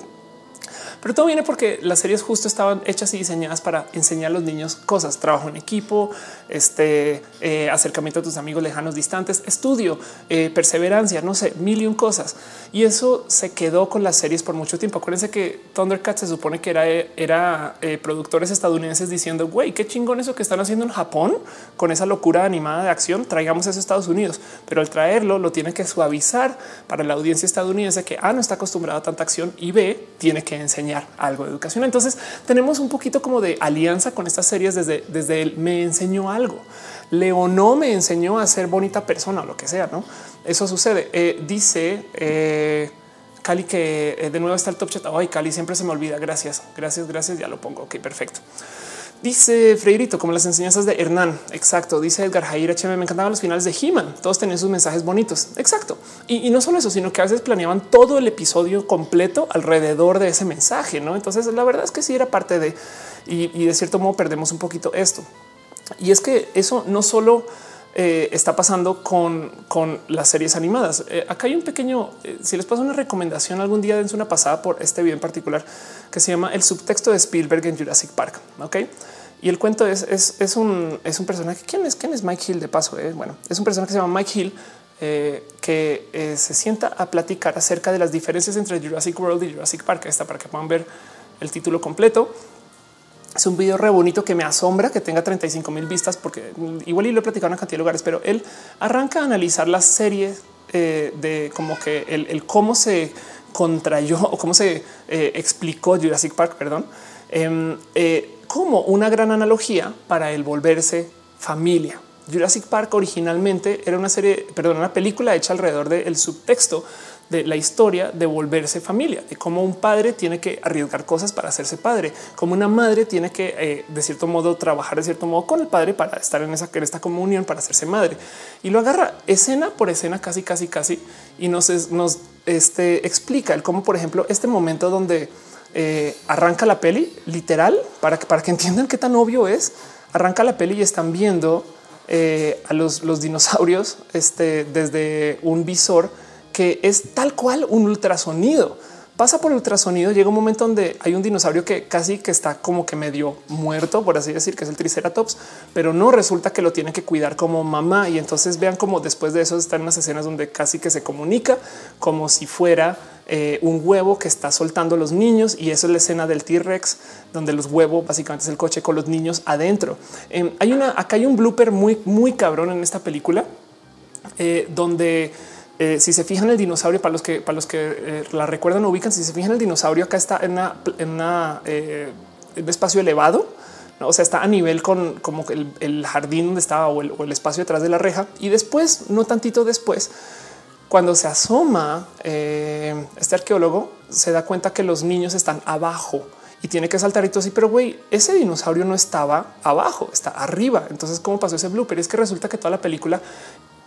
A: Pero todo viene porque las series justo estaban hechas y diseñadas para enseñar a los niños cosas, trabajo en equipo, este eh, acercamiento a tus amigos lejanos, distantes, estudio, eh, perseverancia, no sé, mil y un cosas. Y eso se quedó con las series por mucho tiempo. Acuérdense que Thundercats se supone que era, era eh, productores estadounidenses diciendo, güey, qué chingón eso que están haciendo en Japón con esa locura animada de acción, traigamos eso a Estados Unidos. Pero al traerlo lo tiene que suavizar para la audiencia estadounidense que A no está acostumbrada a tanta acción y B tiene que enseñar algo de educación. Entonces tenemos un poquito como de alianza con estas series desde, desde él me enseñó algo. Leo no me enseñó a ser bonita persona o lo que sea. No, eso sucede. Eh, dice eh, Cali que eh, de nuevo está el top chat. Ay, Cali siempre se me olvida. Gracias, gracias, gracias. Ya lo pongo. Ok, perfecto. Dice Freirito, como las enseñanzas de Hernán. Exacto. Dice Edgar Jair HM. Me encantaban los finales de He-Man. Todos tenían sus mensajes bonitos. Exacto. Y, no solo eso, sino que a veces planeaban todo el episodio completo alrededor de ese mensaje. No, entonces la verdad es que sí era parte de y, de cierto modo perdemos un poquito esto. Y es que eso no solo eh, está pasando con, con, las series animadas. Eh, acá hay un pequeño, eh, si les paso una recomendación algún día, dense una pasada por este video en particular que se llama El subtexto de Spielberg en Jurassic Park. Ok. Y el cuento es, es, un, es un personaje. ¿Quién es? ¿Quién es Mike Hill de paso? Bueno, es un personaje que se llama Mike Hill que se sienta a platicar acerca de las diferencias entre Jurassic World y Jurassic Park. Está para que puedan ver el título completo. Es un video re bonito que me asombra que tenga 35 mil vistas, porque igual y lo he platicado en una cantidad de lugares, pero él arranca a analizar las series eh, de como que el, cómo se contrayó o cómo se eh, explicó Jurassic Park, perdón, em, eh, como una gran analogía para el volverse familia. Jurassic Park originalmente era una serie, perdón, una película hecha alrededor del subtexto de la historia de volverse familia, de cómo un padre tiene que arriesgar cosas para hacerse padre, como una madre tiene que eh, de cierto modo trabajar de cierto modo con el padre para estar en esa en esta comunión para hacerse madre y lo agarra escena por escena, casi, casi, casi y nos, nos este, explica el cómo, por ejemplo, este momento donde eh, arranca la peli literal para que para que entiendan qué tan obvio es. Arranca la peli y están viendo eh, a los, los dinosaurios este, desde un visor que es tal cual un ultrasonido. Pasa por ultrasonido, llega un momento donde hay un dinosaurio que casi que está como que medio muerto, por así decir, que es el Triceratops, pero no resulta que lo tiene que cuidar como mamá. Y entonces vean como después de eso están unas escenas donde casi que se comunica como si fuera eh, un huevo que está soltando los niños y eso es la escena del T-Rex donde los huevos básicamente es el coche con los niños adentro. Em, hay una acá hay un blooper muy muy cabrón en esta película eh, donde Eh, si se fijan el dinosaurio, para los que para los que eh, la recuerdan, ubican. Si se fijan el dinosaurio, acá está en eh, un espacio elevado. O sea, está a nivel con como el, jardín donde estaba o el, espacio detrás de la reja. Y después, no tantito después, cuando se asoma este arqueólogo, se da cuenta que los niños están abajo y tiene que saltar y. Pero güey, ese dinosaurio no estaba abajo, está arriba. Entonces, ¿cómo pasó ese blooper? Es que resulta que toda la película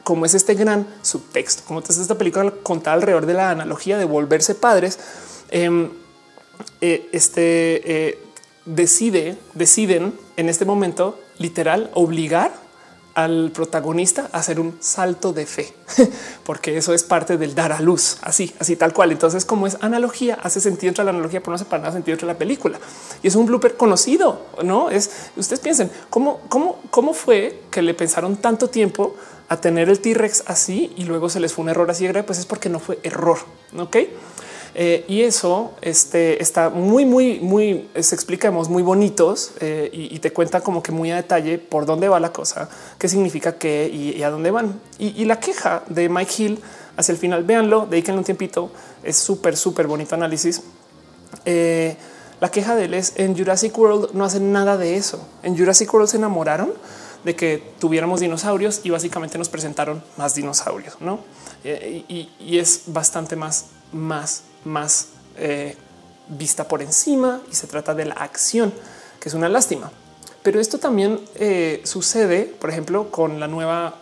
A: como es este gran subtexto, como es esta película contada alrededor de la analogía de volverse padres, em, eh, este eh, decide, deciden en este momento literal obligar al protagonista hacer un salto de fe, porque eso es parte del dar a luz, así, así tal cual. Entonces, como es analogía, hace sentido entre la analogía, pero no hace para nada sentido entre la película. Y es un blooper conocido, no es. Ustedes piensen cómo, cómo, cómo fue que le pensaron tanto tiempo a tener el T-Rex así y luego se les fue un error así grave, pues es porque no fue error. Ok. Eh, y eso este, está muy, muy, muy, se explicamos muy bonitos eh, y, te cuenta como que muy a detalle por dónde va la cosa, qué significa qué y, a dónde van. Y, la queja de Mike Hill hacia el final, véanlo, dedíquenle un tiempito, es súper, súper bonito análisis. Eh, la queja de él es en Jurassic World no hacen nada de eso. En Jurassic World se enamoraron de que tuviéramos dinosaurios y básicamente nos presentaron más dinosaurios, ¿no? Eh, y, es bastante más, más, eh, vista por encima y se trata de la acción, que es una lástima. Pero esto también eh, sucede, por ejemplo, con la nueva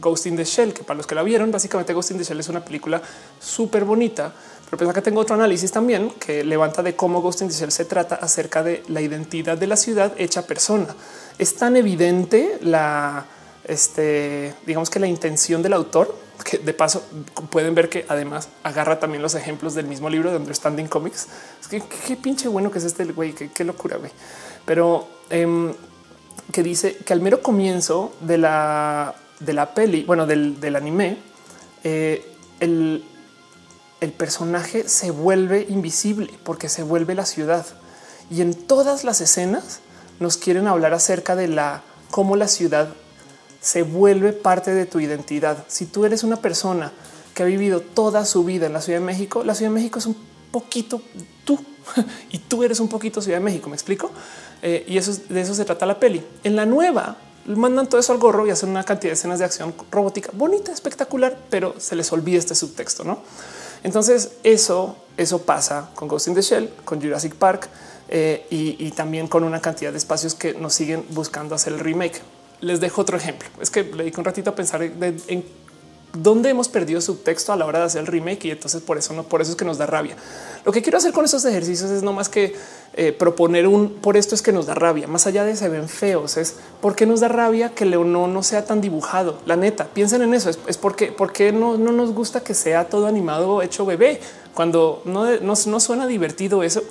A: Ghost in the Shell, que para los que la vieron, básicamente Ghost in the Shell es una película súper bonita. Pero pensaba que tengo otro análisis también que levanta de cómo Ghost in the Shell se trata acerca de la identidad de la ciudad hecha persona es tan evidente la, este, digamos que la intención del autor, que de paso pueden ver que además agarra también los ejemplos del mismo libro de Understanding Comics. Es que qué pinche bueno que es este güey, qué, locura, güey. Pero em, que dice que al mero comienzo de la, de la peli, bueno, del, anime, eh, el, el personaje se vuelve invisible porque se vuelve la ciudad. Y en todas las escenas nos quieren hablar acerca de la cómo la ciudad se vuelve parte de tu identidad. Si tú eres una persona que ha vivido toda su vida en la Ciudad de México, la Ciudad de México es un poquito tú y tú eres un poquito Ciudad de México. Me explico. Eh, y eso de eso se trata la peli. En la nueva mandan todo eso al gorro y hacen una cantidad de escenas de acción robótica bonita, espectacular, pero se les olvida este subtexto. No? Entonces, eso, eso pasa con Ghost in the Shell, con Jurassic Park eh, y, también con una cantidad de espacios que nos siguen buscando hacer el remake. Les dejo otro ejemplo. Es que le dedico un ratito a pensar en dónde hemos perdido subtexto a la hora de hacer el remake y entonces por eso no, por eso es que nos da rabia. Lo que quiero hacer con estos ejercicios es no más que eh, proponer un por esto es que nos da rabia. Más allá de se ven feos, es por qué nos da rabia que Leonor no sea tan dibujado. La neta, piensen en eso. Es, porque, porque no, no nos gusta que sea todo animado hecho bebé cuando no, no, suena divertido eso.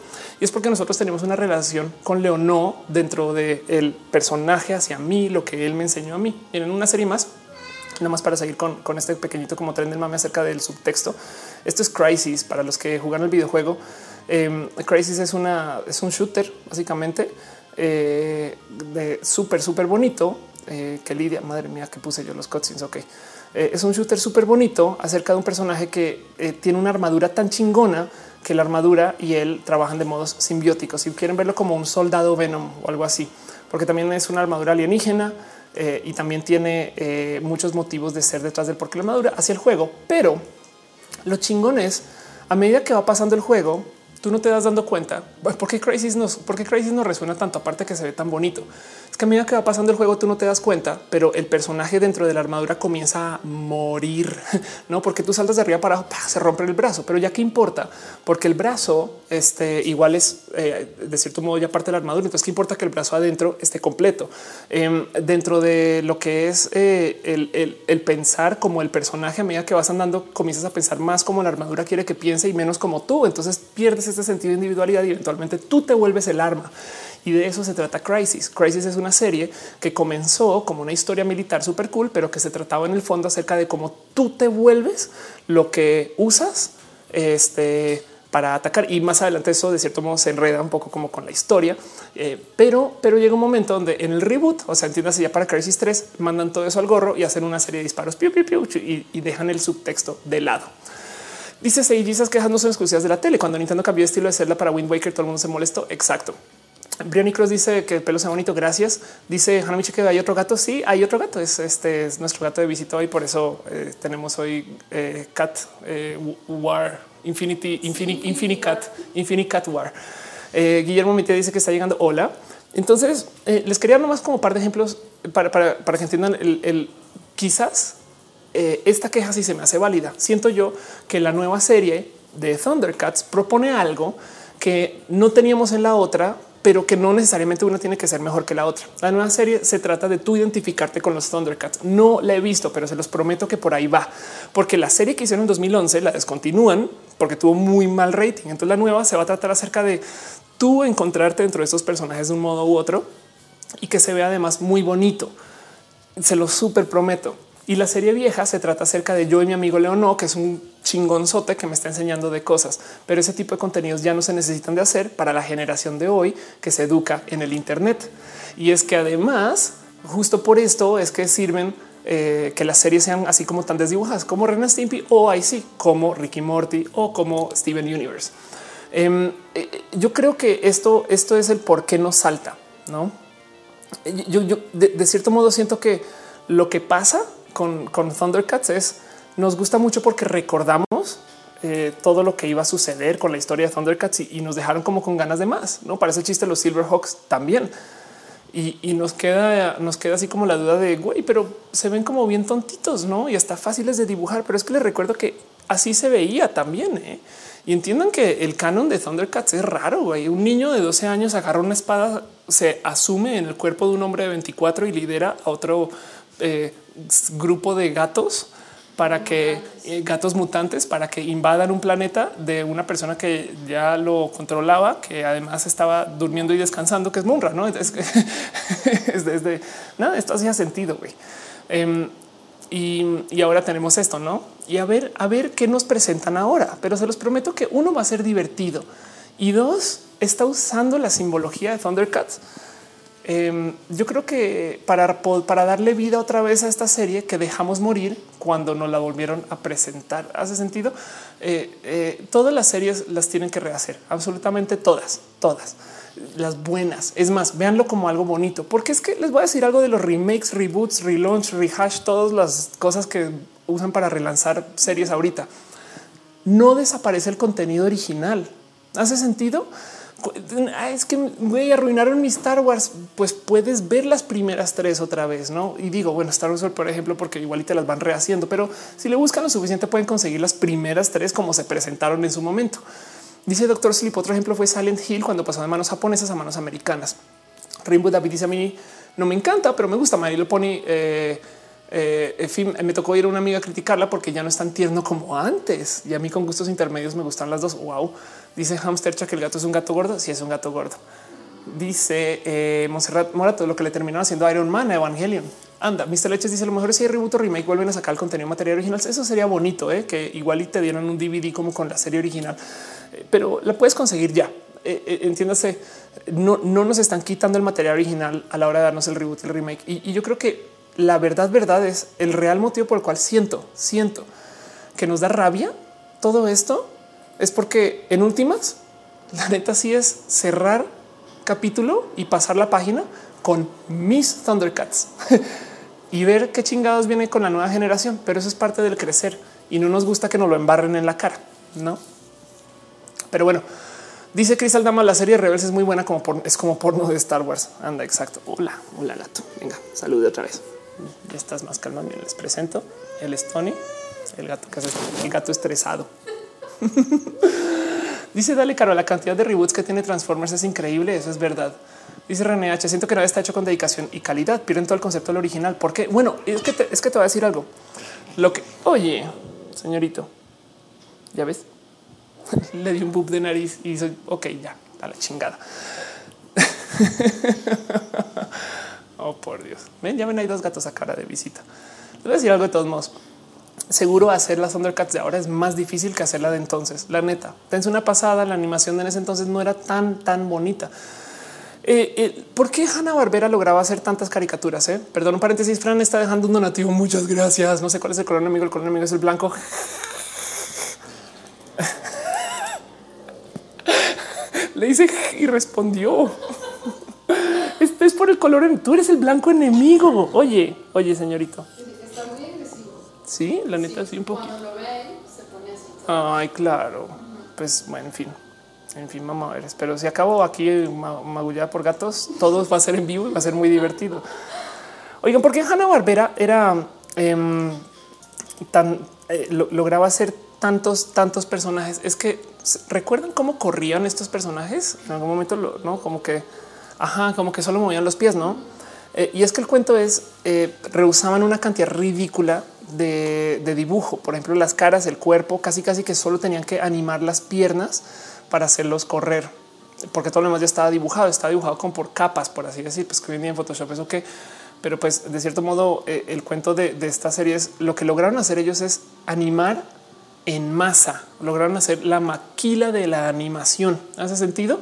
A: Y es porque nosotros tenemos una relación con Leonor dentro del personaje hacia mí, lo que él me enseñó a mí. en una serie más nada más para seguir con, este pequeñito como tren del mame acerca del subtexto. Esto es Crisis para los que jugan el videojuego. Eh, Crisis es una es un shooter básicamente eh, de súper, súper bonito eh, que lidia. Madre mía, que puse yo los cutscenes. Ok, eh, es un shooter súper bonito acerca de un personaje que tiene una armadura tan chingona que la armadura y él trabajan de modos simbióticos. Si quieren verlo como un soldado Venom o algo así, porque también es una armadura alienígena eh, y también tiene eh, muchos motivos de ser detrás del porqué la armadura hacia el juego. Pero lo chingón es a medida que va pasando el juego, tú no te das dando cuenta por qué Crisis nos, por qué Crisis no resuena tanto, aparte que se ve tan bonito. Es que a medida que va pasando el juego, tú no te das cuenta, pero el personaje dentro de la armadura comienza a morir, no porque tú saltas de arriba para abajo, se rompe el brazo, pero ya qué importa, porque el brazo este, igual es eh, de cierto modo ya parte de la armadura. Entonces, qué importa que el brazo adentro esté completo em, dentro de lo que es eh, el, el, pensar como el personaje. A medida que vas andando, comienzas a pensar más como la armadura quiere que piense y menos como tú. Entonces pierdes este sentido de individualidad y eventualmente tú te vuelves el arma. Y de eso se trata Crisis. Crisis es una serie que comenzó como una historia militar súper cool, pero que se trataba en el fondo acerca de cómo tú te vuelves lo que usas este, para atacar. Y más adelante eso de cierto modo se enreda un poco como con la historia. Eh, pero, pero llega un momento donde en el reboot, o sea, entiendas ya para Crisis 3, mandan todo eso al gorro y hacen una serie de disparos piu, piu, piu, y, dejan el subtexto de lado. Dice Seijisas que no son exclusivas de la tele. Cuando Nintendo cambió de estilo de Zelda para Wind Waker, todo el mundo se molestó. Exacto. Brianny Cross dice que el pelo sea bonito. Gracias. Dice Hanamichi que hay otro gato. Sí, hay otro gato. Es este es nuestro gato de visita y por eso eh, tenemos hoy eh, Cat eh, War Infinity, Infinity, Infinity Cat, Infinity Cat War. Guillermo Mite dice que está llegando. Hola. Entonces eh, les quería nomás como un par de ejemplos para, para, para que entiendan el, el quizás eh, esta queja sí se me hace válida. Siento yo que la nueva serie de Thundercats propone algo que no teníamos en la otra, pero que no necesariamente una tiene que ser mejor que la otra. La nueva serie se trata de tú identificarte con los Thundercats. No la he visto, pero se los prometo que por ahí va, porque la serie que hicieron en 2011 la descontinúan porque tuvo muy mal rating. Entonces la nueva se va a tratar acerca de tú encontrarte dentro de estos personajes de un modo u otro y que se vea además muy bonito. Se lo súper prometo. Y la serie vieja se trata acerca de yo y mi amigo Leono, que es un chingonzote que me está enseñando de cosas, pero ese tipo de contenidos ya no se necesitan de hacer para la generación de hoy que se educa en el Internet. Y es que además, justo por esto es que sirven eh, que las series sean así como tan desdibujadas como Ren Stimpy o ahí sí, como Ricky Morty o como Steven Universe. Eh, yo creo que esto, esto es el por qué nos salta, no? Yo, yo de cierto modo siento que lo que pasa con, Thundercats es nos gusta mucho porque recordamos eh, todo lo que iba a suceder con la historia de Thundercats y, y, nos dejaron como con ganas de más. No parece chiste los Silverhawks también. Y, y, nos queda, nos queda así como la duda de güey, pero se ven como bien tontitos, no? Y hasta fáciles de dibujar. Pero es que les recuerdo que así se veía también. ¿eh? Y entiendan que el canon de Thundercats es raro. Güey. Un niño de 12 años agarra una espada, se asume en el cuerpo de un hombre de 24 y lidera a otro eh, grupo de gatos para que eh, gatos mutantes para que invadan un planeta de una persona que ya lo controlaba, que además estaba durmiendo y descansando, que es Munra, no es, es desde nada. Esto hacía sentido. Eh, y, y, ahora tenemos esto, no? Y a ver, a ver qué nos presentan ahora, pero se los prometo que uno va a ser divertido y dos está usando la simbología de Thundercats eh, yo creo que para, para darle vida otra vez a esta serie que dejamos morir cuando nos la volvieron a presentar, hace sentido. Eh, eh, todas las series las tienen que rehacer, absolutamente todas, todas las buenas. Es más, véanlo como algo bonito, porque es que les voy a decir algo de los remakes, reboots, relaunch, rehash, todas las cosas que usan para relanzar series ahorita. No desaparece el contenido original. ¿Hace sentido? Ah, es que güey, arruinaron mi Star Wars. Pues puedes ver las primeras tres otra vez, no? Y digo, bueno, Star Wars, por ejemplo, porque igual y te las van rehaciendo, pero si le buscan lo suficiente, pueden conseguir las primeras tres como se presentaron en su momento. Dice Doctor Sleep. Otro ejemplo fue Silent Hill cuando pasó de manos japonesas a manos americanas. Rainbow David dice a mí no me encanta, pero me gusta. Mario lo pone. Eh, eh, me tocó ir a una amiga a criticarla porque ya no es tan tierno como antes. Y a mí con gustos intermedios me gustan las dos. Wow. Dice Hamstercha que el gato es un gato gordo. Si es un gato gordo. Dice eh, Monserrat Morato lo que le terminó haciendo Iron Man Evangelion. Anda, Mr. Leches dice lo mejor si hay reboot o remake vuelven a sacar el contenido material original. Eso sería bonito, ¿eh? que igual y te dieron un DVD como con la serie original, eh, pero la puedes conseguir ya. Eh, entiéndase, no, no, nos están quitando el material original a la hora de darnos el reboot y el remake. Y, y yo creo que la verdad, verdad es el real motivo por el cual siento, siento que nos da rabia todo esto es porque en últimas, la neta sí es cerrar capítulo y pasar la página con mis Thundercats y ver qué chingados viene con la nueva generación. Pero eso es parte del crecer y no nos gusta que nos lo embarren en la cara, no? Pero bueno, dice Cristal Dama, la serie Rebels es muy buena como por, es como porno de Star Wars. Anda, exacto. Hola, hola gato. Venga, salude otra vez. Ya estás más calma. Bien, les presento. el es Tony, el gato que hace el gato estresado. Dice Dale Caro, la cantidad de reboots que tiene Transformers es increíble. Eso es verdad. Dice René H. Siento que no está hecho con dedicación y calidad. Pierden todo el concepto del original. Porque bueno, es que te, es que te voy a decir algo. Lo que oye, señorito, ya ves, le di un boop de nariz y soy ok, ya a la chingada. oh, por Dios. Ven, ya ven, hay dos gatos a cara de visita. Les voy a decir algo de todos modos. Seguro hacer las Thundercats de ahora es más difícil que hacerla de entonces. La neta, tense una pasada, la animación de ese entonces no era tan, tan bonita. Eh, eh, ¿Por qué Hanna Barbera lograba hacer tantas caricaturas? Eh? Perdón, un paréntesis. Fran está dejando un donativo. Muchas gracias. No sé cuál es el color enemigo. El color enemigo es el blanco. Le dice y respondió. Este es por el color. Tú eres el blanco enemigo. Oye, oye, señorito. Sí, la neta, sí, un poco.
B: Cuando lo ve se pone así.
A: Ay, claro. Pues bueno, en fin. En fin, vamos a ver. Espero si acabo aquí ma- magullada por gatos, todo va a ser en vivo y va a ser muy divertido. Oigan, porque Hanna Barbera era em, tan eh, lo- lograba hacer tantos, tantos personajes. Es que ¿se- recuerdan cómo corrían estos personajes en algún momento, lo- no como que, ajá, como que solo movían los pies, no? Eh, y es que el cuento es eh, rehusaban una cantidad ridícula de, dibujo. Por ejemplo, las caras, el cuerpo, casi casi que solo tenían que animar las piernas para hacerlos correr, porque todo lo demás ya estaba dibujado, estaba dibujado como por capas, por así decir, pues que hoy en Photoshop eso que, pero pues de cierto modo eh, el cuento de, de esta serie es lo que lograron hacer ellos es animar en masa, lograron hacer la maquila de la animación. ¿Hace sentido?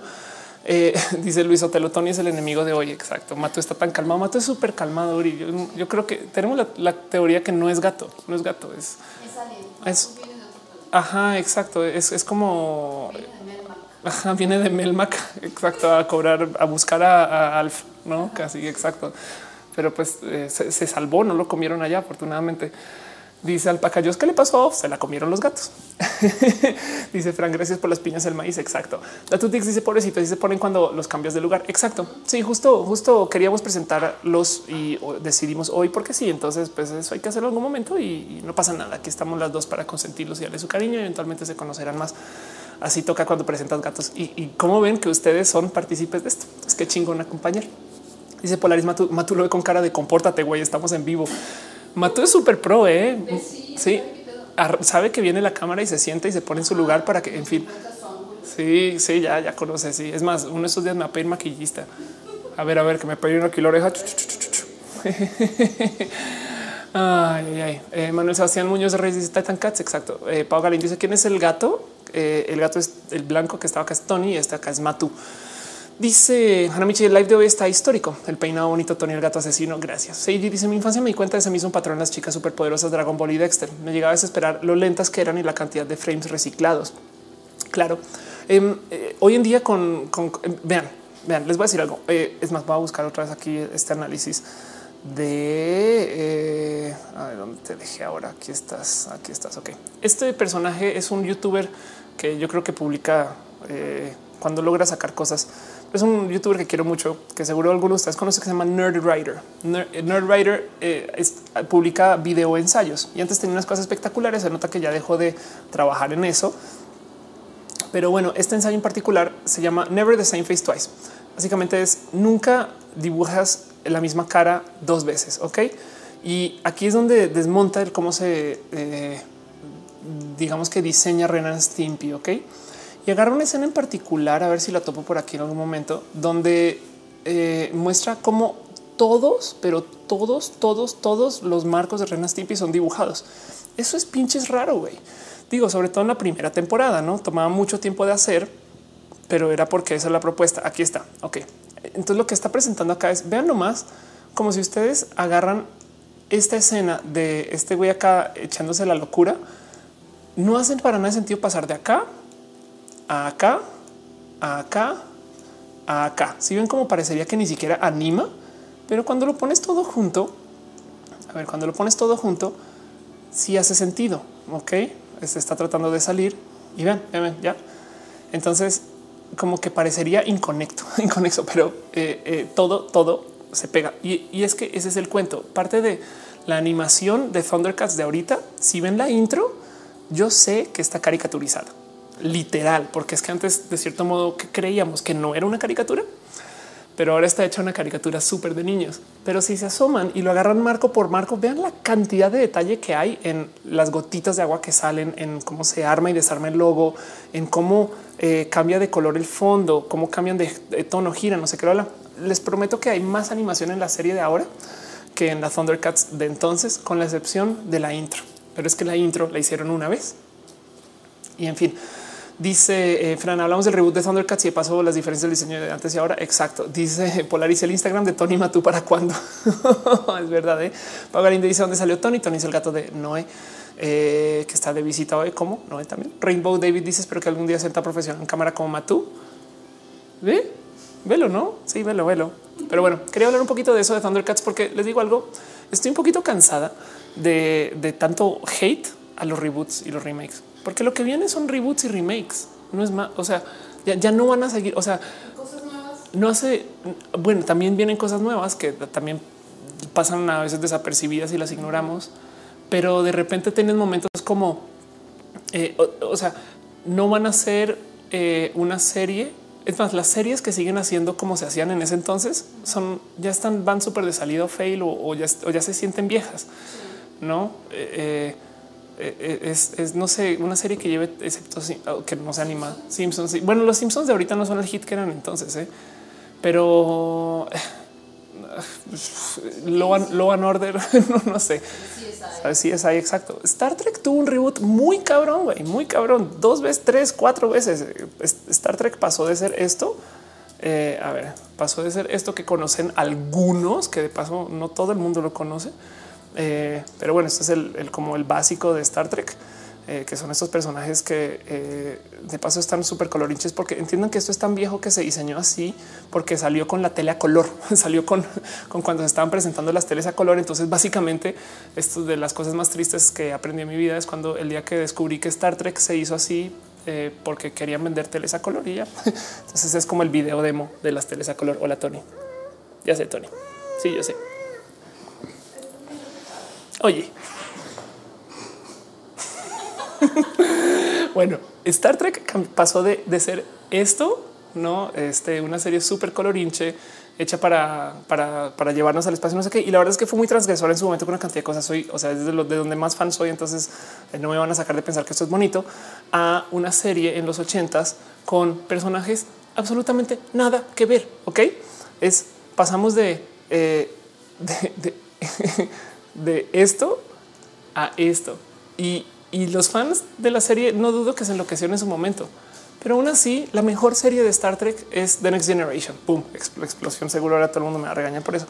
A: Eh, dice Luis Otelo, Tony es el enemigo de hoy. Exacto. Mato está tan calmado. Mato es súper calmado. Yo, yo creo que tenemos la, la teoría que no es gato, no es gato, es
B: Es.
A: Es- ajá, exacto. Es, es como
B: Viene de Melmac.
A: Ajá, viene de Melmac, exacto, a cobrar, a buscar a, a Alf, no casi exacto. Pero pues eh, se, se salvó, no lo comieron allá, afortunadamente. Dice Alpacayos, ¿qué le pasó? Se la comieron los gatos. dice Fran, gracias por las piñas del maíz. Exacto. La Tutix dice pobrecito, y se ponen cuando los cambios de lugar. Exacto. Sí, justo, justo queríamos presentarlos y decidimos hoy porque sí. Entonces, pues eso hay que hacerlo en algún momento y, no pasa nada. Aquí estamos las dos para consentirlos y darle su cariño y eventualmente se conocerán más. Así toca cuando presentas gatos y, y cómo ven que ustedes son partícipes de esto. Es que chingón acompañar. Dice Polaris Matu, Matu lo ve con cara de compórtate, güey. Estamos en vivo. Matu es súper pro, eh.
B: Sí, sabe
A: que viene la cámara y se sienta y se pone en su lugar para que, en fin. Sí, sí, ya, ya conoce. Sí, es más, uno de estos días me va a pedir maquillista. A ver, a ver, que me pegue aquí la oreja. Ay, ay, ay. Eh, Manuel Sebastián Muñoz Reyes dice Titan Cats. Exacto. Eh, Pau Galín dice quién es el gato. Eh, el gato es el blanco que estaba acá es Tony y este acá es Matu. Dice Hanamichi, el live de hoy está histórico. El peinado bonito, Tony el gato asesino. Gracias. Seiji dice: Mi infancia me di cuenta de ese mismo patrón las chicas superpoderosas Dragon Ball y Dexter. Me llegaba a desesperar lo lentas que eran y la cantidad de frames reciclados. Claro. Em, eh, hoy en día con, em, vean, vean, les voy a decir algo. Eh, es más, voy a buscar otra vez aquí este análisis de eh, a ver dónde te dejé ahora. Aquí estás, aquí estás. Ok. Este personaje es un youtuber que yo creo que publica cuando logra sacar cosas. Es un youtuber que quiero mucho, que seguro algunos de ustedes conocen, que se llama Nerd Writer. Nerd, Nerd Writer eh, es- publica video ensayos y antes tenía unas cosas espectaculares. Se nota que ya dejó de trabajar en eso. Pero bueno, este ensayo en particular se llama Never the Same Face Twice. Básicamente es nunca dibujas la misma cara dos veces, ¿ok? Y aquí es donde desmonta el cómo se, eh, digamos que diseña Renan Stimpy, ¿ok? Y agarra una escena en particular, a ver si la topo por aquí en algún momento, donde eh, muestra cómo todos, pero todos, todos, todos los marcos de Renan Stimpy son dibujados. Eso es pinches raro, güey. Digo, sobre todo en la primera temporada, ¿no? Tomaba mucho tiempo de hacer, pero era porque esa es la propuesta. Aquí está. Ok. Entonces lo que está presentando acá es, vean nomás, como si ustedes agarran esta escena de este güey acá echándose la locura, no hacen para nada sentido pasar de acá acá, acá, acá. Si ven como parecería que ni siquiera anima, pero cuando lo pones todo junto, a ver, cuando lo pones todo junto, sí hace sentido. Ok, se está tratando de salir y ven, ven, ven, ya. Entonces, como que parecería inconecto, inconexo, pero eh, eh, todo, todo se pega. Y, y es que ese es el cuento. Parte de la animación de Thundercats de ahorita, si ven la intro, yo sé que está caricaturizada, literal, porque es que antes de cierto modo creíamos que no era una caricatura, pero ahora está hecha una caricatura súper de niños. Pero si se asoman y lo agarran marco por marco, vean la cantidad de detalle que hay en las gotitas de agua que salen, en cómo se arma y desarma el logo, en cómo eh, cambia de color el fondo, cómo cambian de, tono, gira, no sé qué. Habla. Les prometo que hay más animación en la serie de ahora que en la Thundercats de entonces, con la excepción de la intro. pero es que la intro la hicieron una vez. Y en fin, dice eh, Fran, hablamos del reboot de Thundercats y de paso las diferencias del diseño de antes y ahora. Exacto. Dice Polaris el Instagram de Tony Matú para cuándo. es verdad. ¿eh? Pagarinde dice dónde salió Tony. Tony es el gato de Noé. Eh, que está de visita hoy. ¿Cómo? Noé también. Rainbow David dice espero que algún día sienta profesional en cámara como Matú. ¿Ve? Velo, ¿no? Sí, velo, velo. Pero bueno, quería hablar un poquito de eso de Thundercats porque les digo algo, estoy un poquito cansada de, de tanto hate a los reboots y los remakes, porque lo que viene son reboots y remakes, no es más, o sea, ya, ya no van a seguir, o sea,
B: Cosas nuevas.
A: no hace, bueno, también vienen cosas nuevas que también pasan a veces desapercibidas y las ignoramos, pero de repente tienen momentos como, eh, o, o sea, no van a ser eh, una serie. Es más, las series que siguen haciendo como se hacían en ese entonces son ya están, van súper de salido fail o, o ya, o ya se sienten viejas, no? Eh, es, es, no sé, una serie que lleve, excepto oh, que no se anima. Simpsons. Bueno, los Simpsons de ahorita no son el hit que eran entonces, ¿eh? pero Law and, and Order, no, no sé.
B: Sí, esa.
A: ¿Sabes? Sí, es ahí exacto. Star Trek tuvo un reboot muy cabrón, güey, muy cabrón. Dos veces, tres, cuatro veces. Es- Star Trek pasó de ser esto. eh, a ver, pasó de ser esto que conocen algunos, que de paso no todo el mundo lo conoce. Eh, pero bueno, este es el, como el básico de Star Trek, eh, que son estos personajes que eh, de paso están súper colorinches porque entiendan que esto es tan viejo que se diseñó así porque salió con la tele a color, salió con, con cuando se estaban presentando las teles a color. Entonces, básicamente, esto de las cosas más tristes que aprendí en mi vida es cuando el día que descubrí que Star Trek se hizo así eh, porque querían vender teles a color y ya. Entonces es como el video demo de las teles a color. Hola, Tony. Ya sé, Tony. Sí, yo sé. Oye. bueno, Star Trek pasó de, de ser esto, no este, una serie súper colorinche hecha para, para, para llevarnos al espacio, no sé qué. Y la verdad es que fue muy transgresor en su momento con una cantidad de cosas. Soy, o sea, desde lo de donde más fan soy, entonces eh, no me van a sacar de pensar que esto es bonito a una serie en los ochentas con personajes absolutamente nada que ver. Ok, es pasamos de, eh, de, de, de esto a esto. Y, y los fans de la serie no dudo que se enloquecieron en su momento. Pero aún así, la mejor serie de Star Trek es The Next Generation. Pum, expl- explosión. Seguro ahora todo el mundo me va a regañar por eso.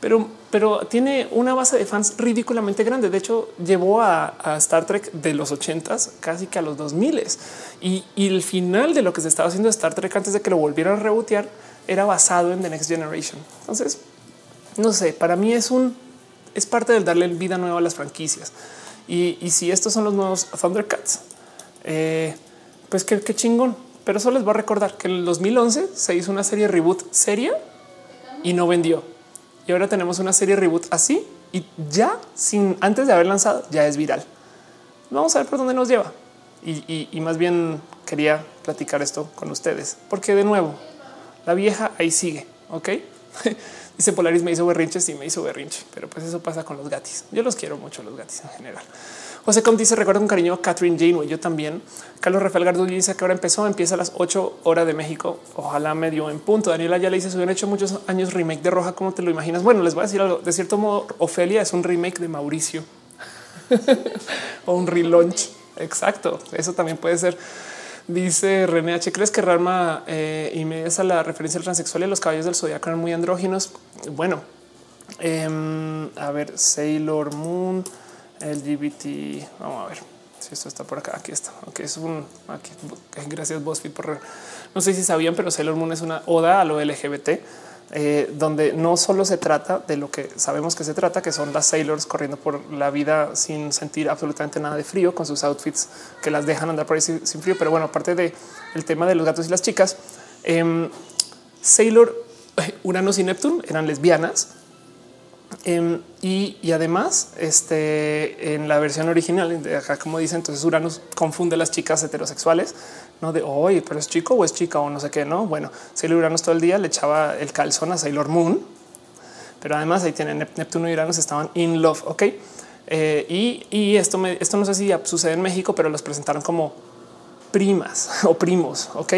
A: Pero, pero tiene una base de fans ridículamente grande. De hecho, llevó a, Star Trek de los ochentas casi que a los 2000 y, y el final de lo que se estaba haciendo Star Trek antes de que lo volvieran a rebotear era basado en The Next Generation. Entonces, no sé, para mí es un es parte del darle vida nueva a las franquicias. Y, y si estos son los nuevos Thundercats, eh, pues qué, qué chingón. Pero solo les voy a recordar que en el 2011 se hizo una serie reboot seria y no vendió. Y ahora tenemos una serie reboot así y ya sin antes de haber lanzado ya es viral. Vamos a ver por dónde nos lleva. Y, y- y más bien quería platicar esto con ustedes, porque de nuevo, la vieja ahí sigue, ¿ok? Dice Polaris, me hizo berrinche, sí me hizo berrinche, pero pues eso pasa con los gatis. Yo los quiero mucho, los gatis en general. José Com dice, recuerdo con cariño a Catherine Janeway, yo también. Carlos Rafael Gardulli dice que ahora empezó, empieza a las 8 horas de México, ojalá medio en punto. Daniela ya le dice, se hubieran hecho muchos años remake de Roja, ¿cómo te lo imaginas? Bueno, les voy a decir algo, de cierto modo, Ofelia es un remake de Mauricio o un relaunch. Exacto. Eso también puede ser. Dice René H. ¿Crees que Rarma eh, y me a la referencia al transexual y los caballos del zodiaco eran muy andróginos? Bueno, em, a ver, Sailor Moon, LGBT. Vamos a ver si esto está por acá. Aquí está. Ok, es un aquí. Gracias, BuzzFeed, por no sé si sabían, pero Sailor Moon es una oda a lo LGBT eh, donde no solo se trata de lo que sabemos que se trata, que son las sailors corriendo por la vida sin sentir absolutamente nada de frío con sus outfits que las dejan andar por ahí sin, frío. Pero bueno, aparte de tema de los gatos y las chicas, em, Sailor, Uranus y Neptune eran lesbianas. Em, y, además, este en la versión original acá, como dicen, entonces Uranus confunde a las chicas heterosexuales, no de hoy, pero es chico o es chica o no sé qué. No, bueno, Sailor Uranus todo el día le echaba el calzón a Sailor Moon, pero además ahí tienen Nep- Neptuno y Uranus estaban in love. Ok. Eh, y, y esto, me, esto no sé si sucede en México, pero los presentaron como primas o primos. Ok.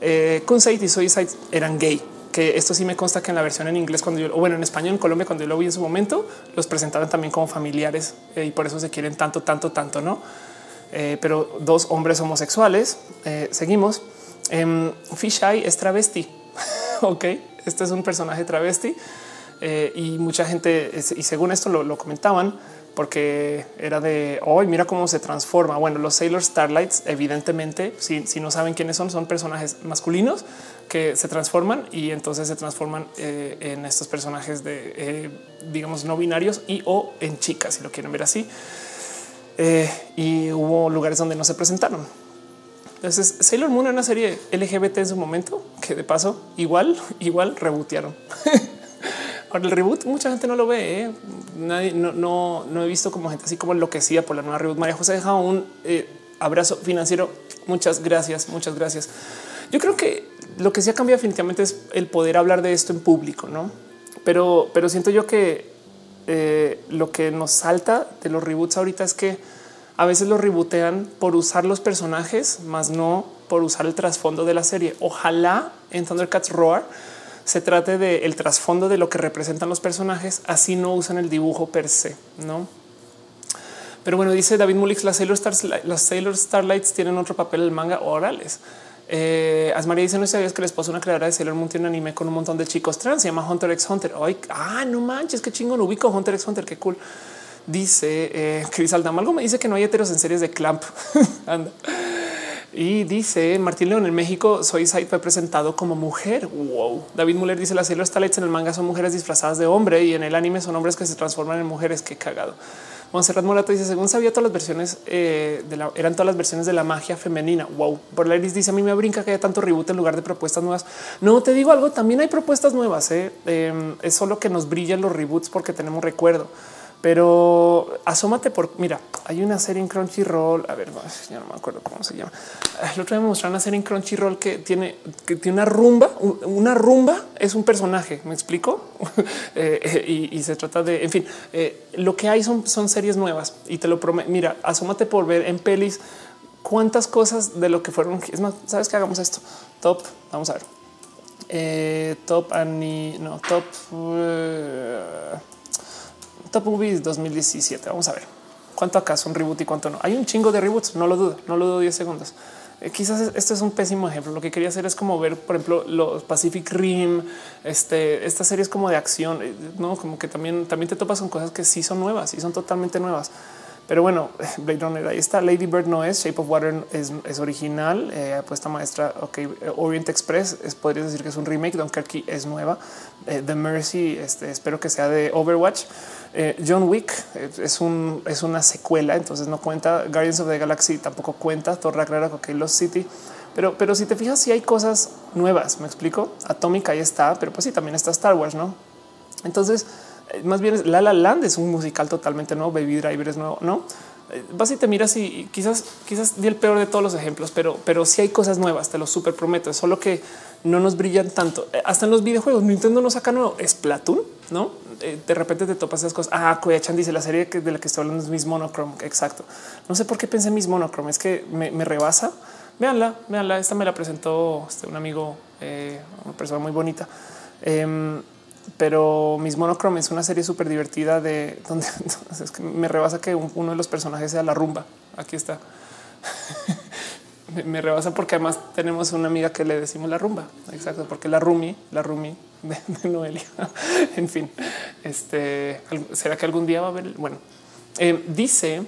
A: Eh, y Suicide eran gay. que esto sí me consta que en la versión en inglés, cuando yo, bueno, en español en Colombia, cuando yo lo vi en su momento, los presentaban también como familiares eh, y por eso se quieren tanto, tanto, tanto, no? Eh, pero dos hombres homosexuales. Eh, seguimos. Eh, Fisheye es travesti. ok, este es un personaje travesti eh, y mucha gente, y según esto lo, lo comentaban, porque era de hoy, mira cómo se transforma. Bueno, los Sailor Starlights, evidentemente, si, si, no saben quiénes son, son personajes masculinos que se transforman y entonces se transforman eh, en estos personajes de, eh, digamos, no binarios y o en chicas, si lo quieren ver así. Eh, y hubo lugares donde no se presentaron. Entonces, Sailor Moon era una serie LGBT en su momento, que de paso igual, igual rebotearon. Ahora el reboot mucha gente no lo ve. ¿eh? Nadie, no, no, no, he visto como gente así como enloquecida por la nueva reboot. María José deja un eh, abrazo financiero. Muchas gracias, muchas gracias. Yo creo que lo que sí ha cambiado definitivamente es el poder hablar de esto en público, no? Pero, pero siento yo que eh, lo que nos salta de los reboots ahorita es que a veces los rebootean por usar los personajes, más no por usar el trasfondo de la serie. Ojalá en Thundercats Roar se trate del el trasfondo de lo que representan los personajes, así no usan el dibujo per se, ¿no? Pero bueno, dice David Mulix, las Sailor, Stars, las Sailor Starlights tienen otro papel en el manga orales. Eh, Asmaria dice: No sabías que el esposo una creadora de Sailor Moon tiene un anime con un montón de chicos trans. Se llama Hunter x Hunter. Ay, ah, no manches, qué chingón. Ubico Hunter x Hunter. Qué cool. Dice eh, Chris Aldama. Algo me dice que no hay heteros en series de Clamp. Anda. Y dice Martín León en México, Soy fue presentado como mujer. Wow. David Muller dice las Sailor Starlights en el manga son mujeres disfrazadas de hombre y en el anime son hombres que se transforman en mujeres. Qué cagado. Monserrat Morato dice según sabía todas las versiones eh, de la, eran todas las versiones de la magia femenina. Wow. Por la Iris dice a mí me brinca que haya tanto reboot en lugar de propuestas nuevas. No te digo algo. También hay propuestas nuevas. Eh. Eh, es solo que nos brillan los reboots porque tenemos recuerdo. Pero asómate por mira, hay una serie en Crunchyroll. A ver, ya no me acuerdo cómo se llama. El otro día me mostraron una serie en Crunchyroll que tiene que tiene una rumba. Una rumba es un personaje. Me explico eh, y, y, se trata de, en fin, eh, lo que hay son, son series nuevas y te lo prometo. Mira, asómate por ver en pelis cuántas cosas de lo que fueron. Es más, sabes que hagamos esto top. Vamos a ver. Eh, top Annie, no top. Top Movies 2017. Vamos a ver cuánto acá son reboot y cuánto no. Hay un chingo de reboots, no lo dudo, no lo dudo 10 segundos. Eh, quizás este es un pésimo ejemplo. Lo que quería hacer es como ver, por ejemplo, los Pacific Rim, este, estas series como de acción, eh, no como que también, también te topas con cosas que sí son nuevas y son totalmente nuevas. Pero bueno, Blade Runner ahí está. Lady Bird no es Shape of Water es, es original. Eh, apuesta maestra. Ok, Orient Express es podrías decir que es un remake. Dunkirk es nueva. Eh, The Mercy, este, espero que sea de Overwatch. Eh, John Wick es, un, es una secuela, entonces no cuenta. Guardians of the Galaxy tampoco cuenta. Thor Ragnarok, ok, Lost City. Pero, pero si te fijas, si sí hay cosas nuevas, me explico. Atomic ahí está, pero pues sí, también está Star Wars, no? Entonces, más bien La La Land es un musical totalmente nuevo. Baby Driver es nuevo, no? Vas y te miras y quizás, quizás di el peor de todos los ejemplos, pero, pero sí hay cosas nuevas. Te lo súper prometo. Es solo que no nos brillan tanto. Hasta en los videojuegos, Nintendo no saca nuevo. Es Platoon, no? De repente te topas esas cosas. Ah, Koyachan dice la serie de la que estoy hablando es Miss Monochrome. Exacto. No sé por qué pensé Miss Monochrome. Es que me, rebasa. Véanla, véanla. Esta me la presentó este, un amigo, eh, una persona muy bonita. Eh, pero Miss Monochrome es una serie súper divertida de donde es que me rebasa que uno de los personajes sea la rumba. Aquí está. me rebasa porque además tenemos una amiga que le decimos la rumba. Exacto, porque la Rumi, la Rumi de, Noelia. en fin, este será que algún día va a haber. Bueno, eh, dice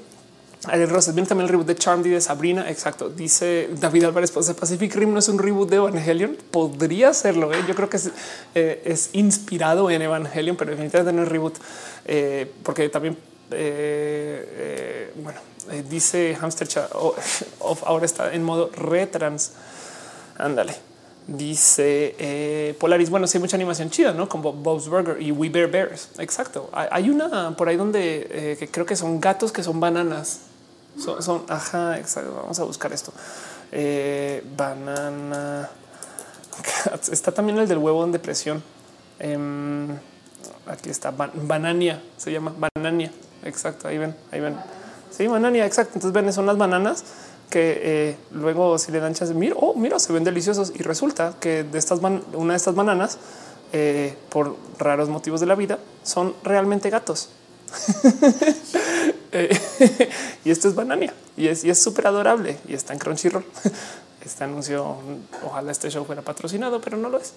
A: Ariel Rosas viene también el reboot de Charmed y de Sabrina. Exacto. Dice David Álvarez, pues Pacific Rim no es un reboot de Evangelion. Podría serlo. ¿eh? Yo creo que es, eh, inspirado en Evangelion, pero definitivamente no es reboot eh, porque también, eh, bueno, dice Hamster oh, ahora está en modo retrans. Ándale. Dice Polaris. Bueno, sí hay mucha animación chida, no como Bob's Burger y We Bear Bears. Exacto. Hay una por ahí donde que creo que son gatos que son bananas. Son, ajá, exacto. Vamos a buscar esto. Eh, banana. Está también el del huevo en depresión. Eh, aquí está banania, se llama banania. Exacto. Ahí ven, ahí ven. Sí, banania. Exacto. Entonces ven, son las bananas que eh, luego si le dan chance, mira, oh, mira, se ven deliciosos y resulta que de estas una de estas bananas, eh, por raros motivos de la vida, son realmente gatos. y esto es Banania y es súper adorable y está en Crunchyroll. Este anuncio, ojalá este show fuera patrocinado, pero no lo es.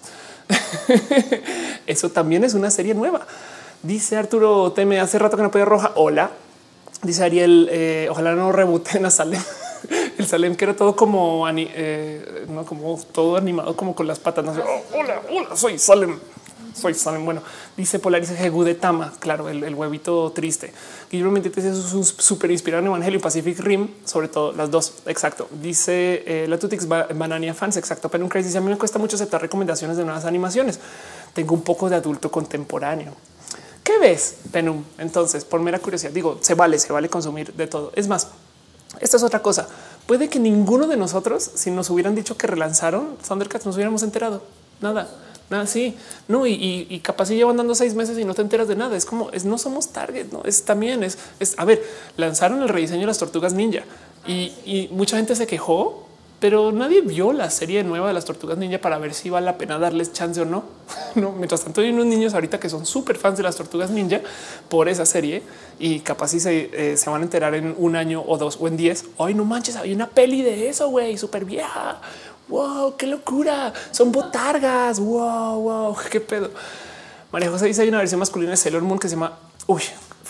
A: Eso también es una serie nueva. Dice Arturo Teme, hace rato que no puede roja. Hola. Dice Ariel, eh, ojalá no rebuten a Salem. El Salem que era todo como, eh, no como todo animado, como con las patas. Oh, hola, hola, soy Salem soy Salem. Bueno, dice Polaris Tama. Claro, el, huevito triste. Guillermo 23 es un súper inspirado en Evangelio Pacific Rim, sobre todo las dos. Exacto. Dice eh, la Tutix Banania Fans. Exacto. Pero un dice a mí me cuesta mucho aceptar recomendaciones de nuevas animaciones. Tengo un poco de adulto contemporáneo. ¿Qué ves, Penum? Entonces, por mera curiosidad, digo, se vale, se vale consumir de todo. Es más, esta es otra cosa. Puede que ninguno de nosotros, si nos hubieran dicho que relanzaron Thundercats, nos hubiéramos enterado. Nada. Nada, sí, no, y, capaz si llevan dando seis meses y no te enteras de nada. Es como es no somos target, no es también es, es a ver, lanzaron el rediseño de las tortugas ninja y, mucha gente se quejó, pero nadie vio la serie nueva de las tortugas ninja para ver si vale la pena darles chance o no. no mientras tanto, hay unos niños ahorita que son súper fans de las tortugas ninja por esa serie y capaz si se, eh, se van a enterar en un año o dos o en diez. Hoy no manches, hay una peli de eso, güey, súper vieja Wow, qué locura. Son botargas. Wow, wow, qué pedo. María José dice hay una versión masculina de Sailor Moon que se llama Uy,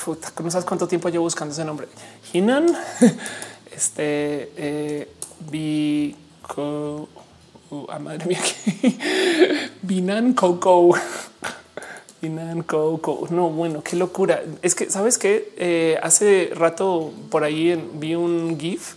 A: puta, no sabes cuánto tiempo llevo buscando ese nombre. Hinan, este, eh, uh, ah, madre mía, Binan Coco. Binan Coco. No, bueno, qué locura. Es que sabes que eh, hace rato por ahí vi un GIF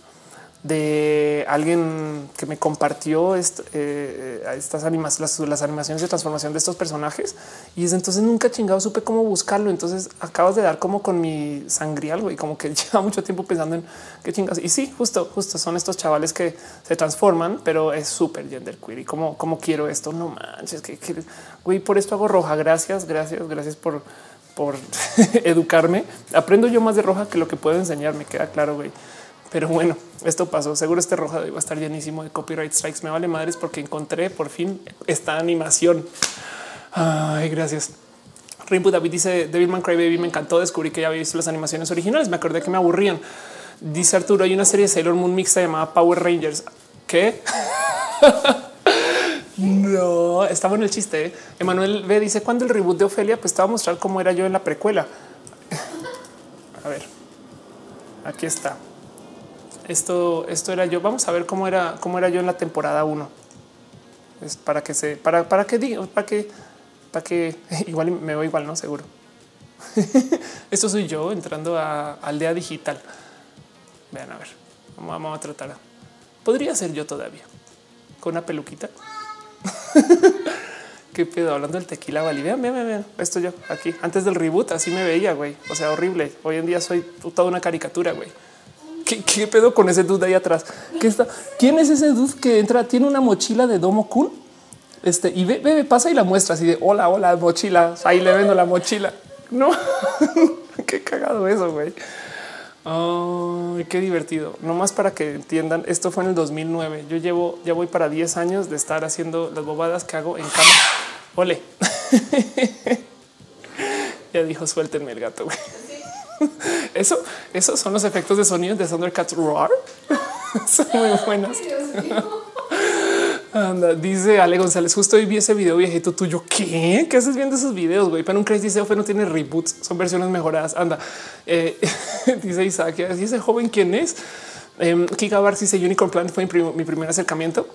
A: de alguien que me compartió eh, eh, estas animaciones, las, animaciones de transformación de estos personajes. Y desde entonces nunca chingado supe cómo buscarlo. Entonces acabas de dar como con mi sangrial y como que lleva mucho tiempo pensando en qué chingas. Y sí, justo, justo son estos chavales que se transforman, pero es súper genderqueer y como, como quiero esto. No manches, que, güey, por esto hago roja. Gracias, gracias, gracias por, por educarme. Aprendo yo más de roja que lo que puedo enseñar. Me queda claro, güey. Pero bueno, esto pasó. Seguro este roja iba a estar llenísimo de copyright strikes. Me vale madres porque encontré por fin esta animación. Ay, gracias. Rainbow David dice Devilman Crybaby. Me encantó. Descubrí que ya había visto las animaciones originales. Me acordé que me aburrían. Dice Arturo: hay una serie de Sailor Moon mixta llamada Power Rangers. ¿Qué? no, estaba en el chiste. ¿eh? Emanuel B dice: cuando el reboot de Ofelia, pues estaba a mostrar cómo era yo en la precuela. a ver, aquí está esto, esto era yo. Vamos a ver cómo era, cómo era yo en la temporada 1. Es para que se, para, para que diga, para que, para que igual me veo igual, no seguro. Esto soy yo entrando a aldea digital. Vean, a ver, vamos, a tratar. Podría ser yo todavía con una peluquita. Qué pedo hablando del tequila Bali. Vean, vean, vean, esto yo aquí antes del reboot. Así me veía, güey. O sea, horrible. Hoy en día soy toda una caricatura, güey. ¿Qué, pedo con ese dude ahí atrás? ¿Qué está? ¿Quién es ese dude que entra? Tiene una mochila de Domo Kun. Este y ve, pasa y la muestra así de hola, hola, mochila. Ahí le vendo la mochila. No, qué cagado eso, güey. qué divertido. No más para que entiendan, esto fue en el 2009. Yo llevo, ya voy para 10 años de estar haciendo las bobadas que hago en cama. Ole. ya dijo, suéltenme el gato, güey. Eso, esos son los efectos de sonido de Thundercats Roar. son muy buenas. Anda, dice Ale González, justo hoy vi ese video viejito tuyo. ¿Qué? ¿Qué haces viendo esos videos? Güey, pero un Crazy dice no tiene reboots, son versiones mejoradas. Anda, eh, dice Isaac, ¿y ese joven quién es? Eh, Kika Bar dice Unicorn Planet fue mi primer acercamiento.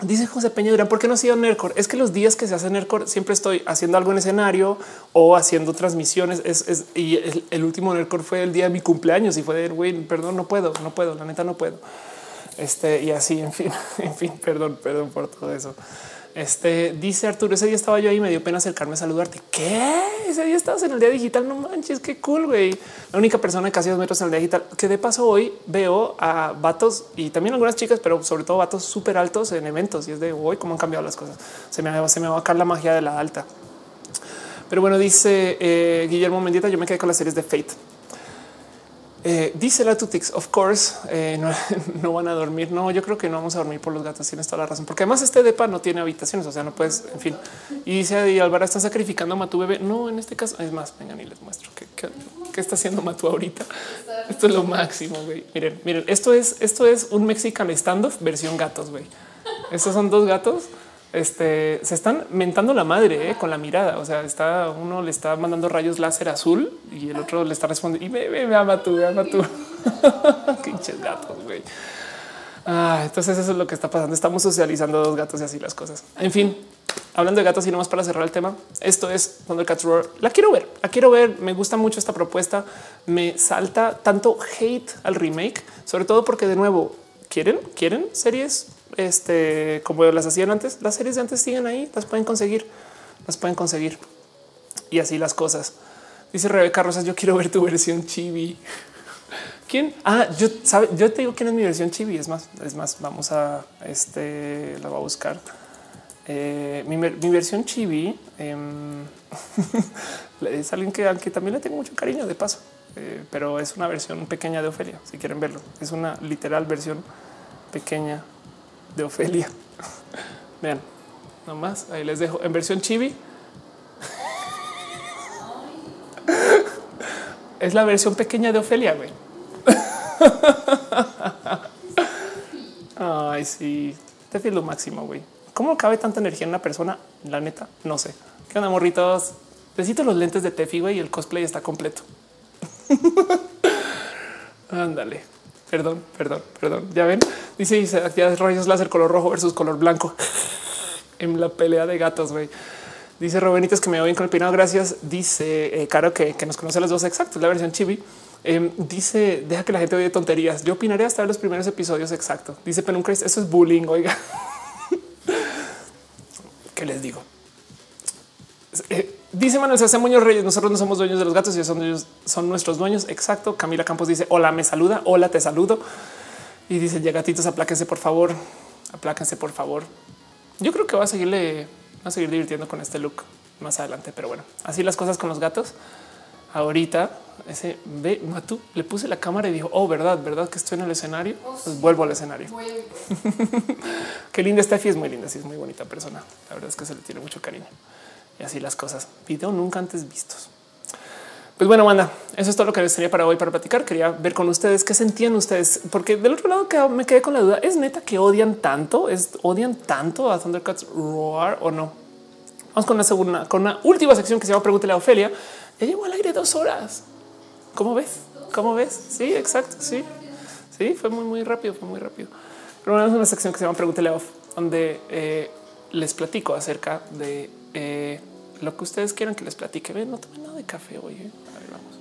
A: Dice José Peña Durán, ¿por qué no ha sido Nercor? Es que los días que se hace Nercor siempre estoy haciendo algo en escenario o haciendo transmisiones. Es, y el, último Nercor fue el día de mi cumpleaños y fue de güey, perdón, no puedo, no puedo, la neta no puedo. Este y así, en fin, en fin, perdón, perdón por todo eso. Este dice Arturo, ese día estaba yo ahí, me dio pena acercarme a saludarte. ¿Qué? Ese día estabas en el día digital. No manches, qué cool, güey. La única persona de casi dos metros en el día digital que de paso hoy veo a vatos y también algunas chicas, pero sobre todo vatos súper altos en eventos. Y es de hoy cómo han cambiado las cosas. Se me, se me va a caer la magia de la alta. Pero bueno, dice eh, Guillermo Mendieta, yo me quedé con las series de Fate. Eh, dice la Tutix, of course, eh, no, no, van a dormir. No, yo creo que no vamos a dormir por los gatos. Tienes toda la razón, porque además este depa no tiene habitaciones, o sea, no puedes, en fin. Y dice y Álvaro, están sacrificando a Matu bebé. No, en este caso es más. Vengan y les muestro qué, qué, qué está haciendo Matu ahorita. Esto es lo máximo. güey. Miren, miren, esto es, esto es un Mexican standoff versión gatos. güey. Estos son dos gatos este, se están mentando la madre eh, con la mirada. O sea, está uno le está mandando rayos láser azul y el otro le está respondiendo y me, me, me ama tú, me ama tú. Pinches gatos, güey. Ah, entonces eso es lo que está pasando. Estamos socializando dos gatos y así las cosas. En fin, hablando de gatos y nomás para cerrar el tema, esto es Thundercats Roar. La quiero ver, la quiero ver. Me gusta mucho esta propuesta. Me salta tanto hate al remake, sobre todo porque de nuevo quieren, quieren series este, como las hacían antes. Las series de antes siguen ahí, las pueden conseguir, las pueden conseguir y así las cosas. Dice Rebeca Rosas, yo quiero ver tu versión chibi. ¿Quién? Ah, yo sabe, yo te digo quién es mi versión chibi. Es más, es más, vamos a este, la voy a buscar. Eh, mi, mi, versión chibi eh, es alguien que, que, también le tengo mucho cariño de paso, eh, pero es una versión pequeña de Ofelia. Si quieren verlo, es una literal versión pequeña de Ofelia. Vean, nomás ahí les dejo en versión chibi. es la versión pequeña de Ofelia, güey. Ay, sí, te lo máximo, güey. ¿Cómo cabe tanta energía en una persona? La neta, no sé. ¿Qué onda, morritos? Necesito los lentes de Tefi, güey, y el cosplay está completo. Ándale. Perdón, perdón, perdón. Ya ven, dice dice actividades rayos láser color rojo versus color blanco en la pelea de gatos. güey. Dice Robenitos que me oyen con el. Gracias. Dice eh, Caro que, que, nos conoce los dos exactos. La versión chibi eh, dice deja que la gente oye tonterías. Yo opinaré hasta los primeros episodios. Exacto. Dice Penuncrace. Eso es bullying. Oiga, ¿qué les digo? Eh, dice Manuel José Muñoz Reyes, nosotros no somos dueños de los gatos y son, ellos, son nuestros dueños. Exacto. Camila Campos dice hola, me saluda. Hola, te saludo. Y dice ya gatitos, apláquense por favor. Apláquense por favor. Yo creo que va a seguirle, va a seguir divirtiendo con este look más adelante. Pero bueno, así las cosas con los gatos. Ahorita ese ve Matu le puse la cámara y dijo, oh, verdad, verdad que estoy en el escenario. Pues vuelvo al escenario. Qué linda Steffi, es muy linda. Sí, es muy bonita persona. La verdad es que se le tiene mucho cariño y así las cosas. Video nunca antes vistos. Pues bueno, banda, eso es todo lo que les tenía para hoy para platicar. Quería ver con ustedes qué sentían ustedes, porque del otro lado me quedé con la duda. Es neta que odian tanto, es odian tanto a Thundercats Roar o no? Vamos con una segunda, con una última sección que se llama Pregúntale a Ofelia. Ya llevo al aire dos horas. ¿Cómo ves? ¿Cómo ves? Sí, exacto. Sí, sí, fue muy, muy rápido, fue muy rápido. Pero bueno, es una sección que se llama Pregúntale a Off, donde eh, les platico acerca de eh, lo que ustedes quieran que les platique. Ven, no tomen nada de café hoy. ¿eh? A ver, vamos.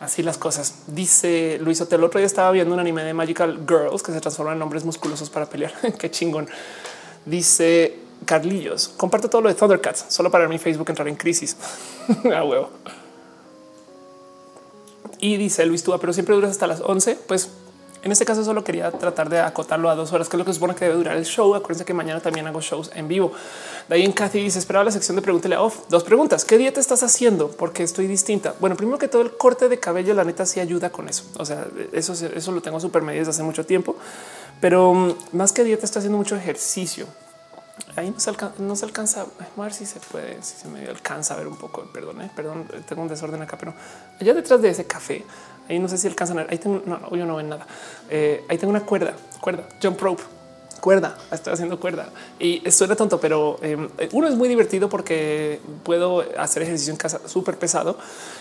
A: Así las cosas. Dice Luis Otelo. El otro día estaba viendo un anime de Magical Girls que se transforman en hombres musculosos para pelear. Qué chingón. Dice Carlillos. Comparto todo lo de Thundercats solo para mi Facebook entrar en crisis. A huevo. Y dice Luis Túa, pero siempre duras hasta las 11. Pues en este caso solo quería tratar de acotarlo a dos horas, que es lo que supone que debe durar el show. Acuérdense que mañana también hago shows en vivo. De ahí en Kathy dice esperaba la sección de pregúntele a off. Dos preguntas. ¿Qué dieta estás haciendo? Porque estoy distinta. Bueno, primero que todo el corte de cabello, la neta sí ayuda con eso. O sea, eso, eso lo tengo súper medido desde hace mucho tiempo, pero mm, más que dieta estoy haciendo mucho ejercicio. Ahí no se, alcanza, no se alcanza a ver si se puede, si se me alcanza a ver un poco. Perdón, eh, perdón, tengo un desorden acá, pero allá detrás de ese café Ahí no sé si alcanzan a ver. Ahí tengo, no, no, yo no ven nada. Eh, ahí tengo una cuerda, cuerda, jump rope, cuerda. Estoy haciendo cuerda y suena tonto, pero eh, uno es muy divertido porque puedo hacer ejercicio en casa súper pesado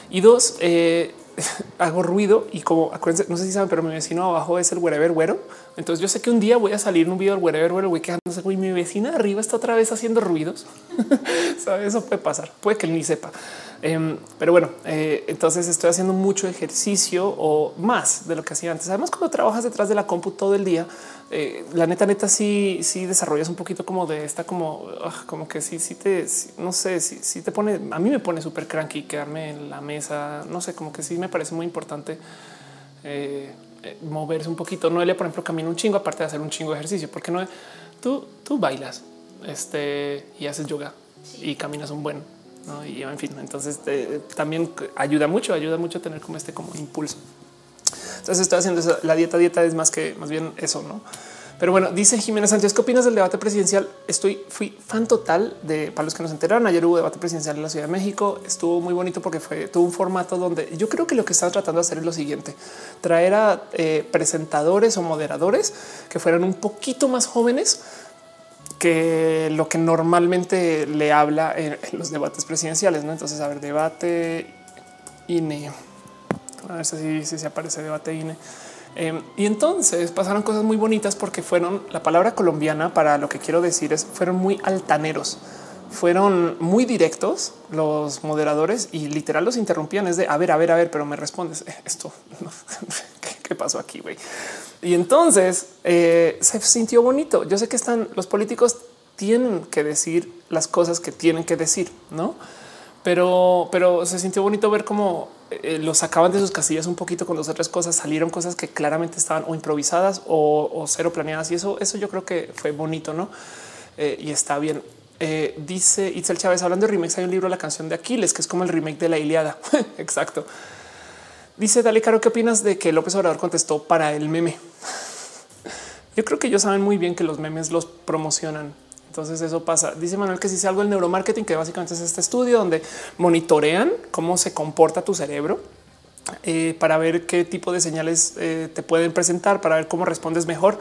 A: y dos, eh, hago ruido y como acuérdense, no sé si saben, pero mi vecino abajo es el wherever güero. Entonces yo sé que un día voy a salir en un video del wherever güero, güey, quejándose, güey, mi vecina arriba está otra vez haciendo ruidos. ¿Sabes? Eso puede pasar, puede que él ni sepa. Em, pero bueno, eh, entonces estoy haciendo mucho ejercicio o más de lo que hacía antes. Además, cuando trabajas detrás de la compu todo el día, eh, la neta, neta, sí, sí desarrollas un poquito como de esta, como, ah, como que sí, sí te, no sé, si sí, te pone, a mí me pone súper cranky quedarme en la mesa. No sé, como que sí me parece muy importante eh, moverse un poquito. Noelia, por ejemplo, camina un chingo, aparte de hacer un chingo de ejercicio, porque no tú, tú bailas este, y haces yoga y caminas un buen y en fin, entonces eh, también ayuda mucho, ayuda mucho a tener como este como impulso. Entonces estoy haciendo eso. La dieta, dieta es más que más bien eso, no? Pero bueno, dice Jiménez Sánchez, ¿qué opinas del debate presidencial? Estoy, fui fan total de, para los que nos enteraron, ayer hubo debate presidencial en la Ciudad de México, estuvo muy bonito porque fue, tuvo un formato donde yo creo que lo que están tratando de hacer es lo siguiente, traer a eh, presentadores o moderadores que fueran un poquito más jóvenes que lo que normalmente le habla en, los debates presidenciales. ¿no? Entonces, a ver, debate INE. A ver si, se aparece debate INE. Em, y entonces pasaron cosas muy bonitas porque fueron la palabra colombiana para lo que quiero decir es fueron muy altaneros, fueron muy directos los moderadores y literal los interrumpían. Es de a ver, a ver, a ver, pero me respondes esto. ¿Qué, pasó aquí? güey? Y entonces eh, se sintió bonito. Yo sé que están los políticos tienen que decir las cosas que tienen que decir, no? Pero, pero se sintió bonito ver cómo eh, los sacaban de sus casillas un poquito con las otras cosas. Salieron cosas que claramente estaban o improvisadas o, cero planeadas. Y eso, eso yo creo que fue bonito, no? Eh, y está bien. Eh, dice Itzel Chávez, hablando de remakes, hay un libro, La canción de Aquiles, que es como el remake de la Iliada. Exacto. Dice Dale Caro, ¿qué opinas de que López Obrador contestó para el meme? Yo creo que ellos saben muy bien que los memes los promocionan entonces eso pasa. Dice Manuel que si se algo el neuromarketing, que básicamente es este estudio donde monitorean cómo se comporta tu cerebro eh, para ver qué tipo de señales eh, te pueden presentar, para ver cómo respondes mejor.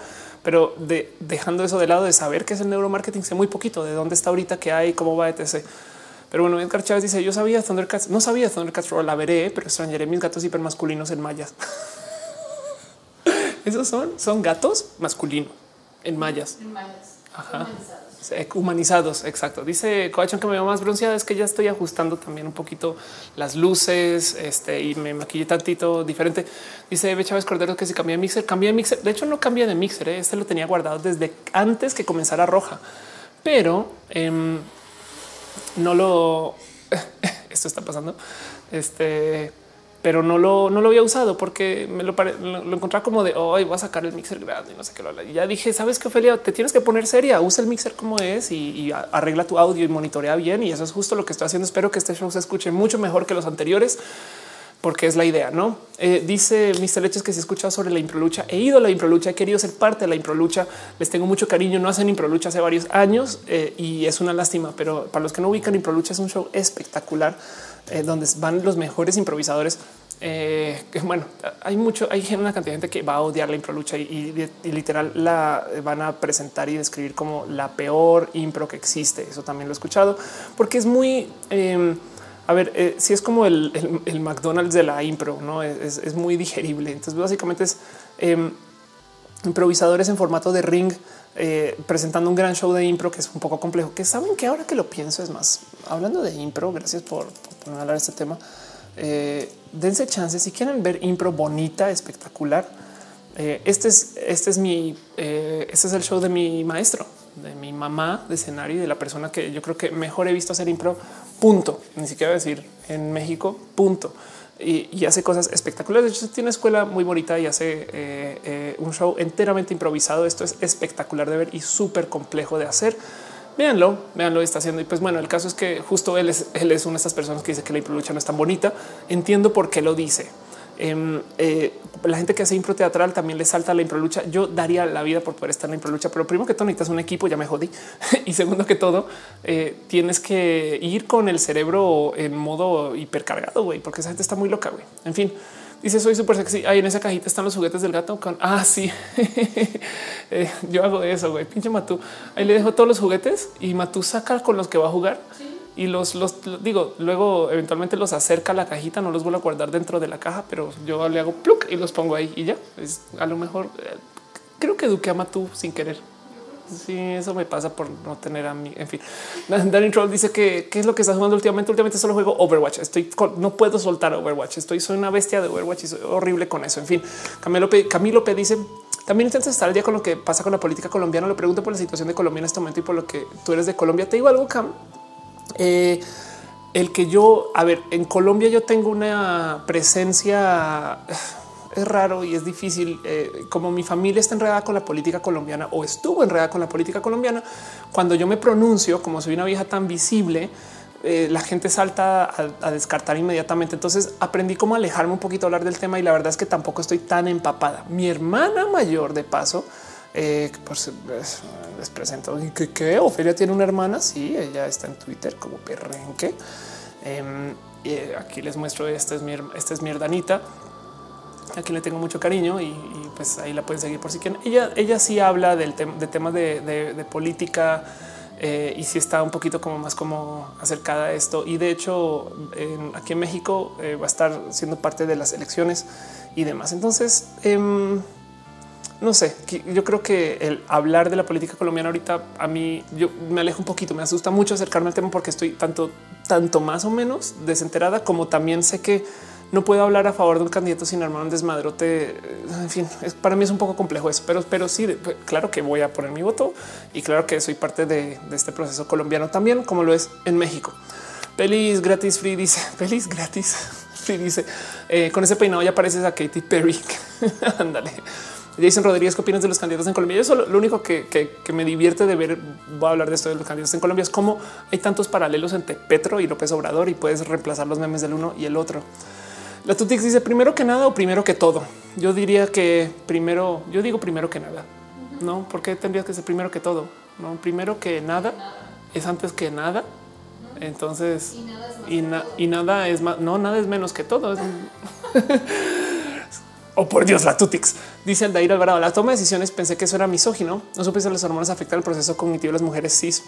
A: Pero de, dejando eso de lado de saber qué es el neuromarketing, sé muy poquito de dónde está ahorita, qué hay, cómo va, etc. Pero bueno, Edgar Chávez dice: Yo sabía Thundercats, no sabía Thundercats, la veré, pero extrañaré mis gatos hipermasculinos en mayas. Esos son, son gatos masculinos en mayas.
B: En mayas.
A: Ajá humanizados. Exacto. Dice Coachon que me veo más bronceada. Es que ya estoy ajustando también un poquito las luces este, y me maquillé tantito diferente. Dice Eve Chávez Cordero que si cambia de mixer, cambia de mixer. De hecho, no cambia de mixer. ¿eh? Este lo tenía guardado desde antes que comenzara roja, pero em, no lo. Esto está pasando. Este pero no lo, no lo había usado porque me lo, lo, encontraba como de hoy voy a sacar el mixer grande y no sé qué. Y ya dije, sabes que Ophelia, te tienes que poner seria, usa el mixer como es y, arregla tu audio y monitorea bien. Y eso es justo lo que estoy haciendo. Espero que este show se escuche mucho mejor que los anteriores porque es la idea, no? Eh, dice Mr. Leches que si he escuchado sobre la improlucha, he ido a la improlucha, he querido ser parte de la improlucha, les tengo mucho cariño, no hacen improlucha hace varios años eh, y es una lástima, pero para los que no ubican improlucha es un show espectacular eh, donde van los mejores improvisadores. Eh, bueno, hay mucho, hay una cantidad de gente que va a odiar la improlucha y, y, literal la van a presentar y describir como la peor impro que existe. Eso también lo he escuchado porque es muy, em, a ver, eh, si es como el, McDonald's de la impro, no es, muy digerible. Entonces, básicamente es em, improvisadores en formato de ring eh, presentando un gran show de impro que es un poco complejo, que saben que ahora que lo pienso es más hablando de impro. Gracias por, hablar de este tema. Eh, dense chance si quieren ver impro bonita, espectacular. Eh, este es, este es mi, este es el show de mi maestro, de mi mamá de escenario y de la persona que yo creo que mejor he visto hacer impro. Punto. Ni siquiera decir en México. Punto y, hace cosas espectaculares. De hecho, tiene una escuela muy bonita y hace eh, eh, un show enteramente improvisado. Esto es espectacular de ver y súper complejo de hacer. Véanlo, véanlo, está haciendo. Y pues bueno, el caso es que justo él es, él es una de estas personas que dice que la improvisación no es tan bonita. Entiendo por qué lo dice Em, eh, la gente que hace impro teatral también le salta la impro lucha. Yo daría la vida por poder estar en la impro lucha, pero primero que todo necesitas un equipo, ya me jodí. y segundo que todo, eh, tienes que ir con el cerebro en modo hipercargado, güey, porque esa gente está muy loca, güey. En fin, dice soy súper sexy. Ahí en esa cajita están los juguetes del gato con ah, sí, eh, yo hago eso, güey. Pinche Matú. Ahí le dejo todos los juguetes y Matú saca con los que va a jugar y los, los, digo, luego eventualmente los acerca a la cajita, no los vuelvo a guardar dentro de la caja, pero yo le hago pluk y los pongo ahí y ya es a lo mejor eh, creo que Duque ama tú sin querer. Sí, eso me pasa por no tener a mí. En fin, Danny Troll dice que qué es lo que estás jugando últimamente. Últimamente solo juego Overwatch. Estoy no puedo soltar Overwatch. Estoy soy una bestia de Overwatch y soy horrible con eso. En fin, Camilo P, Camilo P dice también intenta estar al día con lo que pasa con la política colombiana. Le pregunto por la situación de Colombia en este momento y por lo que tú eres de Colombia. Te digo algo, Cam. Eh, el que yo, a ver, en Colombia yo tengo una presencia, es raro y es difícil, eh, como mi familia está enredada con la política colombiana o estuvo enredada con la política colombiana, cuando yo me pronuncio, como soy una vieja tan visible, eh, la gente salta a, descartar inmediatamente. Entonces aprendí cómo alejarme un poquito a hablar del tema y la verdad es que tampoco estoy tan empapada. Mi hermana mayor, de paso, eh, pues les, presento que, que Ofelia tiene una hermana. Sí, ella está en Twitter como perrenque. Em, y aquí les muestro. Esta es mi, esta es mi herdanita a quien le tengo mucho cariño y, pues ahí la pueden seguir por si quieren. Ella, ella sí habla del de temas de, política eh, y sí está un poquito como más como acercada a esto. Y de hecho, aquí en México eh, va a estar siendo parte de las elecciones y demás. Entonces, em, no sé, yo creo que el hablar de la política colombiana ahorita a mí yo me alejo un poquito, me asusta mucho acercarme al tema porque estoy tanto, tanto más o menos desenterada como también sé que no puedo hablar a favor de un candidato sin armar un desmadrote. En fin, es, para mí es un poco complejo eso, pero, pero sí, claro que voy a poner mi voto y claro que soy parte de, este proceso colombiano también, como lo es en México. Feliz gratis free dice feliz gratis free dice eh, con ese peinado ya pareces a Katy Perry. Ándale. Jason Rodríguez, ¿qué opinas de los candidatos en Colombia? Yo solo lo único que, que, me divierte de ver, voy a hablar de esto de los candidatos en Colombia, es cómo hay tantos paralelos entre Petro y López Obrador y puedes reemplazar los memes del uno y el otro. La Tutix dice primero que nada o primero que todo. Yo diría que primero, yo digo primero que nada, no? Porque tendrías que ser primero que todo. No, primero que nada es antes que nada. Entonces, y nada es más, no, nada es menos que todo. oh, por Dios, la Tutix. Dice Aldair Alvarado, la toma de decisiones pensé que eso era misógino. No supe si las hormonas afectan el proceso cognitivo de las mujeres cis.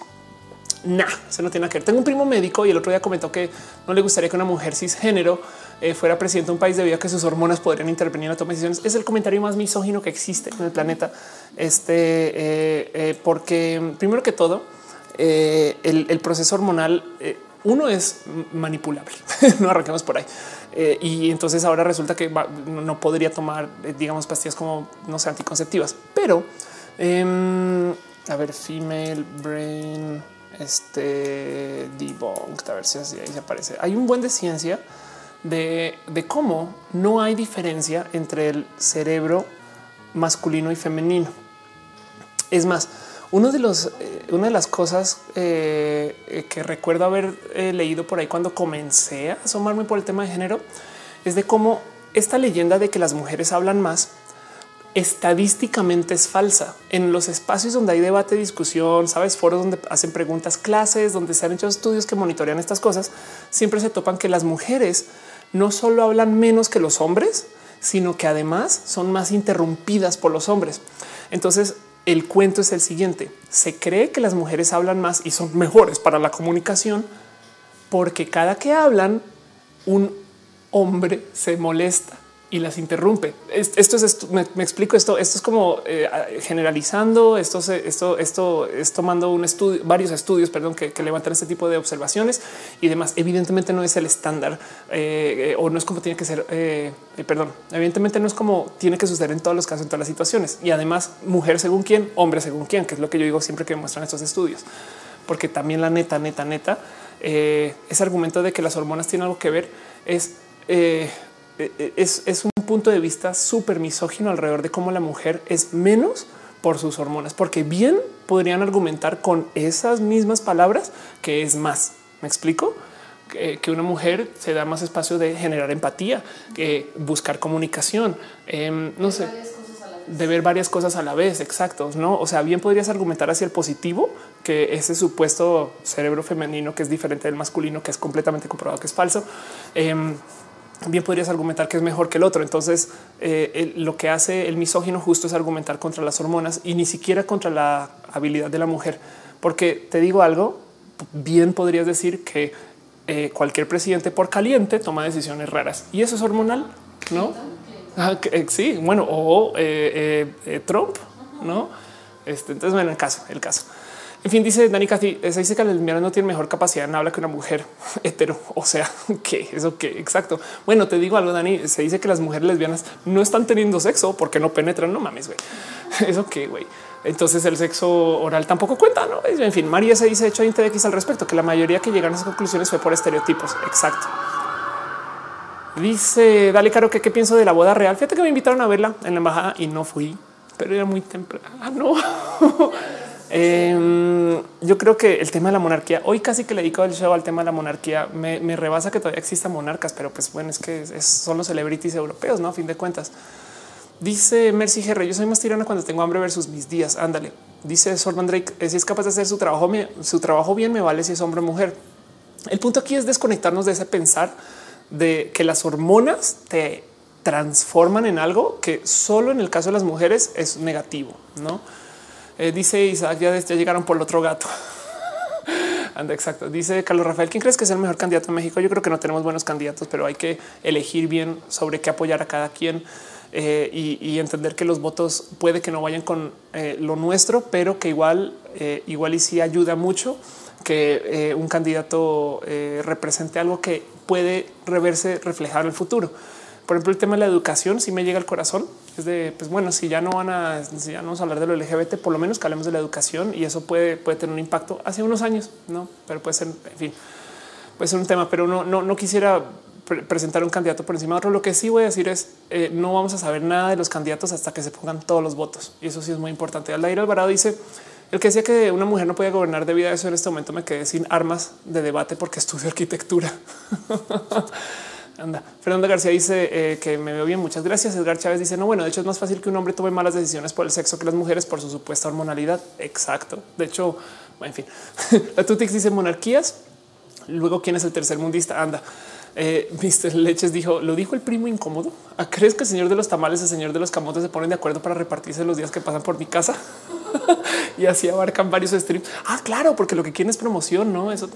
A: Nah, eso no tiene que ver. Tengo un primo médico y el otro día comentó que no le gustaría que una mujer cisgénero eh, fuera presidente de un país debido a que sus hormonas podrían intervenir en la toma de decisiones. Es el comentario más misógino que existe en el planeta. Este, eh, eh, porque primero que todo, el, proceso hormonal, uno es manipulable. no arranquemos por ahí. Y entonces ahora resulta que no podría tomar, digamos, pastillas como no sé, anticonceptivas, pero em, a ver, female brain este debunked, a ver si así se aparece. Hay un buen de ciencia de, cómo no hay diferencia entre el cerebro masculino y femenino. Es más, uno de los, eh, una de las cosas eh, eh, que recuerdo haber leído por ahí cuando comencé a asomarme por el tema de género es de cómo esta leyenda de que las mujeres hablan más estadísticamente es falsa. En los espacios donde hay debate, discusión, sabes, foros donde hacen preguntas, clases, donde se han hecho estudios que monitorean estas cosas, siempre se topan que las mujeres no solo hablan menos que los hombres, sino que además son más interrumpidas por los hombres. Entonces, el cuento es el siguiente. Se cree que las mujeres hablan más y son mejores para la comunicación porque cada que hablan, un hombre se molesta y las interrumpe. Esto es, me, explico esto. Esto es como eh, generalizando. Esto, esto, esto es tomando un estudio, varios estudios, perdón, que, levantan este tipo de observaciones y demás. Evidentemente no es el estándar eh, o no es como tiene que ser. Eh, perdón, evidentemente no es como tiene que suceder en todos los casos, en todas las situaciones. Y además, mujer según quién, hombre según quién, que es lo que yo digo siempre que muestran estos estudios, porque también la neta, neta, neta, ese argumento de que las hormonas tienen algo que ver es eh, eh, es, un punto de vista súper misógino alrededor de cómo la mujer es menos por sus hormonas, porque bien podrían argumentar con esas mismas palabras que es más. ¿Me explico? que una mujer se da más espacio de generar empatía, que buscar comunicación, em, no sé, de ver varias cosas a la vez. Exacto. No, o sea, bien podrías argumentar hacia el positivo que ese supuesto cerebro femenino que es diferente del masculino, que es completamente comprobado que es falso. Bien podrías argumentar que es mejor que el otro. Entonces, eh, lo que hace el misógino justo es argumentar contra las hormonas y ni siquiera contra la habilidad de la mujer. Porque te digo algo, bien podrías decir que eh, cualquier presidente por caliente toma decisiones raras y eso es hormonal, ¿no? Ah, eh, sí, bueno, o Trump, ¿no? Este, entonces, bueno, el caso, el caso. En fin, dice Dani Cathy, se dice que el lesbiana no tiene mejor capacidad en habla que una mujer hetero. O sea, que eso que exacto. Bueno, te digo algo, Dani. Se dice que las mujeres lesbianas no están teniendo sexo porque no penetran. No mames, güey. Eso que güey. Entonces el sexo oral tampoco cuenta. No, en fin, María se dice hecho TDX al respecto, que la mayoría que llegaron a esas conclusiones fue por estereotipos. Exacto. Dice Dale Caro que qué pienso de la boda real. Fíjate que me invitaron a verla en la embajada y no fui, pero era muy temprano. Ah, no. Em, yo creo que el tema de la monarquía, hoy casi que le dedico el show al tema de la monarquía, me, rebasa que todavía existan monarcas, pero pues bueno, es que son los celebrities europeos, ¿no? A fin de cuentas. Dice Mercy Herre, yo soy más tirana cuando tengo hambre versus mis días. Ándale. Dice Sorban Drake, si es capaz de hacer su trabajo, su trabajo bien, me vale si es hombre o mujer. El punto aquí es desconectarnos de ese pensar de que las hormonas te transforman en algo que solo en el caso de las mujeres es negativo, ¿no? Eh, dice Isaac, ya, llegaron por el otro gato. Anda, exacto. Dice Carlos Rafael, ¿quién crees que es el mejor candidato en México? Yo creo que no tenemos buenos candidatos, pero hay que elegir bien sobre qué apoyar a cada quien. Eh, y, entender que los votos puede que no vayan con eh, lo nuestro, pero que igual, igual y sí ayuda mucho que un candidato represente algo que puede reverse, reflejar el futuro. Por ejemplo, el tema de la educación si me llega al corazón. Es de, pues bueno, si ya no van a, si ya no vamos a hablar de lo LGBT, por lo menos que hablemos de la educación y eso puede, puede tener un impacto hace unos años, no? Pero puede ser, en fin, puede ser un tema, pero no, no, no quisiera presentar un candidato por encima de otro. Lo que sí voy a decir es eh, no vamos a saber nada de los candidatos hasta que se pongan todos los votos y eso sí es muy importante. Aldair Alvarado dice el que decía que una mujer no podía gobernar debido a eso en este momento me quedé sin armas de debate porque estudio arquitectura. Anda. Fernando García dice eh, que me veo bien. Muchas gracias. Edgar Chávez dice no, bueno, de hecho es más fácil que un hombre tome malas decisiones por el sexo que las mujeres por su supuesta hormonalidad. Exacto. De hecho, en fin, la Tutix dice monarquías. Luego, ¿quién es el tercer mundista? Anda. Eh, Mr. Leches dijo, lo dijo el primo incómodo. ¿Ah, ¿Crees que el señor de los tamales, el señor de los camotes se ponen de acuerdo para repartirse los días que pasan por mi casa? y así abarcan varios streams. Ah, claro, porque lo que quieren es promoción, no? Eso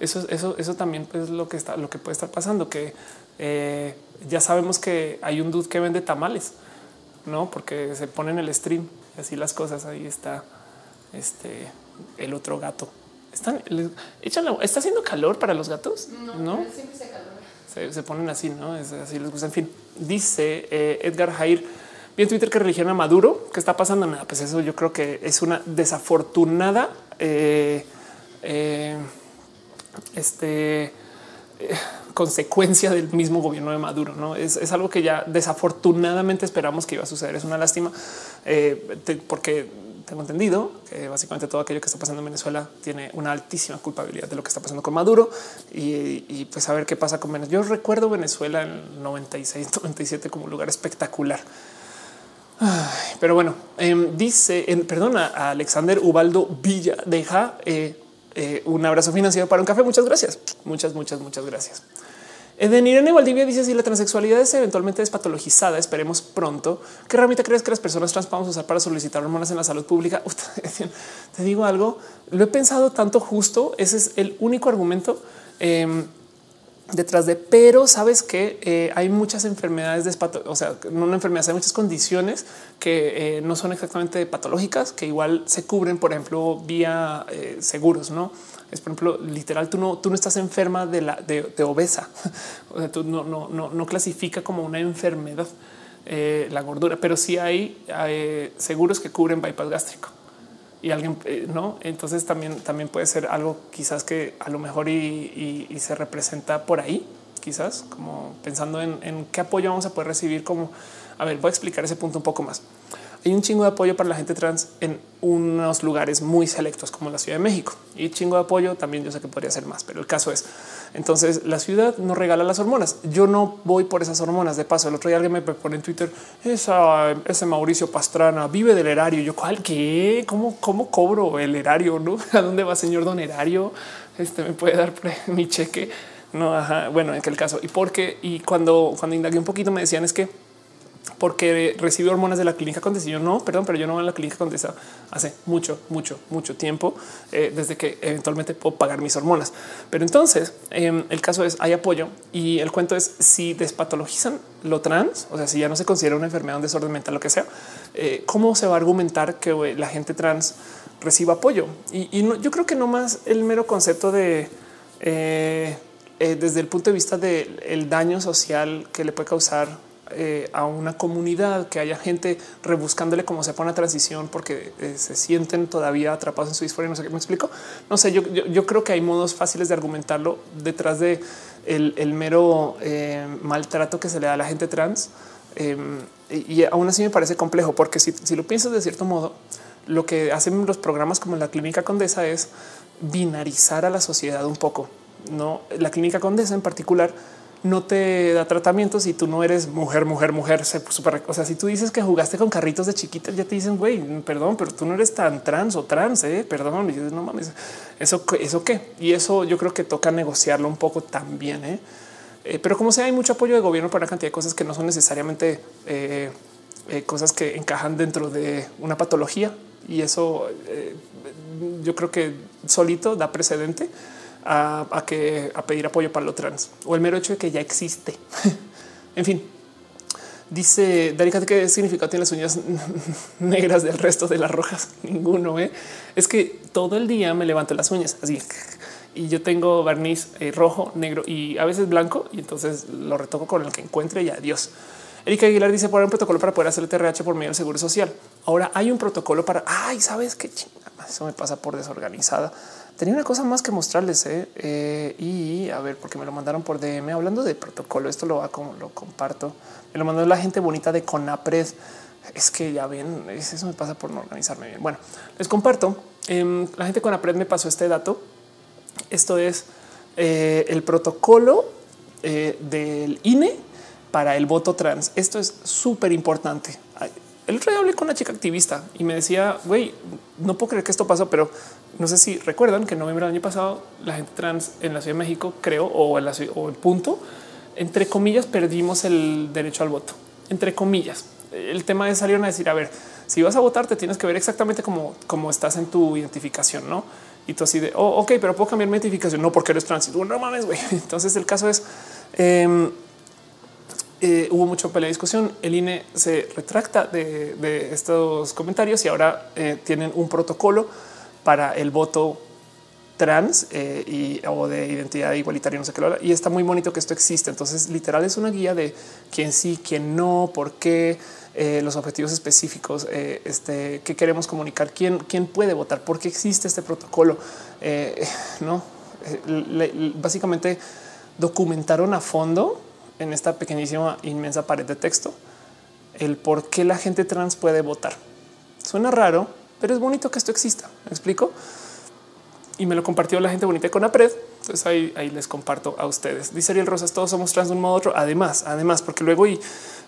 A: eso, eso, eso también es lo que está, lo que puede estar pasando, que eh, ya sabemos que hay un dude que vende tamales, no? Porque se pone en el stream y así las cosas. Ahí está este el otro gato. Están, está haciendo calor para los gatos, no? Se, se, ponen así, no es así les gusta. En fin, dice eh, Edgar Jair bien Twitter que religión a Maduro. ¿Qué está pasando? Nada, pues eso yo creo que es una desafortunada eh, este, eh, consecuencia del mismo gobierno de Maduro. No es, algo que ya desafortunadamente esperamos que iba a suceder. Es una lástima eh, porque tengo entendido que básicamente todo aquello que está pasando en Venezuela tiene una altísima culpabilidad de lo que está pasando con Maduro y, pues a ver qué pasa con Venezuela. Yo recuerdo Venezuela en 96, 97 como un lugar espectacular. pero bueno, em, dice, en, perdona, a Alexander Ubaldo Villa deja eh, eh, un abrazo financiero para un café. Muchas gracias. Muchas, muchas, muchas gracias. Eden Irene Valdivia dice si la transexualidad es eventualmente despatologizada, esperemos pronto. ¿Qué herramienta crees que las personas trans vamos usar para solicitar hormonas en la salud pública? te digo algo, lo he pensado tanto justo. Ese es el único argumento. Em, detrás de, pero sabes que eh, hay muchas enfermedades de o sea, no una enfermedad, hay muchas condiciones que eh, no son exactamente patológicas, que igual se cubren, por ejemplo, vía eh, seguros, no es por ejemplo, literal, tú no, tú no estás enferma de la de, obesa, o sea, tú no, no, no, no clasifica como una enfermedad la gordura, pero sí hay, hay seguros que cubren bypass gástrico y alguien eh, no. Entonces también, también puede ser algo quizás que a lo mejor y, se representa por ahí, quizás como pensando en, en, qué apoyo vamos a poder recibir. Como a ver, voy a explicar ese punto un poco más. Hay un chingo de apoyo para la gente trans en unos lugares muy selectos como la Ciudad de México y chingo de apoyo también. Yo sé que podría ser más, pero el caso es entonces la ciudad nos regala las hormonas. Yo no voy por esas hormonas. De paso, el otro día alguien me pone en Twitter esa, ese Mauricio Pastrana vive del erario. Yo cuál qué, cómo, cómo cobro el erario? No a dónde va, señor don erario? Este me puede dar mi cheque. No, ajá. bueno, en aquel caso y porque y cuando, cuando indagué un poquito me decían es que porque recibió hormonas de la clínica Condesa. Yo no, perdón, pero yo no voy a la clínica Condesa hace mucho, mucho, mucho tiempo, eh, desde que eventualmente puedo pagar mis hormonas. Pero entonces em, el caso es hay apoyo y el cuento es si despatologizan lo trans, o sea, si ya no se considera una enfermedad, un desorden mental, lo que sea, eh, cómo se va a argumentar que la gente trans reciba apoyo. Y, yo creo que no más el mero concepto de eh, desde el punto de vista del daño social que le puede causar eh, a una comunidad, que haya gente rebuscándole cómo se pone la transición porque eh, se sienten todavía atrapados en su disforia. No sé qué me explico. No sé, yo, yo, creo que hay modos fáciles de argumentarlo detrás de el, mero eh, maltrato que se le da a la gente trans. Em, y, aún así me parece complejo porque si, si lo piensas de cierto modo, lo que hacen los programas como la Clínica Condesa es binarizar a la sociedad un poco. No, la Clínica Condesa en particular no te da tratamiento si tú no eres mujer, mujer, mujer. Super, o sea, si tú dices que jugaste con carritos de chiquitas, ya te dicen, güey, perdón, pero tú no eres tan trans o trans, eh? perdón. Y dices, no mames, eso, eso qué? Y eso yo creo que toca negociarlo un poco también. ¿eh? Eh, pero como sea, hay mucho apoyo de gobierno para una cantidad de cosas que no son necesariamente eh, cosas que encajan dentro de una patología. Y eso yo creo que solito da precedente a, que a pedir apoyo para lo trans o el mero hecho de que ya existe. en fin, dice Darika, ¿qué significado tiene las uñas negras del resto de las rojas? Ninguno. ¿eh? Es que todo el día me levanto las uñas así y yo tengo barniz eh, rojo, negro y a veces blanco. Y entonces lo retoco con el que encuentre y adiós. Erika Aguilar dice por un protocolo para poder hacer el TRH por medio del seguro social. Ahora hay un protocolo para ay, sabes qué eso me pasa por desorganizada. Tenía una cosa más que mostrarles ¿eh? Eh, y a ver, porque me lo mandaron por DM hablando de protocolo. Esto lo, como lo comparto. Me lo mandó la gente bonita de Conapred. Es que ya ven, eso me pasa por no organizarme bien. Bueno, les comparto. Em, la gente con Conapred me pasó este dato. Esto es eh, el protocolo del INE para el voto trans. Esto es súper importante. El otro día hablé con una chica activista y me decía, güey, no puedo creer que esto pasó, pero no sé si recuerdan que en noviembre del año pasado la gente trans en la Ciudad de México, creo, o en el punto, entre comillas, perdimos el derecho al voto. Entre comillas, el tema es salieron a decir, a ver, si vas a votar, te tienes que ver exactamente como, como estás en tu identificación, no? Y tú así de, oh, ok, pero puedo cambiar mi identificación, no porque eres trans. no mames, güey. Entonces el caso es, eh, eh, hubo mucha pelea discusión. El INE se retracta de, estos comentarios y ahora eh, tienen un protocolo para el voto trans eh, y, o de identidad igualitaria, no sé qué lo Y está muy bonito que esto existe. Entonces, literal es una guía de quién sí, quién no, por qué, los objetivos específicos, este, qué queremos comunicar, quién, quién puede votar, por qué existe este protocolo. no, básicamente documentaron a fondo en esta pequeñísima, inmensa pared de texto el por qué la gente trans puede votar. Suena raro, pero es bonito que esto exista. ¿Me explico? Y me lo compartió la gente bonita con APRED. Entonces ahí, ahí les comparto a ustedes. Dice Ariel Rosas, todos somos trans de un modo u otro. Además, además, porque luego y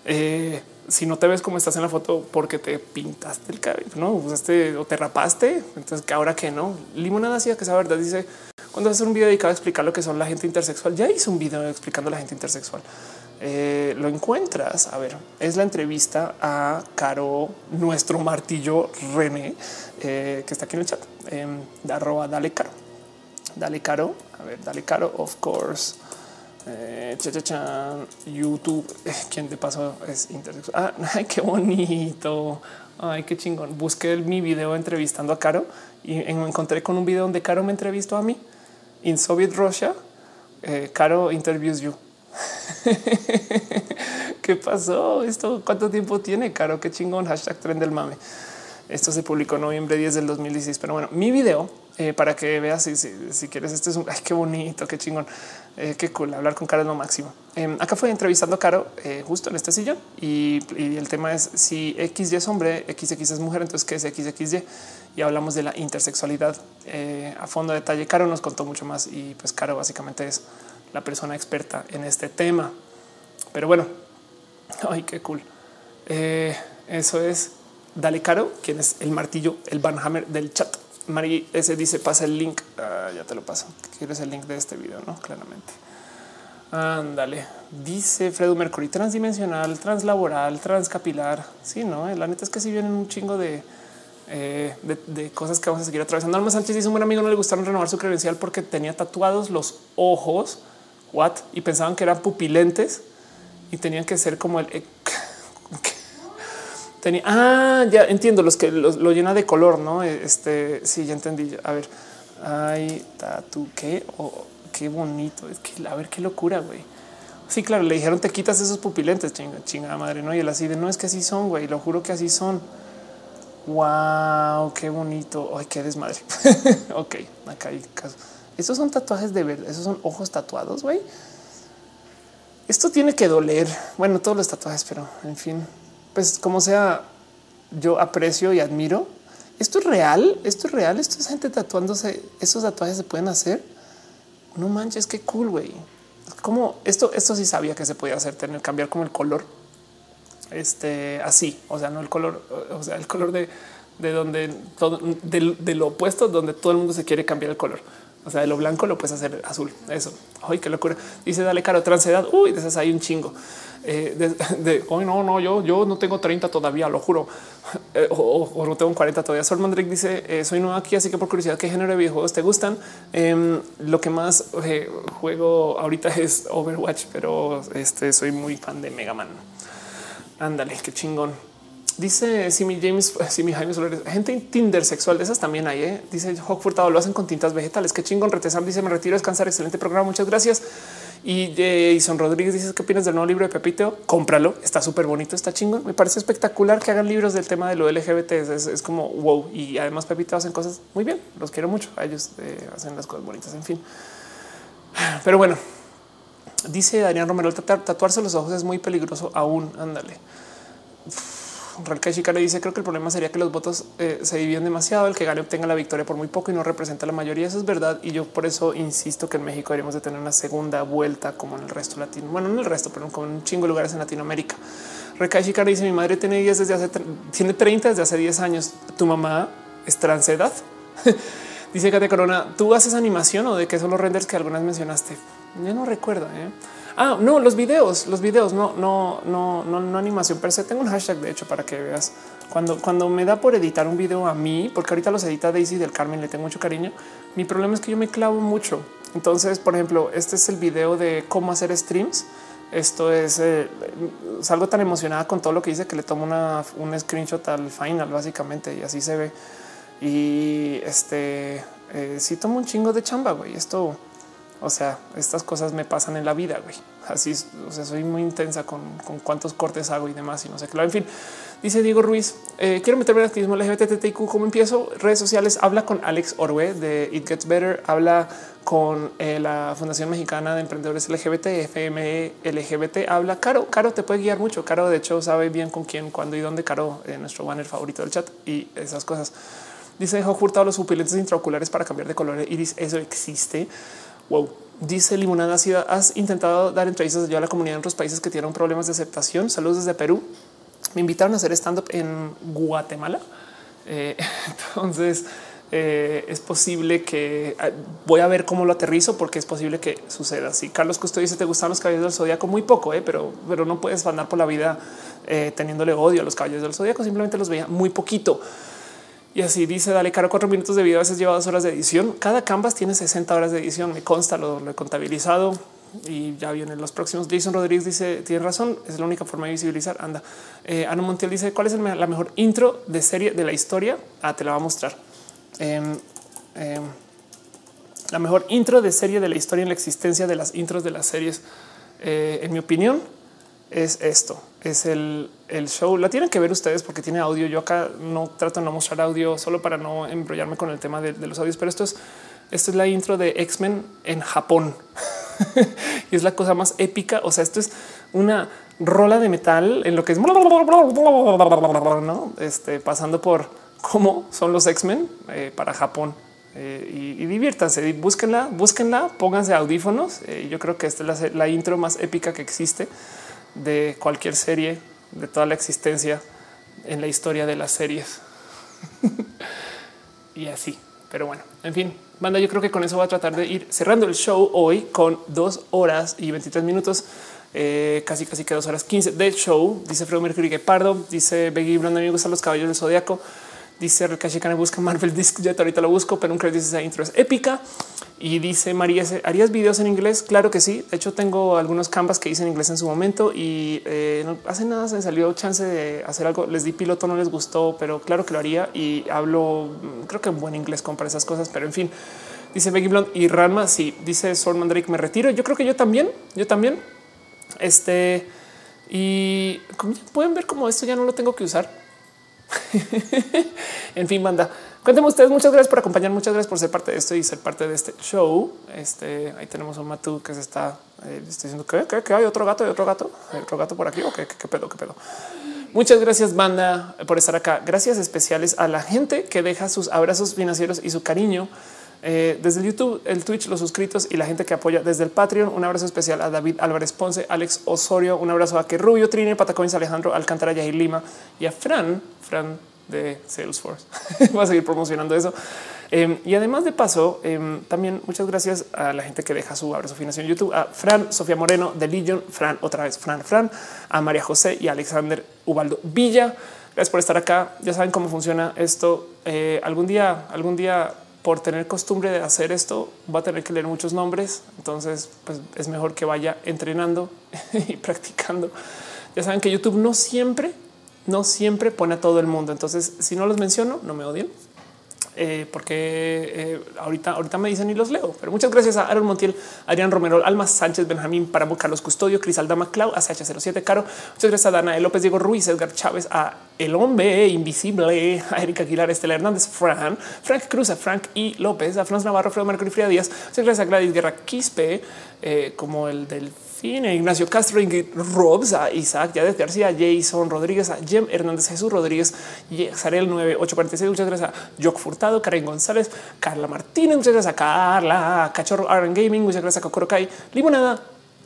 A: eh, si no te ves como estás en la foto porque te pintaste el cabello, no usaste o te rapaste. Entonces, que ahora que no limonada, sí, que esa verdad dice cuando hacer un video dedicado a explicar lo que son la gente intersexual, ya hice un video explicando la gente intersexual. Eh, lo encuentras. A ver, es la entrevista a Caro, nuestro martillo René, eh, que está aquí en el chat. Eh, de dale caro. Dale caro. A ver, dale caro, of course. Eh, YouTube, eh, quien de paso es intersexual. Ah, ay, qué bonito. Ay, qué chingón. Busqué mi video entrevistando a Caro y me encontré con un video donde Caro me entrevistó a mí in Soviet Russia, Caro interviews you. ¿Qué pasó? ¿Esto cuánto tiempo tiene, Caro? Qué chingón. Hashtag tren del mame. Esto se publicó en noviembre 10 del 2016. Pero bueno, mi video eh, para que veas si, si, quieres. Este es un ay, qué bonito, qué chingón, eh, qué cool. Hablar con Caro es lo máximo. Em, acá fue entrevistando a Caro justo en este sillón y, y, el tema es si XY es hombre, XX es mujer. Entonces, ¿qué es XXY? y hablamos de la intersexualidad eh, a fondo detalle. Caro nos contó mucho más y pues Caro básicamente es la persona experta en este tema. Pero bueno, ay, qué cool. Eh, eso es Dale Caro, quien es el martillo, el Van Hammer del chat. Mari ese dice pasa el link. Ah, ya te lo paso. Quieres el link de este video, no? Claramente. Ándale, dice Fredo Mercury transdimensional, translaboral, transcapilar. Sí, no, la neta es que si vienen un chingo de, eh, de, cosas que vamos a seguir atravesando. Alma Sánchez dice un buen amigo no le gustaron renovar su credencial porque tenía tatuados los ojos what y pensaban que eran pupilentes y tenían que ser como el eh, tenía. Ah, ya entiendo los que lo, llena de color, no? Este sí, ya entendí. A ver, ay, tatu, qué oh, qué bonito. Es que a ver qué locura, güey. Sí, claro, le dijeron te quitas esos pupilentes, chinga, chinga madre, no? Y él así de no es que así son, güey. Lo juro que así son. Wow, qué bonito. Ay, qué desmadre. ok, acá hay caso. Estos son tatuajes de verdad. Esos son ojos tatuados, güey. Esto tiene que doler. Bueno, todos los tatuajes, pero en fin, pues como sea, yo aprecio y admiro esto es real, esto es real, esto es gente tatuándose, esos tatuajes se pueden hacer. No manches, qué cool, güey. Como esto, esto sí sabía que se podía hacer, tener cambiar como el color. Este así, o sea, no el color, o sea, el color de, de donde todo de, lo opuesto, donde todo el mundo se quiere cambiar el color. O sea, de lo blanco lo puedes hacer azul. Eso. Ay, qué locura. Dice, dale caro, transedad. Uy, de esas hay un chingo. Eh, de, hoy no, no, yo, yo no tengo 30 todavía, lo juro. Eh, o, no tengo 40 todavía. Sol Mandrick dice, eh, soy nuevo aquí, así que por curiosidad, ¿qué género de videojuegos te gustan? Em, lo que más juego ahorita es Overwatch, pero este soy muy fan de Mega Man. Ándale, qué chingón. Dice Simi James, Simi Jaime Soler, gente Tinder sexual de esas también hay. ¿eh? Dice Hawk Furtado, lo hacen con tintas vegetales. Qué chingón. Retesam dice: Me retiro a descansar. Excelente programa. Muchas gracias. Y Jason Rodríguez dice: ¿Qué opinas del nuevo libro de Pepito? Cómpralo. Está súper bonito. Está chingón. Me parece espectacular que hagan libros del tema de lo LGBT. Es, como wow. Y además, Pepito hacen cosas muy bien. Los quiero mucho. Ellos eh, hacen las cosas bonitas. En fin, pero bueno, dice Daniel Romero: tatuarse los ojos es muy peligroso aún. Ándale. Ralkai Shikara dice creo que el problema sería que los votos eh, se dividen demasiado, el que gane obtenga la victoria por muy poco y no representa la mayoría. Eso es verdad. Y yo por eso insisto que en México deberíamos de tener una segunda vuelta como en el resto latino. Bueno, no en el resto, pero como en un chingo de lugares en Latinoamérica. Rekai Shikara dice mi madre tiene 10 desde hace, tiene 30 desde hace 10 años. Tu mamá es transedad. dice Kate Corona, ¿tú haces animación o de qué son los renders que algunas mencionaste? Yo no recuerdo. ¿eh? Ah, no, los videos, los videos, no, no, no, no, no animación per se. Tengo un hashtag de hecho para que veas cuando, cuando me da por editar un video a mí, porque ahorita los edita Daisy del Carmen, le tengo mucho cariño. Mi problema es que yo me clavo mucho. Entonces, por ejemplo, este es el video de cómo hacer streams. Esto es eh, salgo tan emocionada con todo lo que dice que le tomo una, un screenshot al final, básicamente, y así se ve. Y este eh, sí tomo un chingo de chamba, güey. Esto o sea, estas cosas me pasan en la vida, güey. Así, o sea, soy muy intensa con, cuántos cortes hago y demás y no sé qué. En fin, dice Diego Ruiz, eh, quiero meterme en activismo LGBTQ. ¿Cómo empiezo? Redes sociales. Habla con Alex Orwe de It Gets Better. Habla con eh, la Fundación Mexicana de Emprendedores LGBT, FME LGBT. Habla Caro. Caro te puede guiar mucho. Caro, de hecho, sabe bien con quién, cuándo y dónde. Caro, eh, nuestro banner favorito del chat y esas cosas. Dice, dejó Hurtado los supilentes intraoculares para cambiar de color iris. Eso existe. Wow. Dice Limonada has intentado dar entrevistas a la comunidad en otros países que tienen problemas de aceptación. Saludos desde Perú. Me invitaron a hacer stand up en Guatemala. Eh, entonces eh, es posible que ah, voy a ver cómo lo aterrizo porque es posible que suceda. Si Carlos Custo dice te gustan los caballos del zodiaco muy poco, eh, pero, pero no puedes andar por la vida teniéndole odio a los caballos del zodiaco. Simplemente los veía muy poquito. Y así dice, dale caro cuatro minutos de video, a veces lleva dos horas de edición. Cada canvas tiene 60 horas de edición, me consta, lo, he contabilizado y ya vienen los próximos. Jason Rodríguez dice, tiene razón, es la única forma de visibilizar. Anda. Eh, Ana Montiel dice, ¿cuál es la mejor intro de serie de la historia? Ah, te la va a mostrar. Em, la mejor intro de serie de la historia en la existencia de las intros de las series, eh, en mi opinión, es esto, es el, show. La tienen que ver ustedes porque tiene audio. Yo acá no trato de no mostrar audio solo para no embrollarme con el tema de, los audios, pero esto es, esto es la intro de X-Men en Japón y es la cosa más épica. O sea, esto es una rola de metal en lo que es ¿no? este, pasando por cómo son los X-Men eh, para Japón. Eh, y, diviértanse, búsquenla, búsquenla, pónganse audífonos. Eh, yo creo que esta es la intro más épica que existe de cualquier serie de toda la existencia en la historia de las series. y así. Pero bueno, en fin, banda, yo creo que con eso voy a tratar de ir cerrando el show hoy con dos horas y 23 minutos. Eh, casi, casi que dos horas 15 de show. Dice Fredo Mercury Pardo, dice Beggy Brandon, me gustan los caballos del zodiaco. Dice Rikashikane busca Marvel Disc Jet. Ahorita lo busco, pero nunca dice esa intro es épica. Y dice María, ¿harías videos en inglés? Claro que sí. De hecho, tengo algunos canvas que hice en inglés en su momento y eh, no hace nada se salió chance de hacer algo. Les di piloto, no les gustó, pero claro que lo haría y hablo, mm, creo que en buen inglés para esas cosas. Pero en fin, dice Becky Blond y Ranma. Sí, dice Sol Drake, me retiro. Yo creo que yo también, yo también. Este y pueden ver cómo esto ya no lo tengo que usar. en fin, banda. Cuéntenme ustedes. Muchas gracias por acompañar. Muchas gracias por ser parte de esto y ser parte de este show. Este ahí tenemos a Matú que se está, eh, diciendo que, hay otro gato y otro gato, otro gato por aquí o qué, qué pedo, qué pedo. Muchas gracias, banda, por estar acá. Gracias especiales a la gente que deja sus abrazos financieros y su cariño eh, desde YouTube, el Twitch, los suscritos y la gente que apoya desde el Patreon. Un abrazo especial a David Álvarez Ponce, Alex Osorio, un abrazo a que Rubio, Trini, Patacoins, Alejandro Alcántara, Yahir Lima y a Fran, Fran de Salesforce. Va a seguir promocionando eso. Em, y además de paso, em, también muchas gracias a la gente que deja su abrazo financiero en YouTube, a Fran, Sofía Moreno de Legion, Fran, otra vez Fran, Fran, a María José y Alexander Ubaldo Villa. Gracias por estar acá. Ya saben cómo funciona esto. Eh, algún día, algún día por tener costumbre de hacer esto, va a tener que leer muchos nombres. Entonces, pues es mejor que vaya entrenando y practicando. Ya saben que YouTube no siempre, no siempre pone a todo el mundo. Entonces, si no los menciono, no me odien. Eh, porque eh, ahorita, ahorita me dicen y los leo. Pero muchas gracias a Aaron Montiel, Adrián Romero, Alma Sánchez, Benjamín Paramo, Carlos Custodio, Cris Aldama, Clau, ACH07 Caro. Muchas gracias a Dana López, Diego Ruiz, Edgar Chávez, a El Hombre Invisible, a Erika Aguilar, Estela Hernández, Fran, Frank Cruz, a Frank y López, a Franz Navarro, Fredo Mercury Fría Díaz. Muchas gracias a Gladys Guerra Quispe, eh, como el del Ignacio Castro, Ingrid Robs, a Isaac Yadet García, Jason Rodríguez, a Jem Hernández Jesús Rodríguez, Sarel 9846, muchas gracias a Jock Furtado, Karen González, Carla Martínez, muchas gracias a Carla, Cachorro Aaron Gaming, muchas gracias a Kokorokai, Limonada,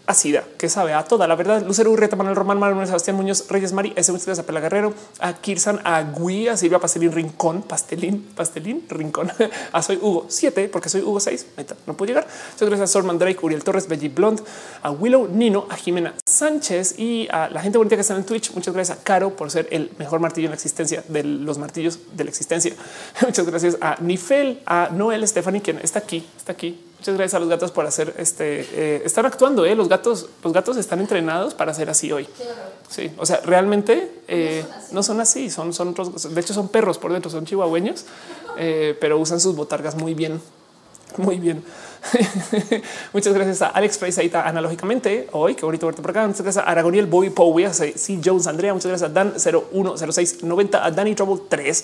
A: Asida, que sabe a toda la verdad. Lucero Urreta, Manuel Román, Manuel Sebastián Muñoz, Reyes Mari, S. a Pela Guerrero, a Kirsan, a Gui, a Silvia Pastelín Rincón, Pastelín, Pastelín Rincón, a Soy Hugo 7, porque soy Hugo 6, no puedo llegar. Muchas gracias a Sorman Drake, Uriel Torres, Belly Blond, a Willow Nino, a Jimena Sánchez y a la gente bonita que está en Twitch. Muchas gracias a Caro por ser el mejor martillo en la existencia de los martillos de la existencia. Muchas gracias a Nifel, a Noel Stephanie, quien está aquí, está aquí Muchas gracias a los gatos por hacer este. Eh, están actuando. Eh. Los gatos, los gatos están entrenados para ser así hoy. Sí, o sea, realmente eh, no, son así. Son, son, de hecho, son perros por dentro, son chihuahueños, eh, pero usan sus botargas muy bien, muy bien. Muchas gracias a Alex Price analógicamente hoy. Qué bonito verte por acá. Muchas gracias a Aragoniel Bobby Powie, a C. Jones, Andrea. Muchas gracias a Dan 010690, a Danny Trouble 3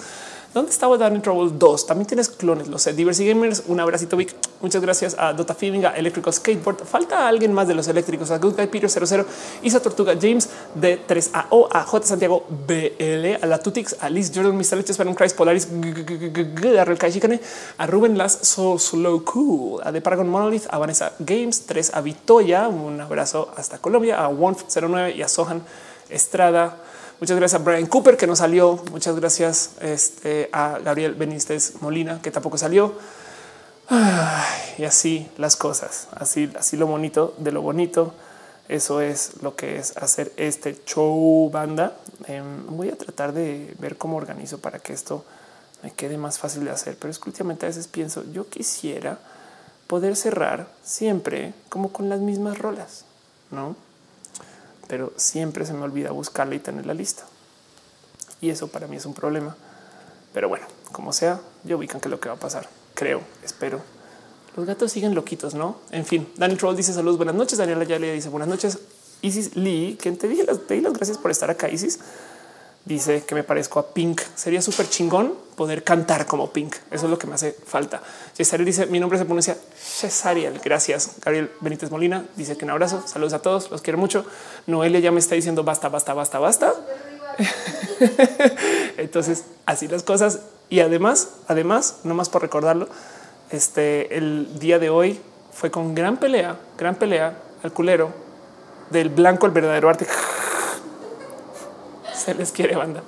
A: ¿Dónde estaba Darren Trouble 2? También tienes clones, los sé. Diversity Gamers, un abracito Vic. Muchas gracias a Dota Feeling, a Electrical Skateboard. Falta alguien más de los eléctricos, a Good Guy Peter 00, Isa Tortuga, James de 3AO, a J Santiago BL, a la Tutix, a Liz Jordan, Mr. Leches, un Christ Polaris, a Real a Ruben Las, So Slow Cool, a The Paragon Monolith, a Vanessa Games 3, a Vitoya, un abrazo hasta Colombia, a Wonf 09 y a Sohan Estrada. Muchas gracias a Brian Cooper que no salió. Muchas gracias este, a Gabriel Benítez Molina que tampoco salió. y así las cosas, así, así lo bonito de lo bonito. Eso es lo que es hacer este show banda. Em, voy a tratar de ver cómo organizo para que esto me quede más fácil de hacer. Pero es que últimamente a veces pienso, yo quisiera poder cerrar siempre como con las mismas rolas, ¿no? Pero siempre se me olvida buscarla y tener la lista. Y eso para mí es un problema. Pero bueno, como sea, yo ubican que lo que va a pasar. Creo, espero. Los gatos siguen loquitos, ¿no? En fin, Daniel Troll dice saludos, buenas noches. Daniela ya le dice buenas noches. Isis Lee, quien te dije, te di las gracias por estar acá, Isis dice que me parezco a Pink. Sería súper chingón poder cantar como Pink. Eso es lo que me hace falta. Cesariel dice mi nombre se pronuncia Cesariel. Gracias. Gabriel Benítez Molina dice que un abrazo. Saludos a todos. Los quiero mucho. Noelia ya me está diciendo basta, basta, basta, basta. Entonces así las cosas. Y además, además, no más por recordarlo, este el día de hoy fue con gran pelea, gran pelea al culero del blanco, el verdadero arte. Se les quiere, banda.